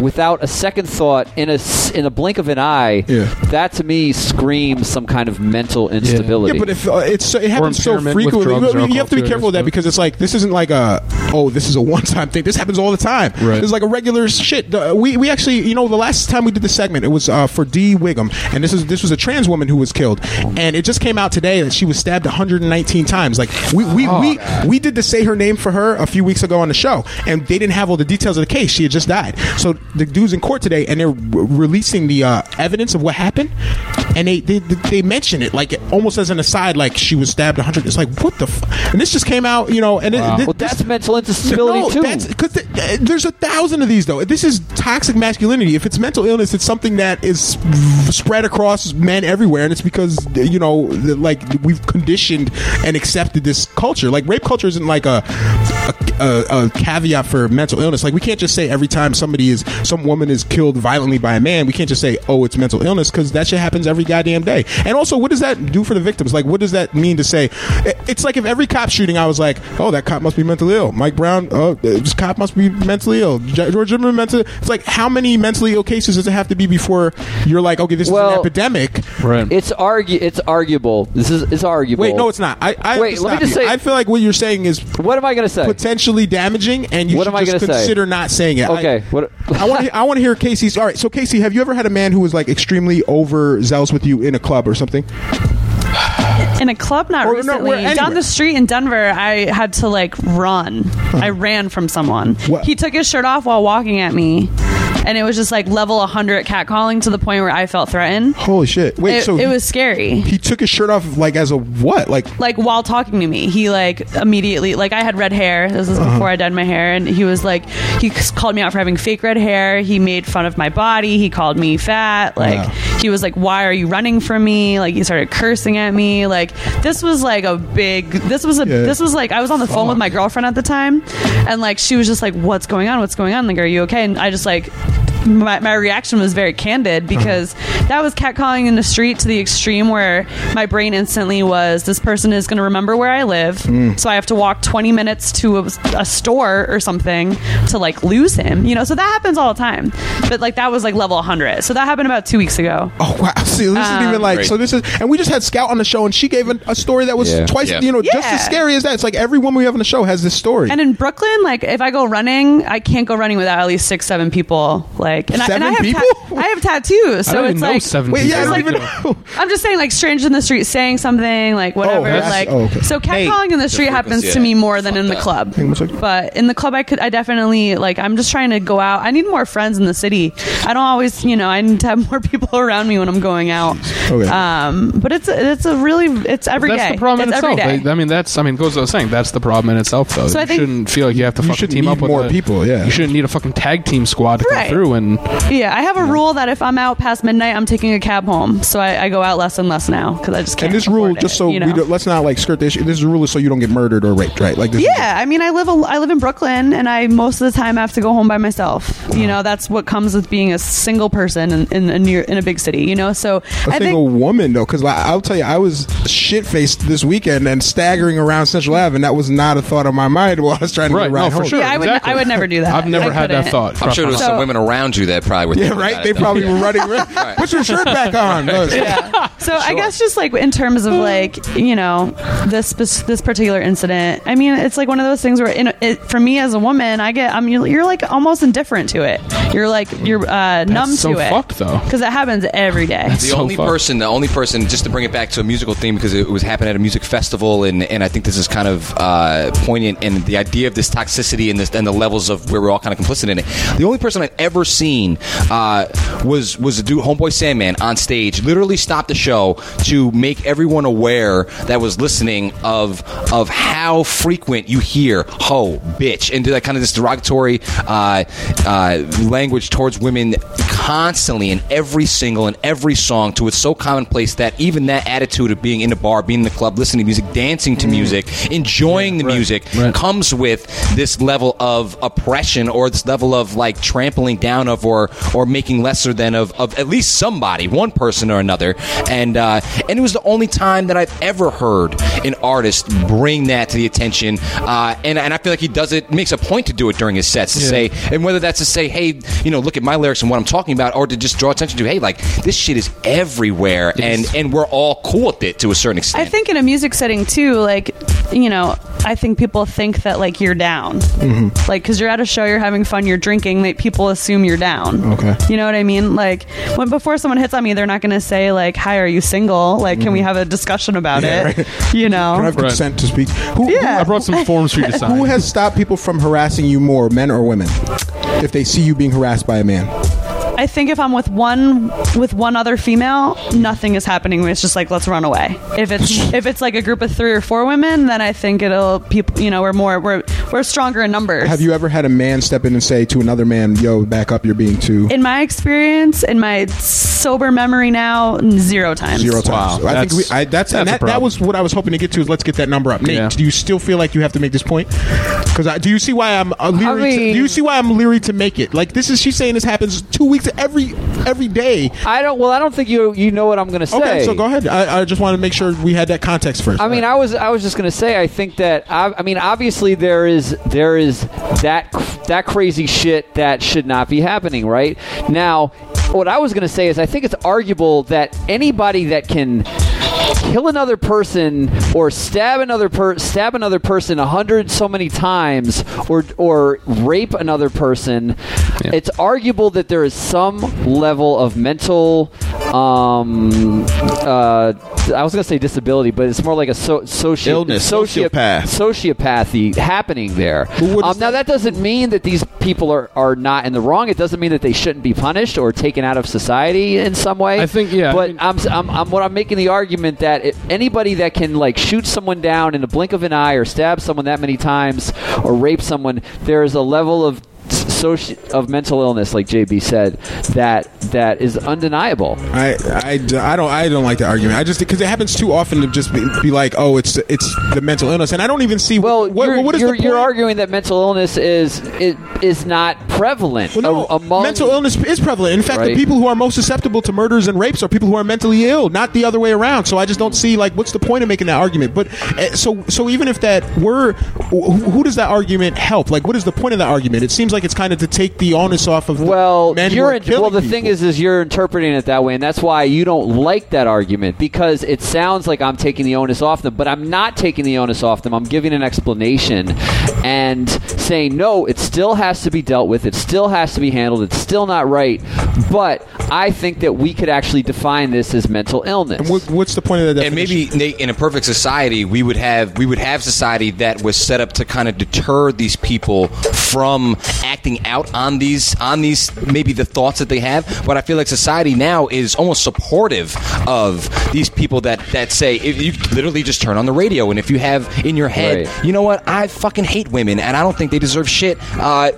without a second thought in a s- in a blink of an eye. Yeah. That to me screams some kind of mental instability. Yeah, but if uh, it's so, it happens so frequently, drugs or you have to be alcohol, too, I careful of that because it's like this isn't like a oh this is a <laughs> one time thing. This happens all the time. Right. This is like a regular shit. We we actually you know the last time we did the segment it was uh, for Dee Whigham and this is this was a trans woman who was killed and it just came out today that she was stabbed 119 times. Like we we we, we did to say her name for her a few weeks ago on the show and they didn't have all the details of the case. She had just died. So the dudes in court today, and they're re- releasing the uh, evidence of what happened, and they, they they mention it like almost as an aside, like she was stabbed a hundred. It's like what the, f-? and this just came out, you know, and it, Well, this, that's mental instability no, too. Because there's a thousand of these though. This is toxic masculinity. If it's mental illness, it's something that is spread across men everywhere, and it's because you know, like we've conditioned and accepted this culture. Like rape culture isn't like a a, a, a caveat for mental illness. Like we can't just say every time somebody is some woman is killed violently by a man, we can't just say oh it's mental illness because that shit happens every goddamn day. And also, what does that do for the victims? Like what does that mean to say? It's like if every cop shooting, I was like, oh that cop must be mentally ill. Mike Brown, oh this cop must be mentally ill. George Zimmerman mentally. It's like how many mentally ill cases does it have to be before you're like okay this is an epidemic? Right. It's argu- It's arguable. This is it's arguable. Wait, no, it's not. I, I Wait, let me just you. say- I feel like what you're saying is What am I going to say? Potentially damaging, and you What should am I just gonna say? consider not saying it. Okay, I, what- I want. I want to hear Casey's. All right. So Casey, have you ever had a man who was like extremely overzealous with you in a club or something? <sighs> In a club, not Or recently. where- Down the street in Denver, I had to like run. I ran from someone. What- He took his shirt off while walking at me, and it was just like level 100 catcalling to the point where I felt threatened. Holy shit! Wait, It, so it was scary. he took his shirt off like as a what? Like like while talking to me he like immediately like i had red hair this was Uh-huh. before i dyed my hair and he was like he c- called me out for having fake red hair he made fun of my body he called me fat like Wow. He was like why are you running from me? Like he started cursing at me. Like this was like a big this was a Yeah. this was like i was on the phone with my girlfriend at the time and like she was just like what's going on? What's going on? Like are you okay? And i just like my, my reaction was very candid uh-huh. because that was catcalling in the street to the extreme where my brain instantly was this person is going to remember where I live, mm. so I have to walk 20 minutes to a, a store or something to like lose him, you know. So that happens all the time, but like that was like level 100. So that happened about two weeks ago. Oh wow! <laughs> See, this isn't even like Great. so. This is, and we just had Scout on the show, and she gave a, a story that was Yeah. twice, Yeah. you know, just as scary as that. It's like every woman we have on the show has this story. And in Brooklyn, like if I go running, I can't go running without at least six, seven people. Like, and, I, and I have people? I have tattoos, I so don't it's even know like seven Wait, people. yeah, I don't like- even know. I'm just saying, like strangers in the street saying something, like whatever. that's- like, oh, okay. so catcalling in the street happens frequency, to me more than Fuck in the that. club. Hang on a second. But in the club, I could, I definitely like. I'm just trying to go out. I need more friends in the city. I don't always, you know, I need to have <laughs> more people around me when I'm going out. Okay. Um, but it's it's a really it's every that's day. the problem it's in itself. day. I mean, that's I mean, goes without saying. That's the problem in itself, though. So I you think- shouldn't feel like you have to You fucking shouldn't team up with more a- people, yeah. you shouldn't need a fucking tag team squad to Right. come through and Yeah, I have a rule that if I'm out past midnight, I'm taking a cab home. So I, I go out less and less now because I just can't. And this rule, afford just so you know? we don't, let's not like skirt this. issue. This rule is so you don't get murdered or raped, right? Like this. is- Yeah, I mean, I live a, I live in Brooklyn, and I most of the time have to go home by myself. You know, that's what comes with being a single person in, in a near in a big city. You know, so a I single think woman though, because I'll tell you, I was shit faced this weekend and staggering around Central Ave, and that was not a thought on my <laughs> mind while I was trying to Right, get a ride no, for sure. yeah, I would exactly. I would never do that. I've never I had that couldn't. thought. I'm sure there was some women around you that probably were Yeah, thinking right. about They it, though. probably were running. Put your shirt back on. <laughs> No, So I guess just like in terms of like you know this spec- this particular incident, I mean it's like one of those things where in, it, for me as a woman, I get I mean you're, you're like almost indifferent to it. You're like you're uh, numb so to it. fucked, though. because it happens every day. The so only fucked. person, the only person, just to bring it back to a musical theme because it was happening at a music festival, and, and I think this is kind of uh, poignant in the idea of this toxicity and this and the levels of where we're all kind of complicit in it. The only person I've ever seen uh, was was a dude, Homeboy Sandman, on stage, literally stopped the show to make everyone aware that was listening of of how frequent you hear "ho," "bitch," and do that kind of this derogatory uh, uh, language towards women constantly in every single and every song to it's so commonplace that even that attitude of being in the bar, being in the club, listening to music, dancing to music, enjoying the music right. comes with this level of oppression or this level of like trampling down of or or making lesser than of, of at least somebody, one person or another. And uh, and it was the only time that I've ever heard an artist bring that to the attention. Uh, and and I feel like he does it makes a point to do it during his sets to say and whether that's to say, hey, you know, look at my lyrics and what I'm talking about, or to just draw attention to, hey, like this shit is everywhere, and and we're all cool with it to a certain extent. I think in a music setting too, like you know, I think people think that like you're down, Mm-hmm. like because you're at a show, you're having fun, you're drinking, like people assume you're down. Okay. you know what I mean? Like when before someone hits on me, they're not going to say like, "Hi, are you single?" Like, can we have a discussion about Mm-hmm. Yeah, it? right. You Can I know, have Right. consent to speak? Who, Yeah. I brought some forms for you to <laughs> sign. who, who has stopped people from harassing you more, men or women? if they see you being harassed by a man? I think if I'm with one with one other female, nothing is happening. It's just like let's run away. If it's <laughs> if it's like a group of three or four women, then I think it'll people. You know, we're more we're we're stronger in numbers. Have you ever had a man step in and say to another man, "Yo, back up, you're being too in my experience, in my sober memory now, zero times. zero times"? I think we, That's- I, that's, and that's a that, that was what I was hoping to get to. Is let's get that number up. Nate, Yeah. do you still feel like you have to make this point? Because do you see why I'm leery? I to, do you see why I'm leery to make it? Like this is she's saying this happens two weeks every every day. I don't. Well, I don't think you you know what I'm going to say. Okay, so go ahead. I, I just want to make sure we had that context first. I mean, I was I was just going to say I think that I, I mean obviously there is there is that that crazy shit that should not be happening right now. What I was going to say is I think it's arguable that anybody that can kill another person or stab another per stab another person a hundred so many times or or rape another person, it's arguable that there is some level of mental um uh I was gonna say disability, but it's more like a so, soci- Illness, sociopath. sociopathy happening there. Um, now that doesn't mean that these people are, are not in the wrong. It doesn't mean that they shouldn't be punished or taken out of society in some way. I think- yeah, I But mean- I'm, I'm, I'm what I'm making the argument that anybody that can like shoot someone down in a blink of an eye or stab someone that many times or rape someone, there is a level of of mental illness, like JB said, that that is undeniable. I, I, I don't I don't like the argument. I just because it happens too often to just be, be like, oh, it's it's the mental illness, and I don't even see. Well, what, you're, what is you're, the you're arguing that mental illness is is, is not prevalent Well, no, among mental illness is prevalent. In fact, the people who are most susceptible to murders and rapes are people who are mentally ill, not the other way around. So I just don't see like what's the point of making that argument. But uh, so so even if that were, who, who does that argument help? Like, what is the point of that argument? It seems like it's kind of to take the onus off of the Well, men you're in, well. The people. thing is, is you're interpreting it that way, and that's why you don't like that argument because it sounds like I'm taking the onus off them, but I'm not taking the onus off them. I'm giving an explanation and saying no, it still has to be dealt with. It still has to be handled. It's still not right. But I think that we could actually define this as mental illness. What, what's the point of that? and maybe Nate, in a perfect society, we would have we would have society that was set up to kind of deter these people from acting out on these on these maybe the thoughts that they have. But I feel like society now is almost supportive of these people that that say if you literally just turn on the radio and if you have in your head, Right. you know what, I fucking hate women and I don't think they deserve shit. Uh,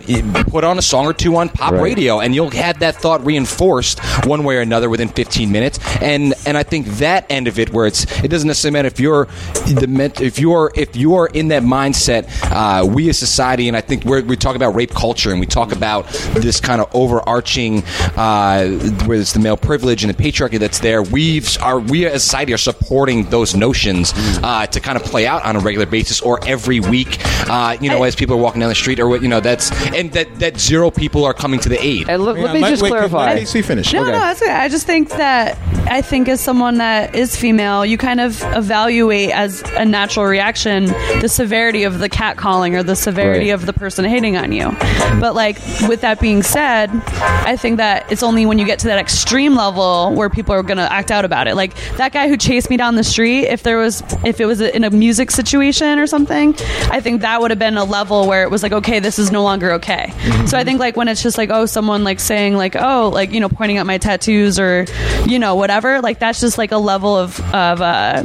put on a song or two on pop Right. radio and you'll have that thought reinforced one way or another within 15 minutes. And and I think that end of it, where it's it doesn't necessarily matter if you're the if you're if you're in that mindset. Uh, we as society, and I think we're, we talk about rape culture and we talk about this kind of overarching uh, where it's the male privilege and the patriarchy that's there. We've are we as a society are supporting those notions uh, to kind of play out on a regular basis or every week. Uh, you know, I- as people are walking down the street or what you know that's and that that zero people are coming to the aid. and let, let me let- just wait, clarify. Let Casey finish. No, Okay. no, that's okay. I just think that I think as someone that is female, you kind of evaluate as a natural reaction the severity of the cat calling or the severity Right. of the person hating on you. But like with that being said, I think that it's only when you get to that extreme level where people are going to act out about it. Like that guy who chased me down the street, if there was if it was in a music situation or something, I think that would have been a level where it was like okay, this is no longer okay. So I think like when it's just like oh, someone like saying like oh, like you know pointing at my tattoos or you know whatever, like that's just like a level of of uh,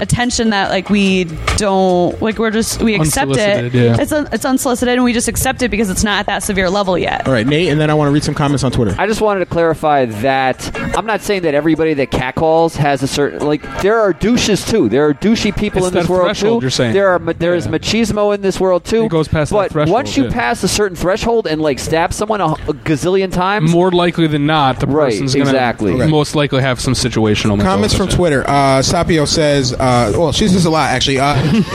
attention that like we don't like we're just we accept it. Yeah. It's un- it's unsolicited and we just accept it because it's not at that severe level yet. All right, Nate, and then I want to read some comments on Twitter. I just wanted to clarify that I'm not saying that everybody that catcalls has a certain like there are douches too. There are douchey people It's in this world too. you're saying. There are there is Yeah. machismo in this world too. It goes past that but threshold, once you yeah. pass a certain threshold and like stab someone a, a gazillion times, More likely than not, the Right, person's going to exactly. Okay. most likely have some situational Comments from. Twitter. Uh, Sapio says, uh, well, she says a lot actually. Uh,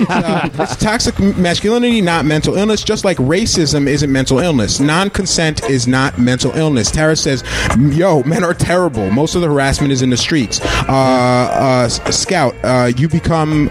uh, it's toxic masculinity, not mental illness. Just like racism isn't mental illness, non-consent is not mental illness. Tara says, "Yo, men are terrible. Most of the harassment is in the streets." Uh, uh, Scout, uh, you become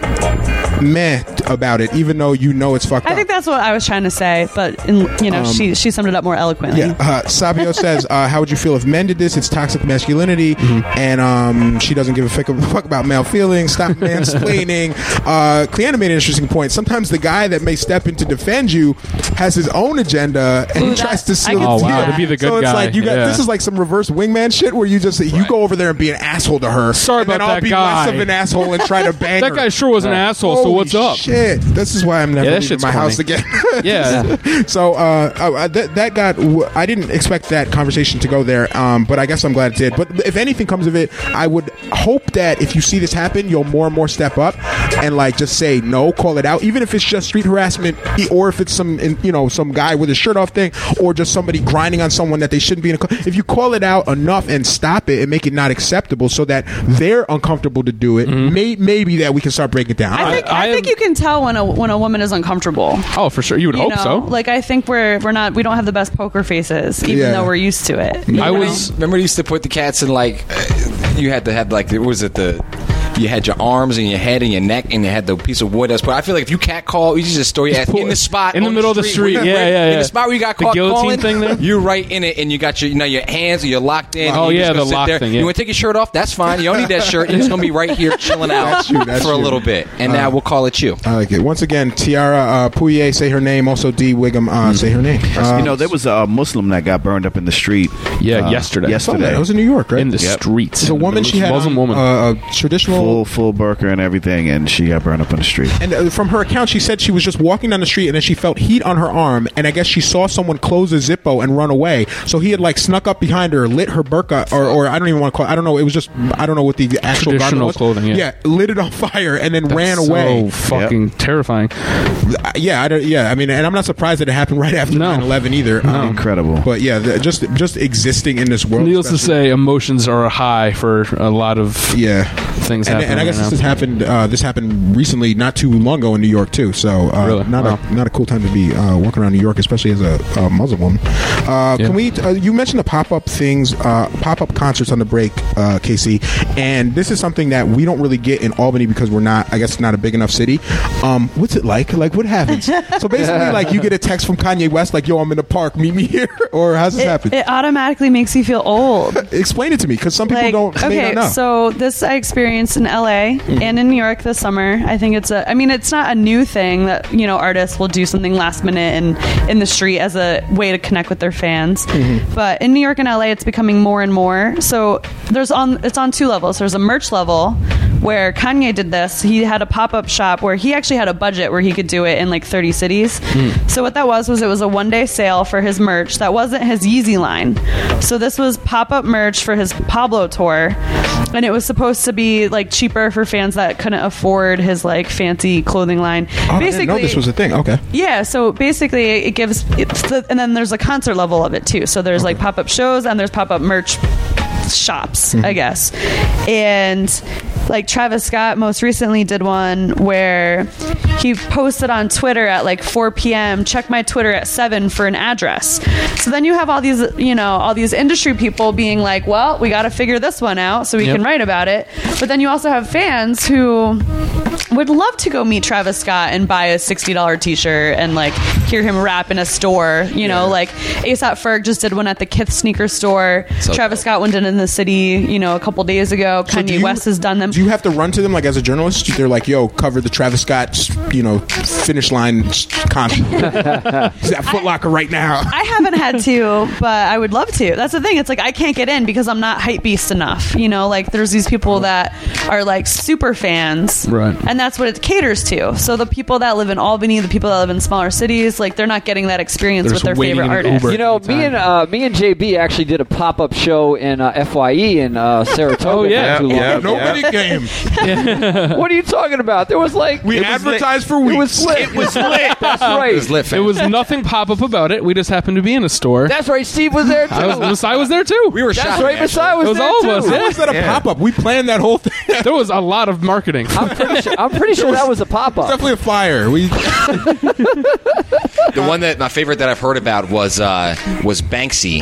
meh about it, even though you know it's fucked I up. think that's what I was trying to say, but in, you know, Um, she she summed it up more eloquently. Yeah, uh, Sabio <laughs> says, uh, "How would you feel if men did this? It's toxic masculinity, and um, she doesn't give a fuck, fuck about male feelings. Stop <laughs> mansplaining." uh, Cleanna made an interesting point. Sometimes the guy that may step in to defend you has his own agenda, and he Ooh, tries to I seal can the Oh, wow, to be the good so it's guy, like you got yeah. this is like some reverse wingman shit where you just you go over there and be an asshole to her. Sorry and then about I'll that be guy. less of an asshole and try to <laughs> bang That her. guy sure was an asshole. so what's up? Shit, this is why I'm never Yeah, leaving my funny. house again. <laughs> Yeah. <laughs> So uh, uh, that, that got. w- I didn't expect that conversation to go there, um, but I guess I'm glad it did. But if anything comes of it, I would hope that if you see this happen, you'll more and more step up and like just say no, call it out, even if it's just street harassment or if it's some in- you know some guy with a shirt off thing or just somebody grinding on someone that they shouldn't be in. A, co- if you call it out enough and stop it and make it not acceptable, so that they're uncomfortable to do it, may, maybe that we can start breaking it down. I think I, I think am- you can tell when a when a woman is uncomfortable. Oh, for sure. You would You hope know, so. like I think we're we're not we don't have the best poker faces, even Yeah. though we're used to it. I know? was. Remember, they used to put the cats in like uh, you had to have like was it the you had your arms and your head and your neck and you had the piece of wood. That's but I feel like if you cat call, you just store your ass in the <laughs> spot In the on middle of the street. where- Yeah, where- yeah, In the spot where you got The caught guillotine calling, thing there? <laughs> You're right in it, and you got your you know your hands and you're locked in. Oh, and you're yeah, gonna the lock there. thing, yeah. You want to take your shirt off? That's fine. You don't need that shirt. You're just gonna be right here chilling out That's true, that's for a true. little bit, and now we'll call it you. I like it. Once again, Tiarah uh, Poyau, say her name. Also, Dee Whigham, uh, say her name. Uh, you know, there was a Muslim that got burned up in the street. Yeah, uh, yesterday. oh, Yesterday, it was in New York, right? in the Yep. streets. It's a woman. She had Muslim on, woman. uh, a traditional. Full full burqa and everything, and she got burned up on the street. and uh, from her account, she said she was just walking down the street and then she felt heat on her arm. And I guess she saw someone close a Zippo and run away. So he had like snuck up behind her, lit her burqa, or, or I don't even want to call it, I don't know. It was just, I don't know what the actual garment Traditional was. clothing, yeah. lit it on <laughs> fire and then ran away. so away. fucking terrifying. Uh, Yeah, I don't, yeah. I mean, and I'm not surprised that it happened <laughs> right after No. 9/11 either. Um, Incredible. But yeah, the, just just existing in this world. Needless to say, emotions are high for a lot of Yeah, things and, happening. and I guess this has happened. Uh, this happened recently, not too long ago in New York too. So uh, Really? not Wow. a not a cool time to be uh, walking around New York, especially as a, a Muslim woman. Uh, Yeah. Can we? Uh, you mentioned the pop up things, uh, pop up concerts on the break, uh, Casey, and this is something that we don't really get in Albany because we're not, I guess, not a big enough city. Um, what's it like? Like what happens? so <laughs> basically, like you get a text from Kanye West, like, "Yo, I'm in the park, meet me here," <laughs> or how's this it, happen? it automatically makes you feel old. <laughs> Explain it to me, because some people like don't. may okay not know. so this i experienced in la mm. and in new york this summer i think it's a i mean it's not a new thing that you know artists will do something last minute and in the street as a way to connect with their fans mm-hmm. but in new york and la it's becoming more and more so there's on it's on two levels there's a merch level where Kanye did this. He had a pop up shop where he actually had a budget where he could do it in like 30 cities. Mm. So, what that was, was it was a one day sale for his merch that wasn't his Yeezy line. So, this was pop up merch for his Pablo tour. And it was supposed to be like cheaper for fans that couldn't afford his like fancy clothing line. Oh, I didn't know this was a thing. Okay. Yeah, so basically it gives, and then there's a concert level of it too. So there's like pop up shows and there's pop up merch shops, I mm-hmm. guess. And like Travis Scott most recently did one where he posted on Twitter at like 4 p.m. Check my Twitter at 7 for an address. So then you have all these, you know, all these industry people being like, well, we got to figure this one out so we Yep. can write about it. But then you also have fans who would love to go meet Travis Scott and buy a $60 t-shirt and like hear him rap in a store. You know, like ASAP Ferg just did one at the Kith sneaker store. So Travis Scott one did in the city, you know, a couple days ago. So Kanye you- West has done them. Do you have to run to them like as a journalist? They're like, "Yo, cover the Travis Scott, you know, finish line concert. <laughs> He's at Foot Locker right now." I haven't had to, but I would love to. That's the thing. It's like I can't get in because I'm not hype beast enough. You know, like there's these people that are like super fans, Right. And that's what it caters to. So the people that live in Albany, the people that live in smaller cities, like they're not getting that experience They're with their favorite in artist. You know, me and uh, me and JB actually did a pop up show in uh, Fye in uh, <laughs> Saratoga. Oh, yeah. not too long Yeah. Nobody came. <laughs> What are you talking about? There was like We it was advertised for lit. weeks. It was lit. It was lit. <laughs> That's right. It was lit. It was nothing pop up about it. We just happened to be in a store. That's right. Steve was there too. I was, Masai was there too. We were That's shopping, right. actually. Masai was, It was there all of too. us, How was that a pop up? We planned that whole thing. There was a lot of marketing. I'm pretty sure. I'm pretty sure that was a pop up. definitely a flyer. We the one that my favorite that I've heard about was uh, was Banksy.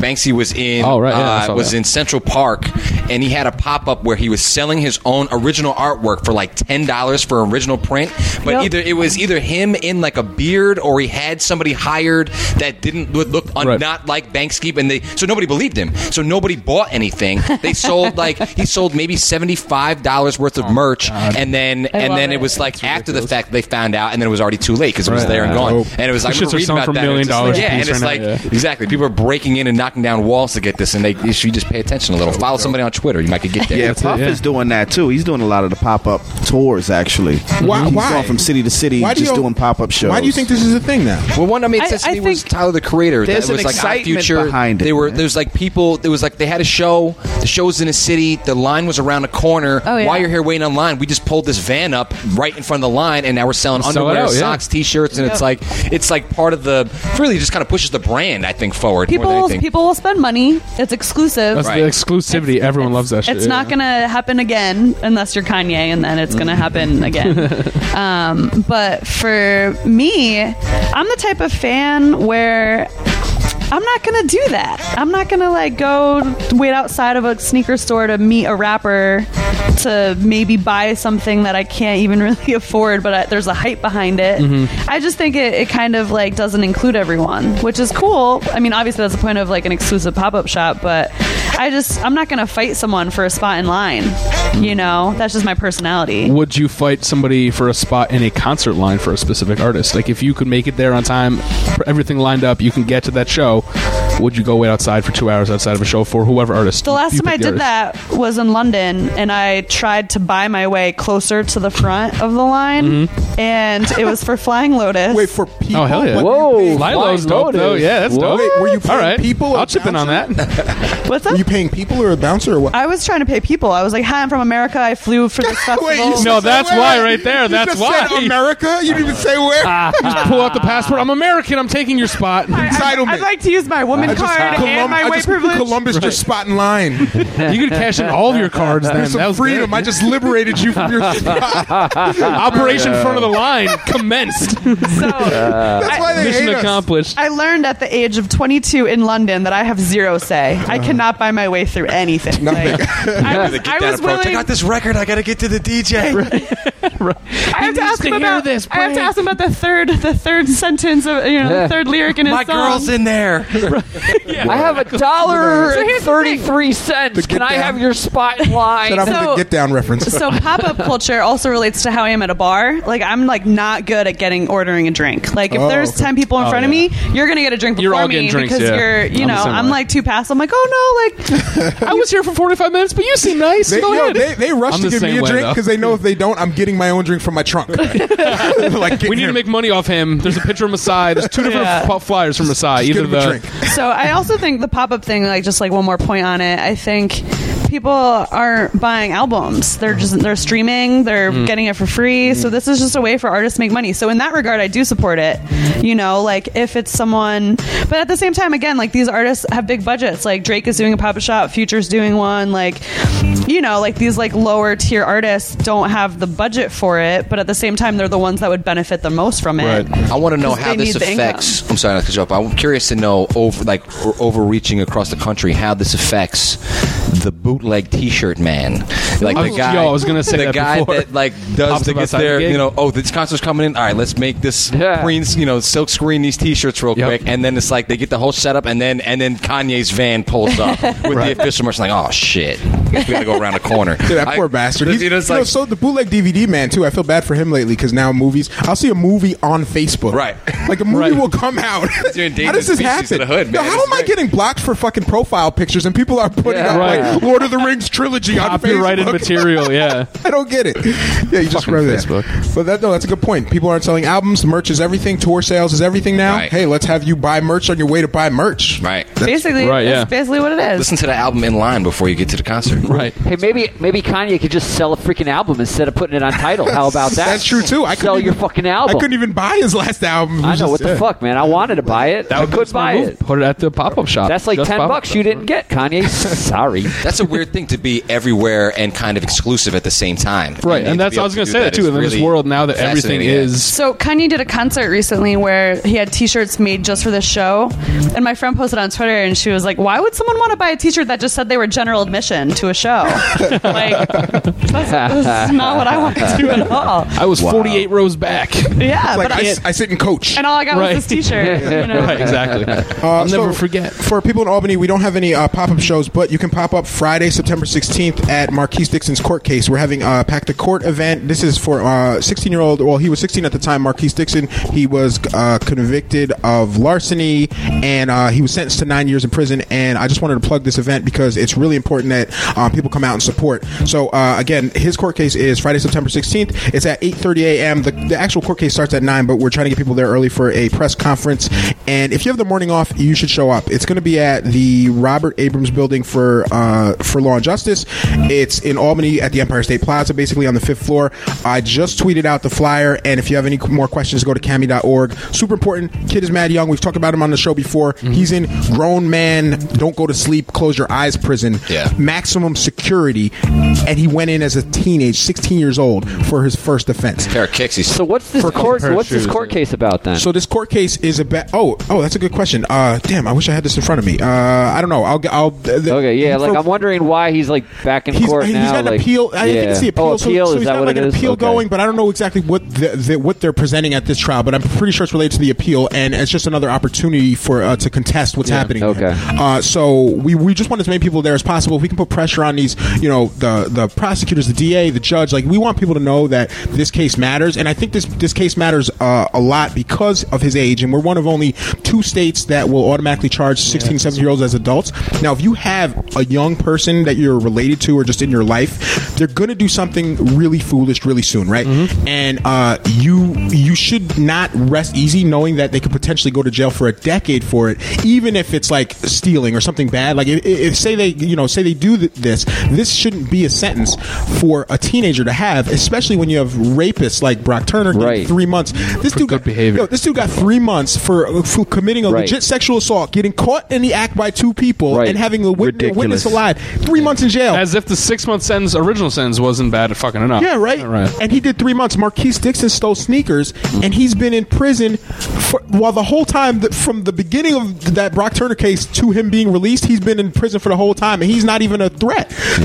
Banksy was in Oh, right, yeah, uh, was that. in Central Park, and he had a pop up where he was selling his own original artwork for like ten dollars for original print. But Yep. either it was either him in like a beard or he had somebody hired that didn't look, look un- Right. not like Banksy, and they so nobody believed him. So nobody bought anything. They <laughs> sold like he sold maybe seventy five dollars worth of merch, and then and then it it. was like after the fact they found out, and then it was already too late because it was Right. there and gone. Dope. And it was like These shits are reading about for that, million dollars like- Yeah, a and it's right like now, yeah. exactly people are breaking in and knocking down walls to get this, and they you should just pay attention a little. Follow somebody on Twitter, you might could get there. Yeah, That's it, yeah. is doing that too. He's doing a lot of the pop up tours. Actually, Why- He's why? going from city to city, Why do just you- doing pop up shows. Why do you think this is a thing now? Well, one that made I- sense to I me was think Tyler the Creator. there's that was an like excitement iFuture. behind it, They were there's like people. There was like they had a show. The show was in a city. The line was around a corner. Oh, yeah. While you're here waiting online, we just pulled this van up right in front of the line, and now we're selling Sell it underwear, out, yeah. socks, t-shirts, and it's like it's like part of the really just kind of pushes the brand. I think forward. more People than will, anything. people will spend money. It's exclusive. That's Right. the exclusivity. Everyone loves that shit. It's not yeah. going to happen again unless you're Kanye, and then it's going to happen again. <laughs> um, but for me, I'm the type of fan where. I'm not gonna do that. I'm not gonna like go wait outside of a sneaker store to meet a rapper to maybe buy something that I can't even <laughs> really afford, but I, there's a hype behind it. Mm-hmm. I just think it, it kind of like doesn't include everyone, which is cool. I mean, obviously that's the point of like an exclusive pop up shop, but I just I'm not gonna fight someone for a spot in line. You mm. know, that's just my personality. Would you fight somebody for a spot in a concert line for a specific artist? Like if you could make it there on time, everything lined up, you can get to that show. Would you go wait outside for two hours outside of a show for whoever artist? The last time I did artist? that was in London, and I tried to buy my way closer to the front of the line, mm-hmm. and it was for Flying Lotus. Wait for people. Oh hell yeah! What- Whoa. Lilo's Flying dope though. Lotus. Yeah, that's dope. Wait, were you All paying right, people I'll chip in on that. What's Were that? you paying people or a bouncer or what? I was trying to pay people. I was like, "Hi, I'm from America. I flew for this festival." <laughs> Wait, you No, that's wait, why right there. You That's just why. said America. You didn't even say where. <laughs> Just pull out the passport. I'm American. I'm taking your spot. Entitlement. I'd like to use my woman I just- card and Colum- my I white just- privilege. Columbus just spot in line. <laughs> You could cash in all of your cards then. There's That some was freedom. good. I just liberated you from your <laughs> spot. Operation front of the line commenced. <laughs> So That's why they Mission hate us. accomplished. I learned at the age of 22 in London that I have zero say. I uh. cannot buy my way through anything. Like, I was, The I was approach. I got this record. I got to get to the DJ. I have to ask to him about this, I have to ask him about the third the third sentence of you know the third lyric in his My song. girl's in there. <laughs> I have a dollar So here's the thing. thirty-three cents. The Can get I down. have your spot line? Shut up with So- the get down reference. so pop up <laughs> culture also relates to how I am at a bar. Like I'm like not good at getting ordering a drink. Like if Oh, there's okay. ten people in Oh, front yeah. of me, you're gonna get a drink You're before all me getting drinks, because yeah. you're you I'm the know same I'm way. like two past. I'm like oh no like <laughs> I was here for 45 minutes, but you seem nice. They, Go yo, ahead. they, they rush I'm to the give me a way, drink though. because they know if they don't, I'm getting my own drink from my trunk. like, we need to make money off him. There's a picture of Masai. There's two different Yeah. f- flyers from Masai. Either get him a the drink. so I also think the pop up thing, like just like one more point on it, I think people aren't buying albums. They're just they're streaming, they're Mm. getting it for free. So this is just a way for artists to make money. So in that regard I do support it. You know, like if it's someone but at the same time again, like these artists have big budgets. Like Drake is doing a pop up shop, Future's doing one, like you know, like these like lower tier artists don't have the budget for it, but at the same time they're the ones that would benefit the most from it. Right. I want to know how this affects. I'm sorry not to cut you off. I'm curious to know over like o- overreaching across the country how this affects the bootleg T-shirt man, like the oh, guy. yo, I was gonna say the that guy before. that like <laughs> does Pops the gets outside the there. gig. You know, oh, this concert's coming in. All right, let's make this Yeah. green, you know, silk screen these T-shirts real Yep. quick, and then it's like they get the whole setup, and then and then Kanye's van pulls up <laughs> with the official merch. Like, oh shit, we got to go around the corner. <laughs> Dude, that I- poor bastard. He's, You know, it's you know, like, so the bootleg DVD man too. I feel bad for him lately because now movies. I'll see a movie on Facebook. Right. Like a movie Right. will come out. <laughs> How does this happen? the hood, Yo, how It's am I getting blocked for fucking profile pictures and people are putting Yeah. up Right. like Lord of the Rings trilogy on copyrighted Facebook? <laughs> material. Yeah. I don't get it. Yeah, you just Fucking read that. Facebook. But that no, that's a good point. People aren't selling albums. Merch is everything. Tour sales is everything now. Right. Hey, let's have you buy merch on your way to buy merch. right. Basically, Right, yeah. that's basically what it is. Listen to the album in line before you get to the concert. <laughs> Right. Hey, maybe maybe Kanye could just sell a freaking album instead of putting it on Tidal. How about <laughs> that? That's true too. I sell couldn't your even- fucking album. I couldn't even buy his last album. I was know just- what the yeah. fuck, man. I wanted to buy it. That I could buy move. it. Put it at the pop up shop. That's like Just ten pop-up bucks shop. you didn't get, Kanye. <laughs> Sorry. That's a weird thing to be everywhere and kind of exclusive at the same time. Right, to and that's I was going to say that, is too. In this world now that everything is So Kanye did a concert recently where he had T-shirts made just for this show, and my friend posted on Twitter, and she was like, "Why would someone want to buy a T-shirt that just said they were general admission to a show? <laughs> like, that's, that's not what I want to do at all. I was 48 rows back. Yeah, like but I, I, I sit in coach. and all I got Right. was this T-shirt. You <laughs> know? right, exactly. <laughs> I'll never forget. For people in Albany, we don't have any uh, pop up shows, but you can pop up Friday, September 16th at Marquise Dixon's court case. We're having a Pack the Court event. This is for 16 year old, well, he was 16 at the time, Marquise Dixon. He was uh, convicted of larceny and uh, he was sentenced to nine years in prison. And I just wanted to plug this event because it's really important that um, people come out and support. So, uh, again, his court case is Friday, September 16th. It's at 8.30 a.m. The, the actual court case starts at 9, but we're trying to get people there early for a press conference. And if you have the morning off, you should show up. It's going to be at the Robert Abrams Building for uh, for Law and Justice. It's in Albany at the Empire State Plaza, basically on the fifth floor. I just tweeted out the flyer, and if you have any more questions, go to cami.org. Super important. Kid is mad young. We've talked about him on the show before. He's in grown man, don't go to sleep, close your eyes prison. Yeah. Maximum security. And he went in as a teenage, 16 years old, for his first offense. Pair of kicks. He's So what's this For court? pair of What's this court case about then? So this court case is about. Oh, oh, that's a good question. Uh, damn, I wish I had this in front of me. Uh, I don't know. I'll. I'll. The, okay, yeah, like for- I'm wondering why he's like back in He's, court he's now. got an like, appeal. I think it's the yeah. appeal. Oh, so, appeal so is he's that got what like an appeal Okay. going, but I don't know exactly what the, the, what they're presenting at this trial. But I'm pretty sure it's related to the appeal, and it's just another opportunity for uh, to contest what's happening. okay. Uh, so we, we just want as many people there as possible. If we can put pressure on these, you know, the the prosecutors, the DA, the judge, like we want people to know that this case matters, and I think this this case matters uh, a lot because of his age, and we're one of only two states that will automatically charge 16, 17 year olds as adults. Now, if you have a young person that you're related to or just in your life, they're going to do something really foolish really soon, right? And uh, you you should not rest easy knowing that they could potentially go to jail for a decade for it, even if it's like stealing or something bad. Like if, if say they you know say they do th- this, this shouldn't be a sentence for a teenager to have, especially when you have rapists like Brock Turner getting Right. three months. This dude good got, behavior. Yo, this dude got three months for, for committing a Right. legit sexual assault, getting caught in the act by two people, Right. and having the wit- Ridiculous. witness alive. Three months in jail. As if the six month sentence, original sentence, wasn't bad at fucking enough. Yeah, right? Right. And he did three months. Marquise Dixon stole sneakers, and he's been in prison for, while the whole time, that from the beginning of that Brock Turner case to him being released, he's been in prison for the whole time, and he's not even a threat.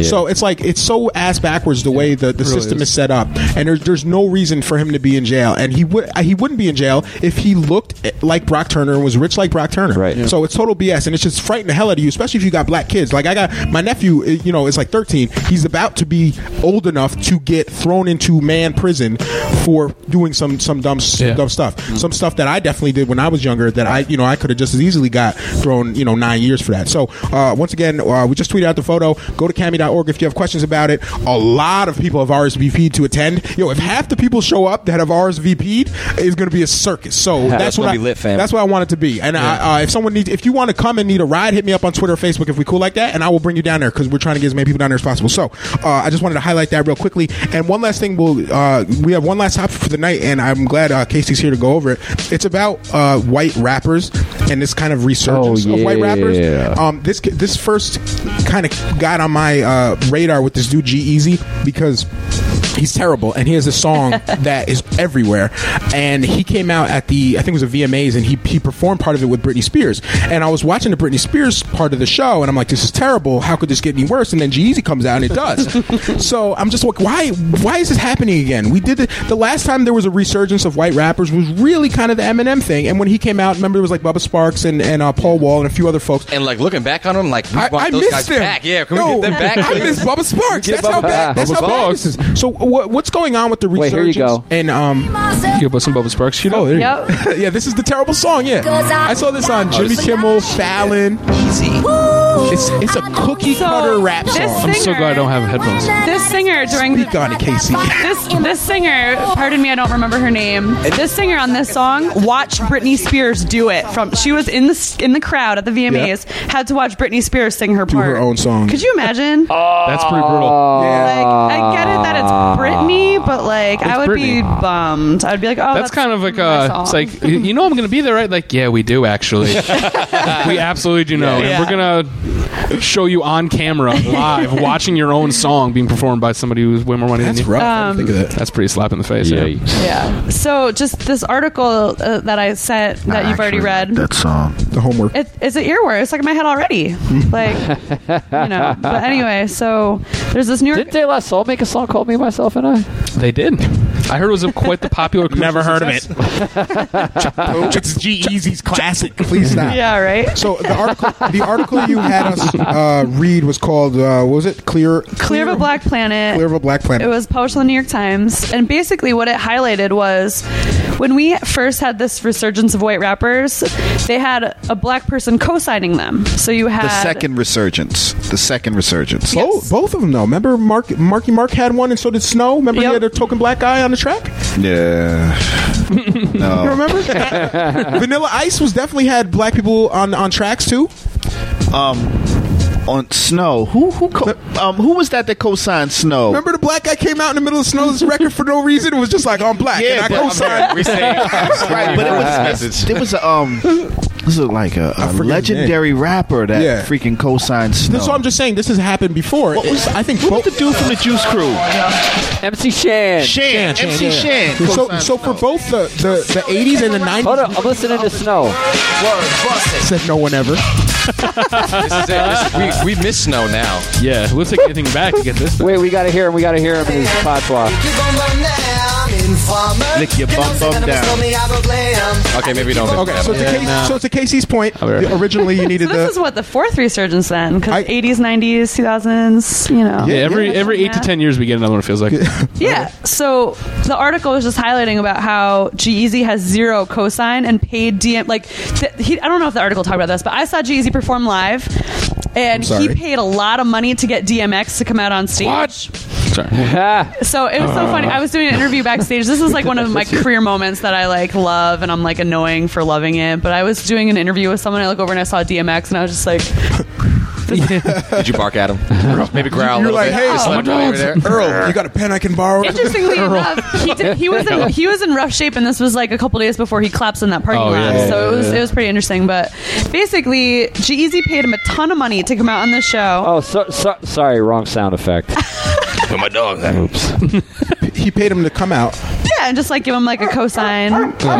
So it's like, it's so ass backwards the way the, the really system is. is set up, and there's, there's no reason for him to be in jail. And he, would he wouldn't be in jail if he looked like Brock Turner and was rich like Brock Turner. Right. Yeah. So it's total BS, and it's just frightening the hell out of you, especially if you got black kids. Like I got my nephew, uh, you know, is like 13. He's about to be old enough to get thrown into man prison for doing some some dumb Yeah. dumb stuff, some stuff that I definitely did when I was younger. That I, you know, I could have just as easily got thrown, you know, nine years for that. So uh, once again, uh, we just tweeted out the photo. Go to cami.org if you have questions about it. A lot of people have RSVP'd to attend. Yo, if half the people show up that have RSVP'd, it's going to be a circus. So <laughs> that's, That's what I, lit, that's what I want it to be. And I, uh, if someone needs, if you want to come and need a ride, hit me up on Twitter or Facebook if we cool like that, and I will bring you down there because we're trying to get as many people down there as possible. So uh, I just wanted to highlight that real quickly. And one last thing, we'll uh, we have one last topic for the night, and I'm glad uh, Casey's here to go over it. It's about uh, white rappers and this kind of resurgence Oh, of white rappers. Um, this this first kind of got on my uh, radar with this dude G-Eazy because he's terrible and he has a song <laughs> that is everywhere and he came out at the i think it was a vmas and he, he performed part of it with britney spears and i was watching the britney spears part of the show and i'm like this is terrible how could this get any worse and then G-Eazy comes out and it does <laughs> so i'm just like why why is this happening again we did it the last time there was a resurgence of white rappers was really kind of the eminem thing and when he came out remember there was like bubba sparxxx and, and uh, paul wall and a few other folks and like looking back on them, like we I, want I those missed guys them. back. Yeah, can Yo, we get them back? I please? miss Bubba Sparxxx. <laughs> Get That's how bad. That's Bubba how bad this is. So what, what's going on with the Wait, resurgence? here you go. And um, Give us some Bubba Sparxxx. You know, oh, there you Yep. <laughs> yeah, this is the terrible song. Yeah, I saw this on Jimmy Kimmel, Fallon. It's it's a cookie cutter rap this song. I'm so glad I don't have headphones. This singer during the Speak on it, Casey. this this singer, pardon me, I don't remember her name. This singer on this song watched Britney Spears do it. From she was in the in the crowd at the VMAs, had to watch Britney Spears sing her part. her own song. Could you imagine? That's pretty brutal. Yeah. Like I get it that it's Britney, but like I would Britney. be bummed. I'd be like, oh, that's, kind of like a. uh, it's like you- you know I'm going to be there, right? Like, yeah, we do actually. <laughs> we absolutely do know, Yeah. and we're gonna show you on camera live <laughs> watching your own song being performed by somebody who's way more money That's than you. rough. Um, didn't think of that. That's pretty slap in the face. Yeah. yeah. So just this article uh, that I sent that you've already read. that song. The homework. It, it's an earworm. It's like in my head already. Like, <laughs> you know. But anyway, so there's this New York. Didn't De La Soul make a song called "Me, Myself, and I"? They did. I heard it was a, quite the popular. <laughs> Never heard of it. it's G-Eazy's classic. Please stop. Yeah, right. So the article, the article you had us uh, read was called, uh, what was it? Clear, Clear of a Black Planet. Clear of a Black Planet. It was published in the New York Times, and basically what it highlighted was when we first had this resurgence of white rappers, they had a black person co-signing them. So you had The second resurgence. The second resurgence. Both, both of them though. Remember, Mark, Marky Mark had one, and so did Snow. Remember, Yep. he had a token black guy on the track. Yeah. <laughs> You no. remember? <laughs> Vanilla Ice was definitely had black people on on tracks too. Um, On Snow. Who who co- um who was that that co-signed Snow? Remember the black guy came out in the middle of Snow's record for no reason. It was just like I'm black. Yeah, and I but- co-signed. We say <laughs> right, but it was it's- there was a um this is like a, a forget his legendary rapper that Yeah. freaking co-signed Snow. That's what I'm just saying this has happened before. What was- I think Who was both. the dude from the Juice Crew? MC Shan. Shan, Shan, MC yeah. Shan. So, co-signed so for Snow. both the, the, the 80s and the 90s, Hold up, I'm listening to Snow. said no one ever. this is it. This- we, we miss snow now. Yeah, we'll take anything back to get this. Wait, we got to hear him. We got to hear him in his patois. Lick your bum bum down. Okay, maybe we don't. Okay, that. so to, Casey, no. so to Casey's point, I'll right originally you <laughs> So needed this the. is what the fourth resurgence then, because 80s, 90s, 2000s, you know. Yeah, every Yeah. every eight to ten years we get another one. It feels like. Yeah. <laughs> So the article was just highlighting about how G-Eazy has zero cosign and paid DM. Like, th- he, I don't know if the article talked about this, but I saw G-Eazy perform live, and he paid a lot of money to get DMX to come out on stage. What? Sorry. <laughs> So it was so funny. I was doing an interview backstage. This is like one of my career moments that I like love, and I'm like annoying for loving it. But I was doing an interview with someone. I look over and I saw DMX, and I was just like, <laughs> Did you bark at him? <laughs> Maybe growl You're little like, bit. hey, Just oh, let him over there. <laughs> Earl, you got a pen I can borrow? Interestingly enough, he, did, he was in he was in rough shape, and this was like a couple days before he collapsed in that parking Oh, lot. yeah, so it was it was pretty interesting. But basically, G-Eazy paid him a ton of money to come out on the show. oh, so, so, sorry, wrong sound effect. With my dog. Oops. he paid him to come out. Yeah, and just like give him like a cosign,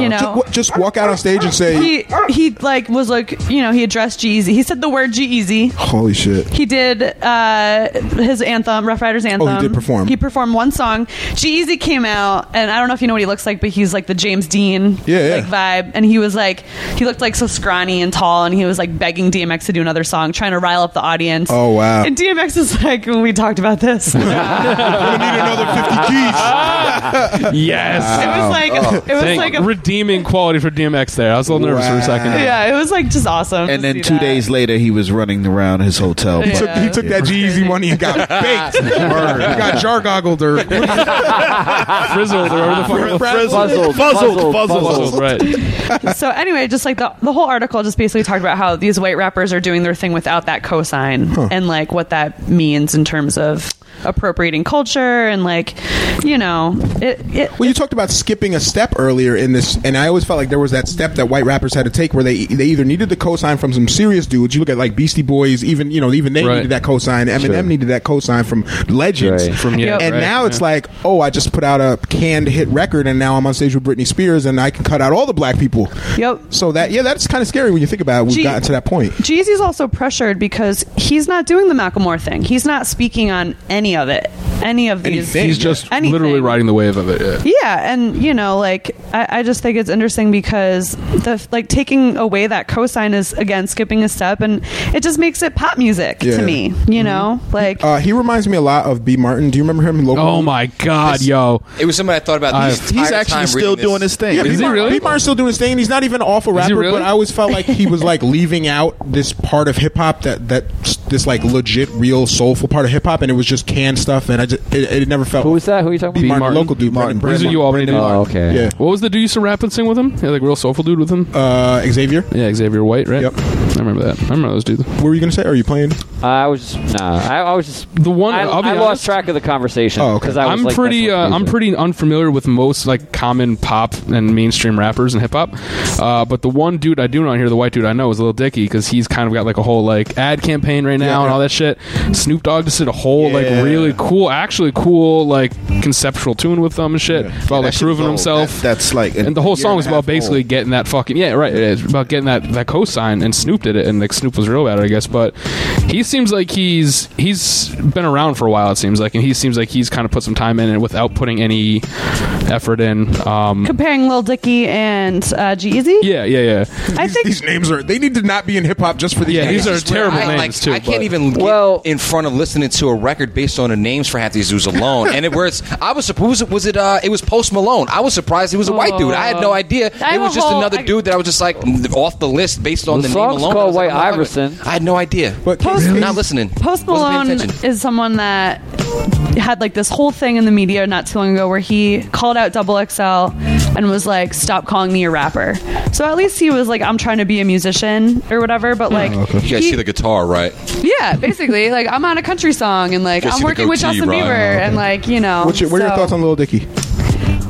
you Just, know. wa- just walk out on stage and say, He he like was like you know he addressed G-Eazy. He said the word G-Eazy. "Holy shit!" He did uh, his anthem, Rough Riders anthem. Oh, he did perform. He performed one song. G-Eazy came out, and I don't know if you know what he looks like, but he's like the James Dean Yeah, yeah. like vibe. And he was like, he looked like so scrawny and tall, and he was like begging DMX to do another song, trying to rile up the audience. Oh, wow. And DMX is like, we talked about this. it was I need another fifty keys. <laughs> <laughs> yes. like, it was Dang, oh, like, a, redeeming quality for DMX there. I was a little nervous for a second. yeah, it was like just awesome. to And then see two that. days later, he was running around his hotel. He took, he took that G-Eazy money and got <laughs> baked. <laughs> he got jar goggled or <laughs> Frizzled or whatever the fuck. Fuzzled, Fuzzled, fuzzled, fuzzled. Fuzzled, right. so anyway, just like the, the whole article just basically talked about how these white rappers are doing their thing without that cosign and like what that means in terms of appropriating culture and like you know it, it Well, you talked about skipping a step earlier in this, and I always felt like there was that step that white rappers had to take where they they either needed the cosign from some serious dudes. You look at like Beastie Boys, even you know even they Right. needed that cosign. Eminem Sure. needed that cosign from legends. Right. From yeah, And right, now it's like, oh, I just put out a canned hit record, and now I'm on stage with Britney Spears, and I can cut out all the black people. yep So that, yeah, that's kind of scary when you think about it. We've Gee- gotten to that point. G-Eazy's also pressured because he's not doing the Macklemore thing. He's not speaking on any of it, any of these. Anything. he's just Anything. literally riding the wave of it. Yeah. Yeah, and you know, like I, I just think it's interesting because the like taking away that cosign is again skipping a step, and it just makes it pop music Yeah. to me. You know, like Uh, he reminds me a lot of B. Martin. Do you remember him? Local? Oh my God, yo! It was somebody I thought about. I've- He's actually time still doing this. his thing. Yeah, Is B. he really? B. Martin's still doing his thing. and He's not even an awful rapper, really? but I always felt like he was like <laughs> leaving out this part of hip hop that that this like legit, real, soulful part of hip hop, and it was just canned stuff, and I just it, it never felt. Who was that? Who are you talking B. about? Martin, Martin? local dude, Martin. Brandon, These are you Albany dude. Oh, okay. Yeah, What was the dude used to rap and sing with him? Yeah, like real soulful dude with him. uh, Xavier. yeah, Xavier White, right? Yep. I remember that. I remember those dudes. What were you gonna say? Are you playing? I was just nah. I, I was just The one I, I'll be I honest, lost track of the conversation Oh, okay. because I was I'm like, pretty that's uh, I'm music- pretty unfamiliar with most like common pop and mainstream rappers and hip hop. Uh, but the one dude I do know on here, the white dude I know, is Lil Dicky because he's kind of got like a whole like ad campaign right now Yeah, and all that shit. Snoop Dogg just did a whole Yeah. like really cool, actually cool like conceptual tune with them and shit Yeah, about like proving gold. himself. That- that's like and the whole song and was about basically old. getting that fucking yeah right. It is about getting that that cosign and Snoop did it and like Snoop was real bad, I guess. But he seems like he's he's been around for a while. It seems like and he seems like he's kind of put some time in it without putting any effort in. Um, Comparing Lil Dicky and uh, G-Eazy? yeah, yeah, yeah. I think These names are they need to not be in hip hop just for these Yeah, names. these are This is where terrible I, names, like, too, I can't but- even get Well- in front of listening to a record based on the names for half these dudes alone. and it was I was surprised was it was it uh, it was Post Malone. I was surprised he was a white dude. I had no idea. I It was just whole- another I- dude that I was just like off the list based on The the, name alone. Called I like, White Iverson. I had no idea. But Post- Casey- not listening. Post Malone is someone that had like this whole thing in the media not too long ago where he called out Double XL and was like, "Stop calling me a rapper." So at least he was like, "I'm trying to be a musician or whatever." But like, oh, You guys he- see the guitar, right? yeah, basically, like I'm on a country song and like I'm working with goatee, Justin right? Bieber Oh, and like you know. What's your, what are your thoughts on Lil Dicky?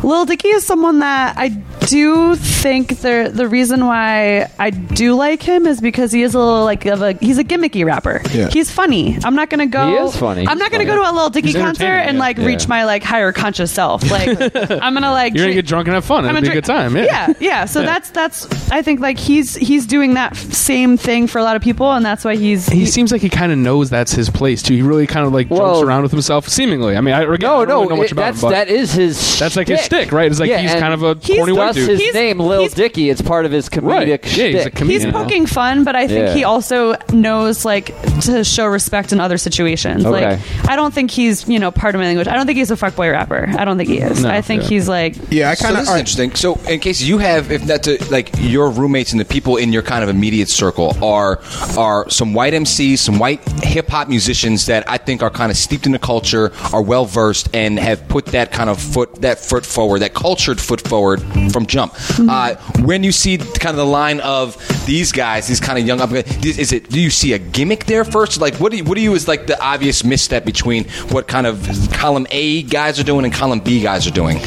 Lil Dicky is someone that I do think the the reason why I do like him is because he is a little like of a he's a gimmicky rapper. Yeah. He's funny. I'm not gonna go. He is funny. I'm not gonna go to a Lil Dicky concert and yeah. like Yeah. reach my like higher conscious self. Like <laughs> I'm gonna like You're gonna get drunk and have fun. I'm It'll be a good time. Yeah. yeah, yeah. So Yeah. that's that's I think like he's he's doing that same thing for a lot of people, and that's why he's He seems like he kind of knows that's his place too. He really kind of like jokes Well- around with himself, seemingly. I mean, I, again, No, I don't no, really know much it- about that's him, that is his. that's like his stick, right? It's like Yeah, he's kind of a he's corny white Thus dude. his He's- name, Lil he's- Dicky. It's part of his comedic Right. Yeah, he's a shtick. comedian. He's you know? poking fun, but I think Yeah. he also knows like to show respect in other situations. Okay. Like I don't think he's you know part of my language. I don't think he's a fuckboy rapper. I don't think he is. No, I think yeah. he's like Yeah, I So kind this of. is interesting. So, in case you have, if that's a, like your roommates and the people in your kind of immediate circle are are some white MCs, some white hip hop musicians that I think are kind of steeped in the culture, are well versed, and have put that kind of foot that foot forward, that cultured foot forward from jump. Uh, when you see kind of the line of these guys, these kind of young up, is it? Do you see a gimmick there first? Like, what do you, what do you is like the obvious misstep between what kind of column A guys are doing and column B guys are doing?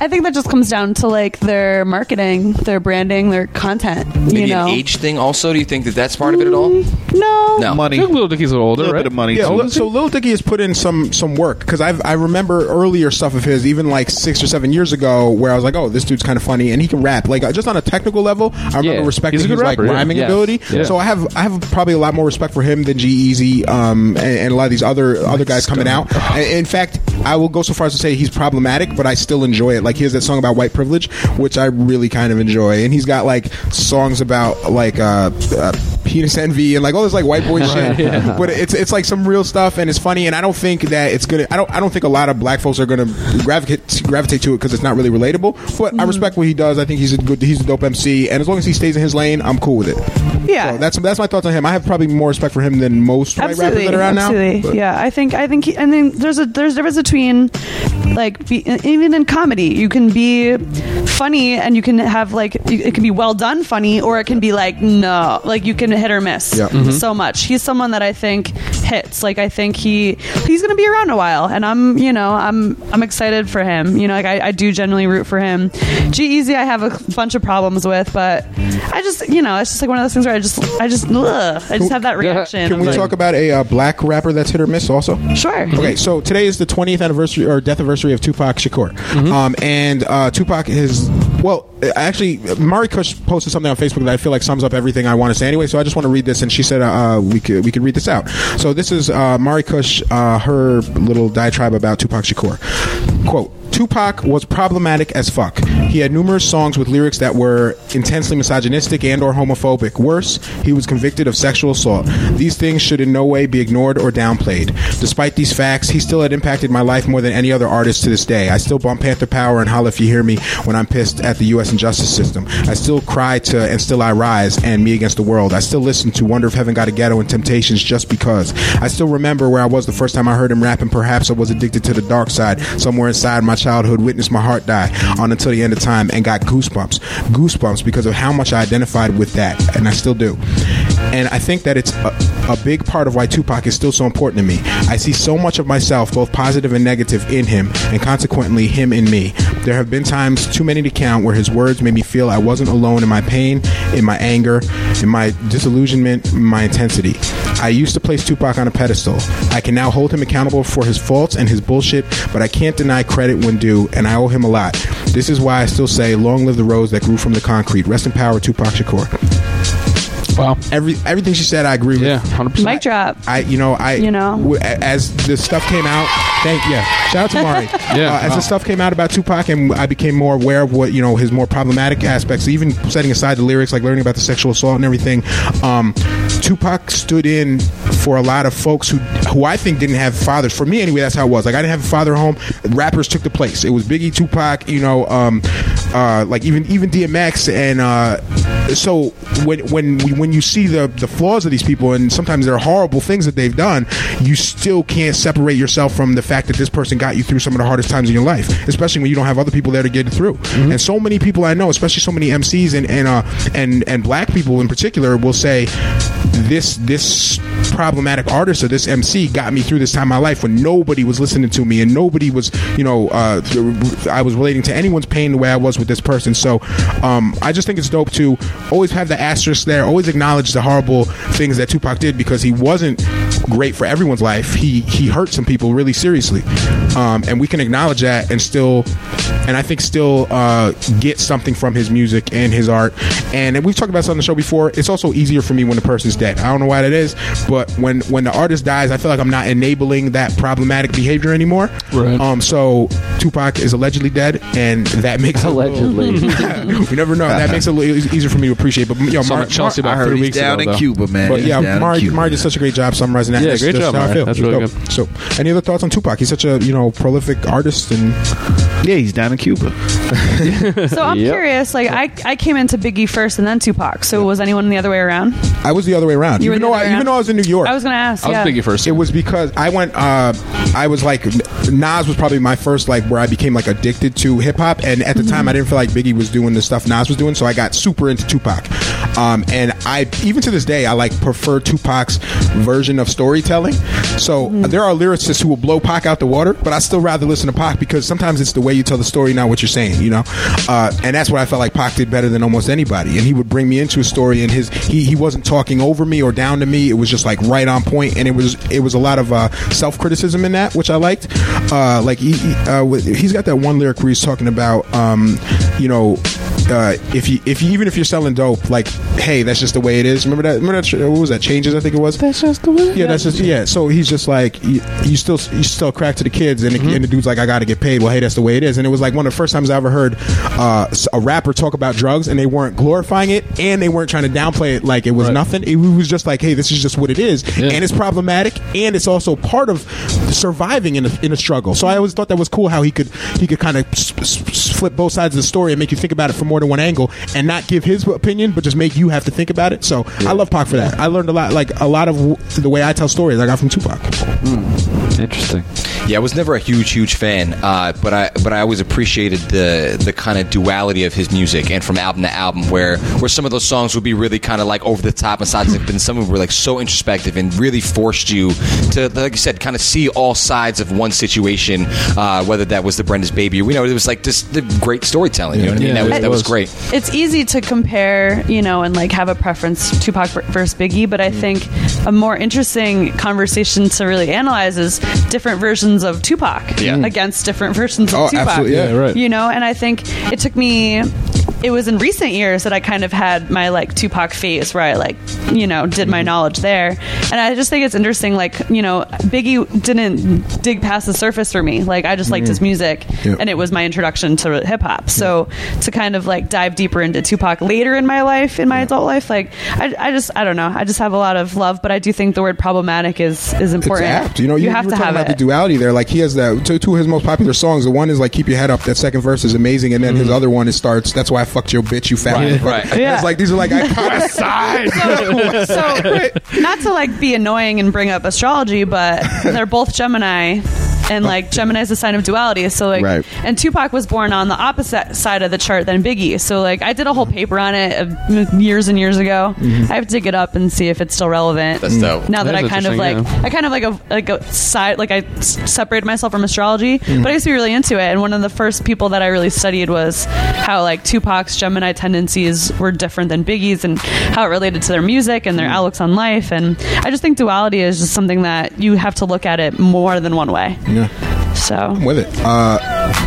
I think that just comes down to like their marketing, their branding, their content. Maybe you know, an age thing also? Do you think that that's part of it at all? no, No. I money, think Lil Dicky's a little older, little right? bit of money. Yeah, too. So Lil Dicky has put in some some work because I I remember earlier stuff of his, even like six or seven years ago, where I was like, oh, this dude's kind of funny and he can rap. Like uh, just on a technical level, I remember Yeah. respecting his good like rapper, yeah. rhyming Yes. ability. Yeah. So I have I have probably a lot more respect for him than G-Eazy um, and, and a lot of these other other guys coming out. And in fact, I will go so far as to say he's problematic, but I still enjoy it. Like he has that song about white privilege, which I really kind of enjoy, and he's got like songs about like uh, uh, penis envy and like all this like white boy <laughs> shit. But it's it's like some real stuff, and it's funny. And I don't think that it's gonna. I don't. I don't think a lot of black folks are gonna gravitate gravitate to it because it's not really relatable. But I mm. respect what he does. I think he's a good. He's a dope MC, and as long as he stays in his lane, I'm cool with it. yeah, So that's that's my thoughts on him. I have probably more respect for him than most white rappers absolutely, that are around absolutely. now. But- Yeah, I think I think he, and then there's a there's a difference between like be, even in comedy, you can be funny and you can have like it can be well done funny, or it can be like no, like you can hit or miss Yeah. Mm-hmm. so much. He's someone that I think hits. Like I think he he's gonna be around a while, and I'm you know I'm I'm excited for him. You know, like I, I do generally root for him. G-Eazy, I have a bunch of problems with, but I just you know it's just like one of those things where I just I just ugh, I just have that reaction. Can we Like, talk about a uh, black rapper that's hit or miss also? Sure. Okay, so today is the 20th anniversary or death anniversary of Tupac Shakur, um, and uh, Tupac is well. Actually, Mari Kush posted something on Facebook that I feel like sums up everything I want to say anyway. So I just want to read this, and she said uh, we could we could read this out. So this is uh, Mari Kush, uh, her little diatribe about Tupac Shakur. Quote. Tupac was problematic as fuck. He had numerous songs with lyrics that were intensely misogynistic and or homophobic. Worse, he was convicted of sexual assault. These things should in no way be ignored or downplayed. Despite these facts, he still had impacted my life more than any other artist to this day. I still bump Panther Power and Holla If You Hear Me when I'm pissed at the U.S. injustice system. I still cry to And Still I Rise and Me Against the World. I still listen to Wonder If Heaven Got a Ghetto and Temptations just because. I still remember where I was the first time I heard him rap and perhaps I was addicted to the dark side. Somewhere inside my childhood witnessed my heart die on until the end of time and got goosebumps. Goosebumps because of how much I identified with that, and I still do. and I think that it's a, a big part of why Tupac is still so important to me. I see so much of myself, both positive and negative, in him, and consequently him in me. There have been times, too many to count, where his words made me feel I wasn't alone in my pain, in my anger, in my disillusionment, my intensity. I used to place Tupac on a pedestal. I can now hold him accountable for his faults and his bullshit, but I can't deny credit when due, and I owe him a lot. This is why I still say, long live the rose that grew from the concrete. Rest in power, Tupac Shakur. Wow. Every everything she said, I agree with. Yeah, 100%. Mic drop. I, you know, I, You know? w- as the stuff came out, thank yeah, shout out to Mari. <laughs> Yeah, uh, as wow. the stuff came out about Tupac, and I became more aware of what you know his more problematic aspects, even setting aside the lyrics, like learning about the sexual assault and everything. Um, Tupac stood in for a lot of folks who, who I think didn't have fathers. For me, anyway, that's how it was. Like I didn't have a father home. Rappers took the place. It was Biggie, Tupac, you know, um, uh, like even even DMX, and uh, so when when when you see the the flaws of these people, and sometimes there are horrible things that they've done, you still can't separate yourself from the fact that this person got you through some of the hardest times in your life, especially when you don't have other people there to get it through. And so many people I know, especially so many MCs and and uh, and and black people in particular, will say this this problematic artist or this MC got me through this time in my life when nobody was listening to me and nobody was, you know, uh, I was relating to anyone's pain the way I was with this person. So um, I just think it's dope to always have the asterisk there, always acknowledge the horrible things that Tupac did because he wasn't great for everyone's life. He he hurt some people really seriously, um, and we can acknowledge that and still, and I think still uh, get something from his music and his art. And we've talked about this on the show before. It's also easier for me when the person's dead. I don't know why that is, but when when the artist dies, I feel like I'm not enabling that problematic behavior anymore. Right. Um. So Tupac is allegedly dead, and that makes it little- Allegedly. <laughs> we never know. That makes it a little easier for me to appreciate. But you know, Saw Mar- Chelsea Mar- about I heard three he's weeks down ago. in though. Cuba, man. but yeah, down in Mari, Cuba. Mari did such a great job summarizing that. Yeah, That's- great that's job, how I feel. That's really Dope. good. So, any other thoughts on Tupac? He's such a you know prolific artist, and Yeah, he's down in Cuba. <laughs> So I'm Yep. curious. Like I, I came into Biggie first and then Tupac. So was anyone the other way around? I was the other way around. You even the though I, way even though I was in New York, I was gonna ask. I was yeah. Biggie first. It was because I went. Uh, I was like, Nas was probably my first like where I became like addicted to hip hop, and at the time I didn't feel like Biggie was doing the stuff Nas was doing, so I got super into Tupac. Um, and I even to this day I like prefer Tupac's version of storytelling. So there are lyricists who will blow Pac out the water, but I still rather listen to Pac because sometimes it's the way you tell the story, not what you're saying. You know, uh, and that's what I felt like Pac did better than almost anybody. And he would bring me into a story, and his he he wasn't talking over me or down to me. It was just like right on point, and it was it was a lot of uh, self criticism in that, which I liked. Uh, like he, he uh, he's got that one lyric where he's talking about, um, you know. Uh, if you if you even if you're selling dope, like hey, that's just the way it is. Remember that? Remember that? What was that? Changes, I think it was. That's just the way. Yeah, that's just yeah. So he's just like you, you still you still crack to the kids, and, the, and the dude's like, I got to get paid. Well, hey, that's the way it is. And it was like one of the first times I ever heard uh, a rapper talk about drugs, and they weren't glorifying it, and they weren't trying to downplay it like it was Right. nothing. It was just like, hey, this is just what it is, Yeah. and it's problematic, and it's also part of surviving in a, in a struggle. So I always thought that was cool how he could he could kind of s- s- s- flip both sides of the story and make you think about it from more than one angle, and not give his opinion, but just make you have to think about it. So I love Pac for that. I learned a lot, like a lot of the way I tell stories I got from Tupac. Hmm. Interesting. Yeah, I was never a huge, huge fan, uh, but I but I always appreciated the the kind of duality of his music, and from album to album, where where some of those songs would be really kind of like over the top and sides, but some of them were like so introspective and really forced you to, like you said, kind of see all sides of one situation, uh, whether that was the Brenda's Baby, or you know, it was like just the great storytelling. You know what I mean? Yeah, that was that was was. great. it's easy to compare, you know, and like have a preference Tupac versus Biggie, but I think a more interesting conversation to really analyze is different versions of Tupac Yeah. Mm. against different versions of Oh, Tupac. absolutely, yeah. Yeah, right. You know, and I think it took me it was in recent years that I kind of had my like Tupac phase where I like, you know, did Mm-hmm. my knowledge there. And I just think it's interesting like, you know, Biggie didn't dig past the surface for me. Like I just liked his music Mm-hmm. Yep. and it was my introduction to hip hop. So to kind of like dive deeper into Tupac later in my life, in my adult life, like I, I just I don't know. I just have a lot of love, but I do think the word problematic is is important. It's apt. You know, you, have you were to have about it. the duality there. Like he has the two, two of his most popular songs. The one is like "Keep Your Head Up." That second verse is amazing, and then his other one is starts. That's why I fucked your bitch, you fat. Right, right. Yeah. It's like these are like iconic sides. <laughs> so <laughs> not to like be annoying and bring up astrology, but they're both Gemini. And oh. like Gemini is a sign of duality. So like, Right. and Tupac was born on the opposite side of the chart than Biggie. So like, I did a whole paper on it uh, years and years ago. Mm-hmm. I have to dig it up and see if it's still relevant. That's dope. Now that That I kind of like, interesting, I kind of like a like a side like I separated myself from astrology, mm-hmm. but I used to be really into it. And one of the first people that I really studied was how like Tupac's Gemini tendencies were different than Biggie's, and how it related to their music and their mm-hmm. outlooks on life. And I just think duality is just something that you have to look at it more than one way. Yeah. So with it. Uh,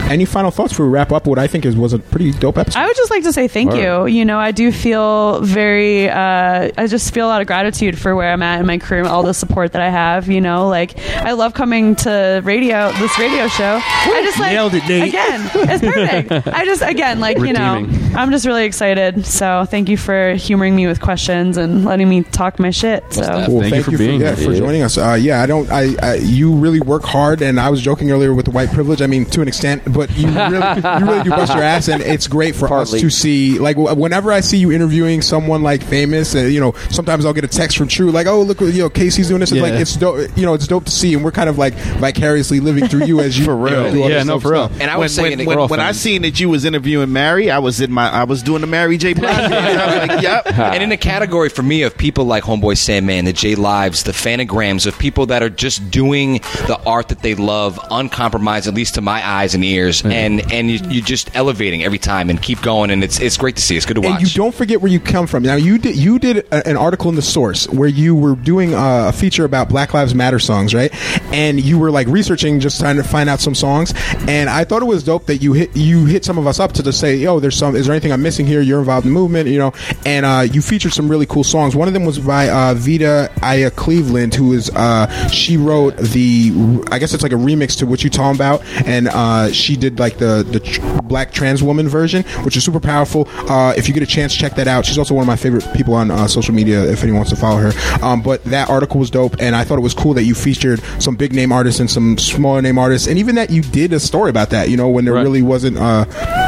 any final thoughts before we wrap up? What I think is was a pretty dope episode. I would just like to say thank you. You know, I do feel very, uh, I just feel a lot of gratitude for where I'm at in my career, and all the support that I have. You know, like I love coming to radio, this radio show. I just like Nailed it, Nate. again. <laughs> It's perfect. I just again like you know, Redeeming. I'm just really excited. So thank you for humoring me with questions and letting me talk my shit. So. Well, Thank you for being yeah, here. for joining us. Uh, yeah, I don't. I, I you really work hard, and I was joking earlier with the white privilege. I mean, to an extent, but you really, <laughs> you really do bust your ass, and it's great for Partly. us to see. Like w- whenever I see you interviewing someone like famous, uh, you know, sometimes I'll get a text from True, like, "Oh, look, you know, Casey's doing this." It's Yeah. like it's dope. You know, it's dope to see, and we're kind of like vicariously living through you as you <laughs> For real. you know, do Yeah, no, for real. stuff. And I when, was saying, when, when, when I seen that you was interviewing Mary, I was in my I was doing the Mary J. Blige. I was like, <laughs> yep. and in a category for me of people like Homeboy Sandman, the J Lives, the Fanograms, of people that are just doing the art that they love, uncompromised, at least to my eyes and ears, and and you, you're just elevating every time and keep going, and it's it's great to see. It's good to watch. And you don't forget where you come from. Now you did you did a, an article in the Source where you were doing uh, a feature about Black Lives Matter songs, right? And you were like researching, just trying to find out some songs. And I thought it was dope that you hit you hit some of us up to just say, "Yo, there's some. Is there anything I'm missing here? You're involved in the movement, you know." And uh, you featured some really cool songs. One of them was by uh, Vita Aya Cleveland, who is uh, she wrote the I guess it's like a remix to what you're talking about, and uh, she did like the the tr- black trans woman version, which is super powerful. Uh, if you get a chance, check that out. She's also one of my favorite people on uh, social media. If anyone wants to follow her, um, but that article was dope, and I thought it was cool that you featured some big name artists and some smaller name artists, and even that you did a story about that. You know, when there Right. really wasn't uh,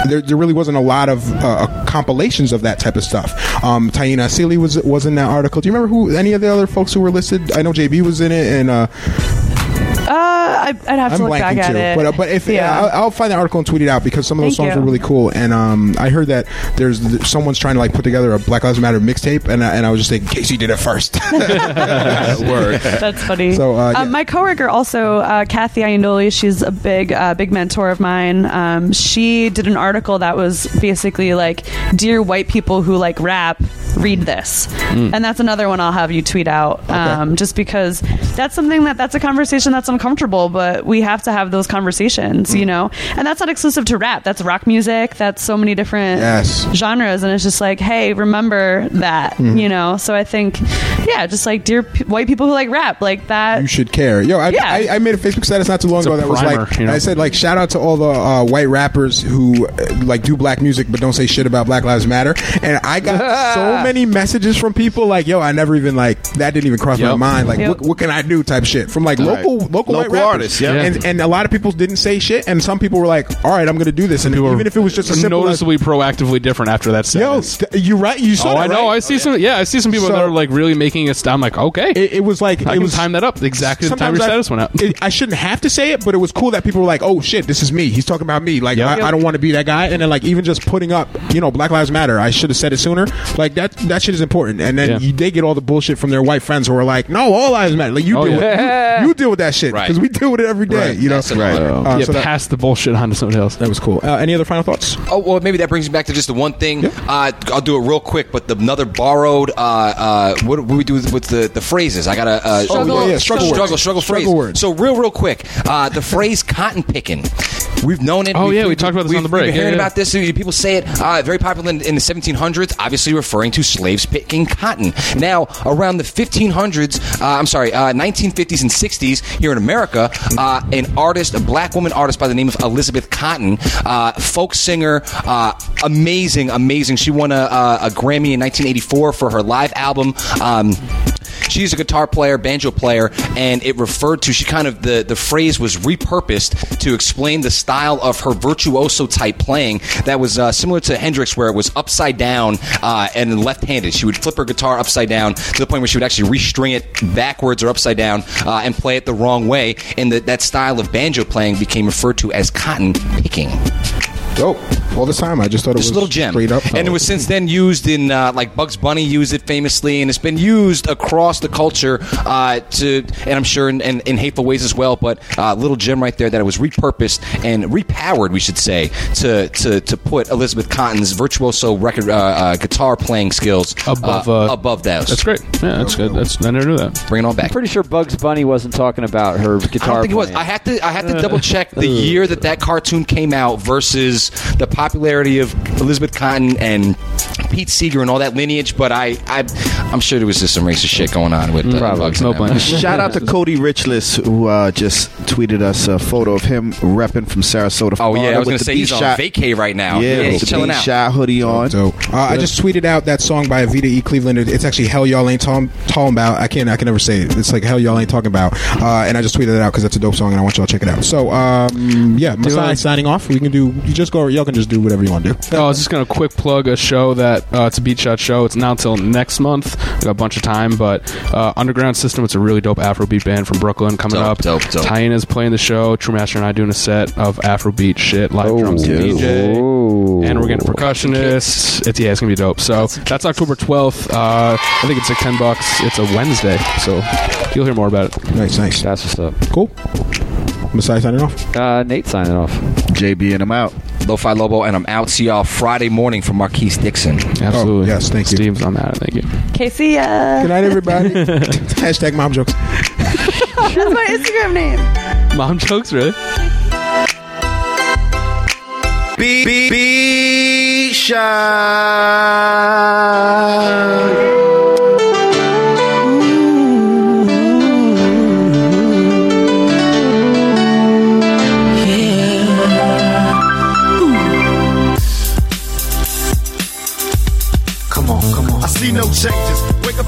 there, there really wasn't a lot of uh, compilations of that type of stuff. Um, Taina Asili was was in that article. Do you remember who any of the other folks who were listed? I know JB was in it, and Uh, I, I'd have I'm to look back blanking at too. it. But uh, but if yeah. I'll, I'll find the article and tweet it out because some of those Thank songs you. were really cool. And um, I heard that there's th- someone's trying to like put together a Black Lives Matter mixtape, and I, and I was just thinking, Casey did it first. <laughs> <laughs> Word. That's funny. So, uh, yeah. um, my coworker also, uh, Kathy Iandoli, she's a big, uh, big mentor of mine. Um, she did an article that was basically like, "Dear white people who like rap, read this," Hmm. and that's another one I'll have you tweet out, um, just because that's something that that's a conversation that's uncomfortable, but we have to have those conversations, Hmm. you know. And that's not exclusive to rap. That's rock music. That's so many different Yes. genres, and it's just like, hey, remember that, Hmm. you know. So I think, yeah, just like dear p- white people who like rap, like that. you should care. Yo, I, Yeah. I, I made a Facebook status not too long It's ago that was like you know? I said like shout out to all the uh, white rappers who uh, like do black music but don't say shit about Black Lives Matter. And I got so <laughs> many messages from people like, yo, I never even like that didn't even cross my mind. Like, Yep. what, what can I do? Type shit from like Right. local local, Local rappers. artists, yeah. And and a lot of people didn't say shit, and some people were like, all right, I'm going to do this. And People even if it was just a simple noticeably proactively different after that yo, status. th- you right, you saw oh, that, I know. right? I see some. Yeah, I see some people So- that are like really making it. St- I'm like, okay, It, it was like I it can was time that up exactly the time your status went out. it- I shouldn't have to say it, but it was cool that people were like, "Oh shit, this is me." He's talking about me. Like Yep. I, I don't want to be that guy. And then like even just putting up, you know, Black Lives Matter. I should have said it sooner. Like that that shit is important. And then Yeah. you, they get all the bullshit from their white friends who are like, "No, all lives matter." Like you Oh, deal with you, you deal with that shit Right. Because we deal with it every day. Right. You know, That's Right. Uh, yeah, so that, pass the bullshit on to somebody else. that was cool. Uh, any other final thoughts? Oh well, maybe that brings me back to just the one thing. Uh, I'll do it real quick. But the, another borrowed. Uh, uh, what, what do we do with, with the, the phrases? I got to uh, Struggle- Oh, yeah, yeah, struggle words. struggle, struggle, Struggle phrase. words. So real, real quick. Uh, the phrase "cotton picking." We've known it. Oh, We've- yeah, we we've- talked about this on the break. We've been Yeah, hearing yeah. about this. People say it. Uh, very popular in, in the 1700s. Obviously, referring to slaves picking cotton. Now, around the 1500s, uh, I'm sorry, uh, 1950s and 60s here in America, uh, an artist, a black woman artist by the name of Elizabeth Cotten, uh, folk singer, uh, amazing, amazing. She won a, a, a Grammy in 1984 for her live album. Um, she's a guitar player, banjo player, and it referred to she kind of the the phrase was repurposed to explain the style of her virtuoso type playing that was uh, similar to Hendrix, where it was upside down uh, and left-handed. She would flip her guitar upside down to the point where she would actually restring it backwards or upside down uh, and play it the wrong way. And that that style of banjo playing became referred to as cotton picking. Dope. All the time, I just thought it Just was a little gem. straight up. And it was since then used in, uh, like, Bugs Bunny used it famously, and it's been used across the culture uh, to, and I'm sure in, in, in hateful ways as well, but uh, little gem right there that it was repurposed and repowered, we should say, to, to, to put Elizabeth Cotten's virtuoso record uh, uh, guitar playing skills Above, uh, uh, above those. That's great. Yeah, that's good. That's I never knew that. Bring it on back. Pretty sure Bugs Bunny wasn't talking about her I guitar. don't think it was. I have to. I have to double check the <laughs> year that that cartoon came out versus the popularity of Elizabeth Cotten and Pete Seeger and all that lineage. But I, I I'm sure there was just some racist shit going on with uh, Bugs. No and them. blame. Shout out to Cody Richless who uh, just tweeted us a photo of him repping from Sarasota. Oh yeah, I was with going the to say he's on B-Shot- vacay right now. Yeah, he's with the chilling out. shot hoodie on. Dope. Uh, I just tweeted out that song by Avita E. Cleveland. It's actually "Hell Y'all Ain't Talking Talking About." I can't. I can never say it. It's like "Hell Y'all Ain't Talking About," uh, and I just tweeted it out because it's a dope song, and I want y'all to check it out. So, um, yeah, Masai signing off. We can do. You just go. Y'all can just do whatever you want to do. Oh, I was just gonna quick plug a show that uh, it's a Beat Shot show. It's not until next month. We got a bunch of time, but uh, Underground System. It's a really dope Afrobeat band from Brooklyn coming Dope, up. dope, dope. Tyan is playing the show. True Master and I doing a set of Afrobeat shit, live Oh, drums and DJ, Ooh. and we're getting a percussionist. It's yeah, it's gonna be dope. So that's October twelfth. Uh, I think it's like ten bucks. It's a Wednesday, so you'll hear more about it. Nice, nice, That's what's up. cool. Masai signing off. Uh, Nate signing off. JB and I'm out. Lo-Fi Lobo, and I'm out. See y'all Friday morning from Marquise Dixon. Absolutely. yes, thank you. Steve's on that. Thank you. Casey, uh, Good night, everybody. <laughs> Hashtag mom jokes. that's my Instagram name. Mom jokes, really? B B B shot.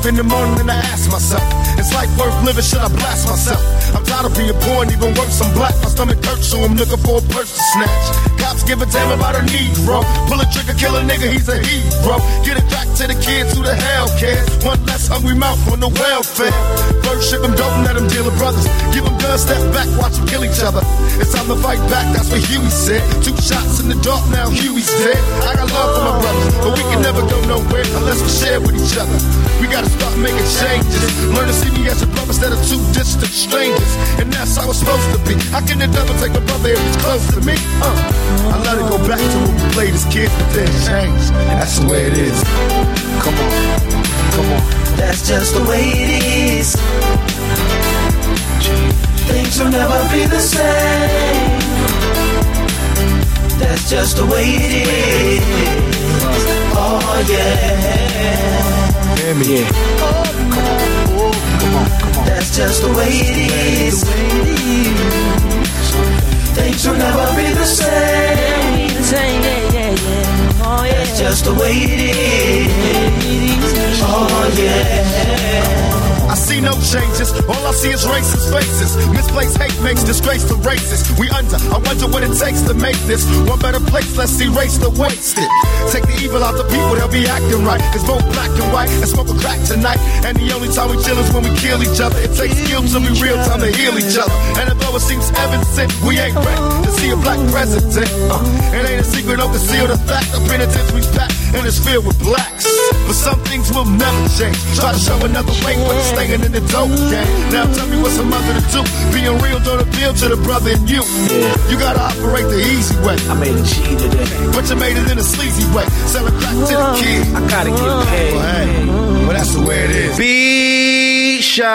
Up in the morning and I ask myself, is life worth living? Should I blast myself? I'm tired of being poor and even worse, I'm black. My stomach hurts, so I'm looking for a purse to snatch. Cops give a damn about a Negro. Pull a trigger, kill a nigga, he's a hero. Get it back to the kids who the hell cares. One less hungry mouth on the welfare. First ship them and let them deal with brothers. Give them guns, step back, watch them kill each other. It's time to fight back, that's what Huey said. Two shots in the dark, now Huey's dead. I got love for my brothers, but we can never go nowhere unless we share with each other. We gotta start making changes. Learn to see me as a brother instead of two distant strangers. And that's how it's supposed to be. How can the devil take my brother if he's close to me? Uh, I let it go back to when we played as kids, but then. That's the way it is. Come on, come on. That's just the way it is. Things will never be the same. That's just the way it is. Oh yeah. Yeah. That's just the way it is. Things will never be the same. That's oh, just the way it is. Oh yeah. See no changes. All I see is racist faces. Misplaced hate makes disgrace to races. We under. I wonder what it takes to make this one better place. Let's erase the wasted. Take the evil out the people. They'll be acting right. It's both black and white and smoke a crack tonight. And the only time we chill is when we kill each other. It takes skills to be real time to heal each other. And although it seems evident, we ain't ready to see a black president. Uh, it ain't a secret, don't the fact. The penitentiary's packed and it's filled with blacks. But some things will never change. Try to show another way, but you're staying in the dope game. Now tell me what's a mother to do. Being real don't appeal to the brother in you. You gotta operate the easy way. I made a G today. But you made it in a sleazy way. Selling crack to the kid. I gotta get paid. Well, hey, well, that's the way it is. Be shy.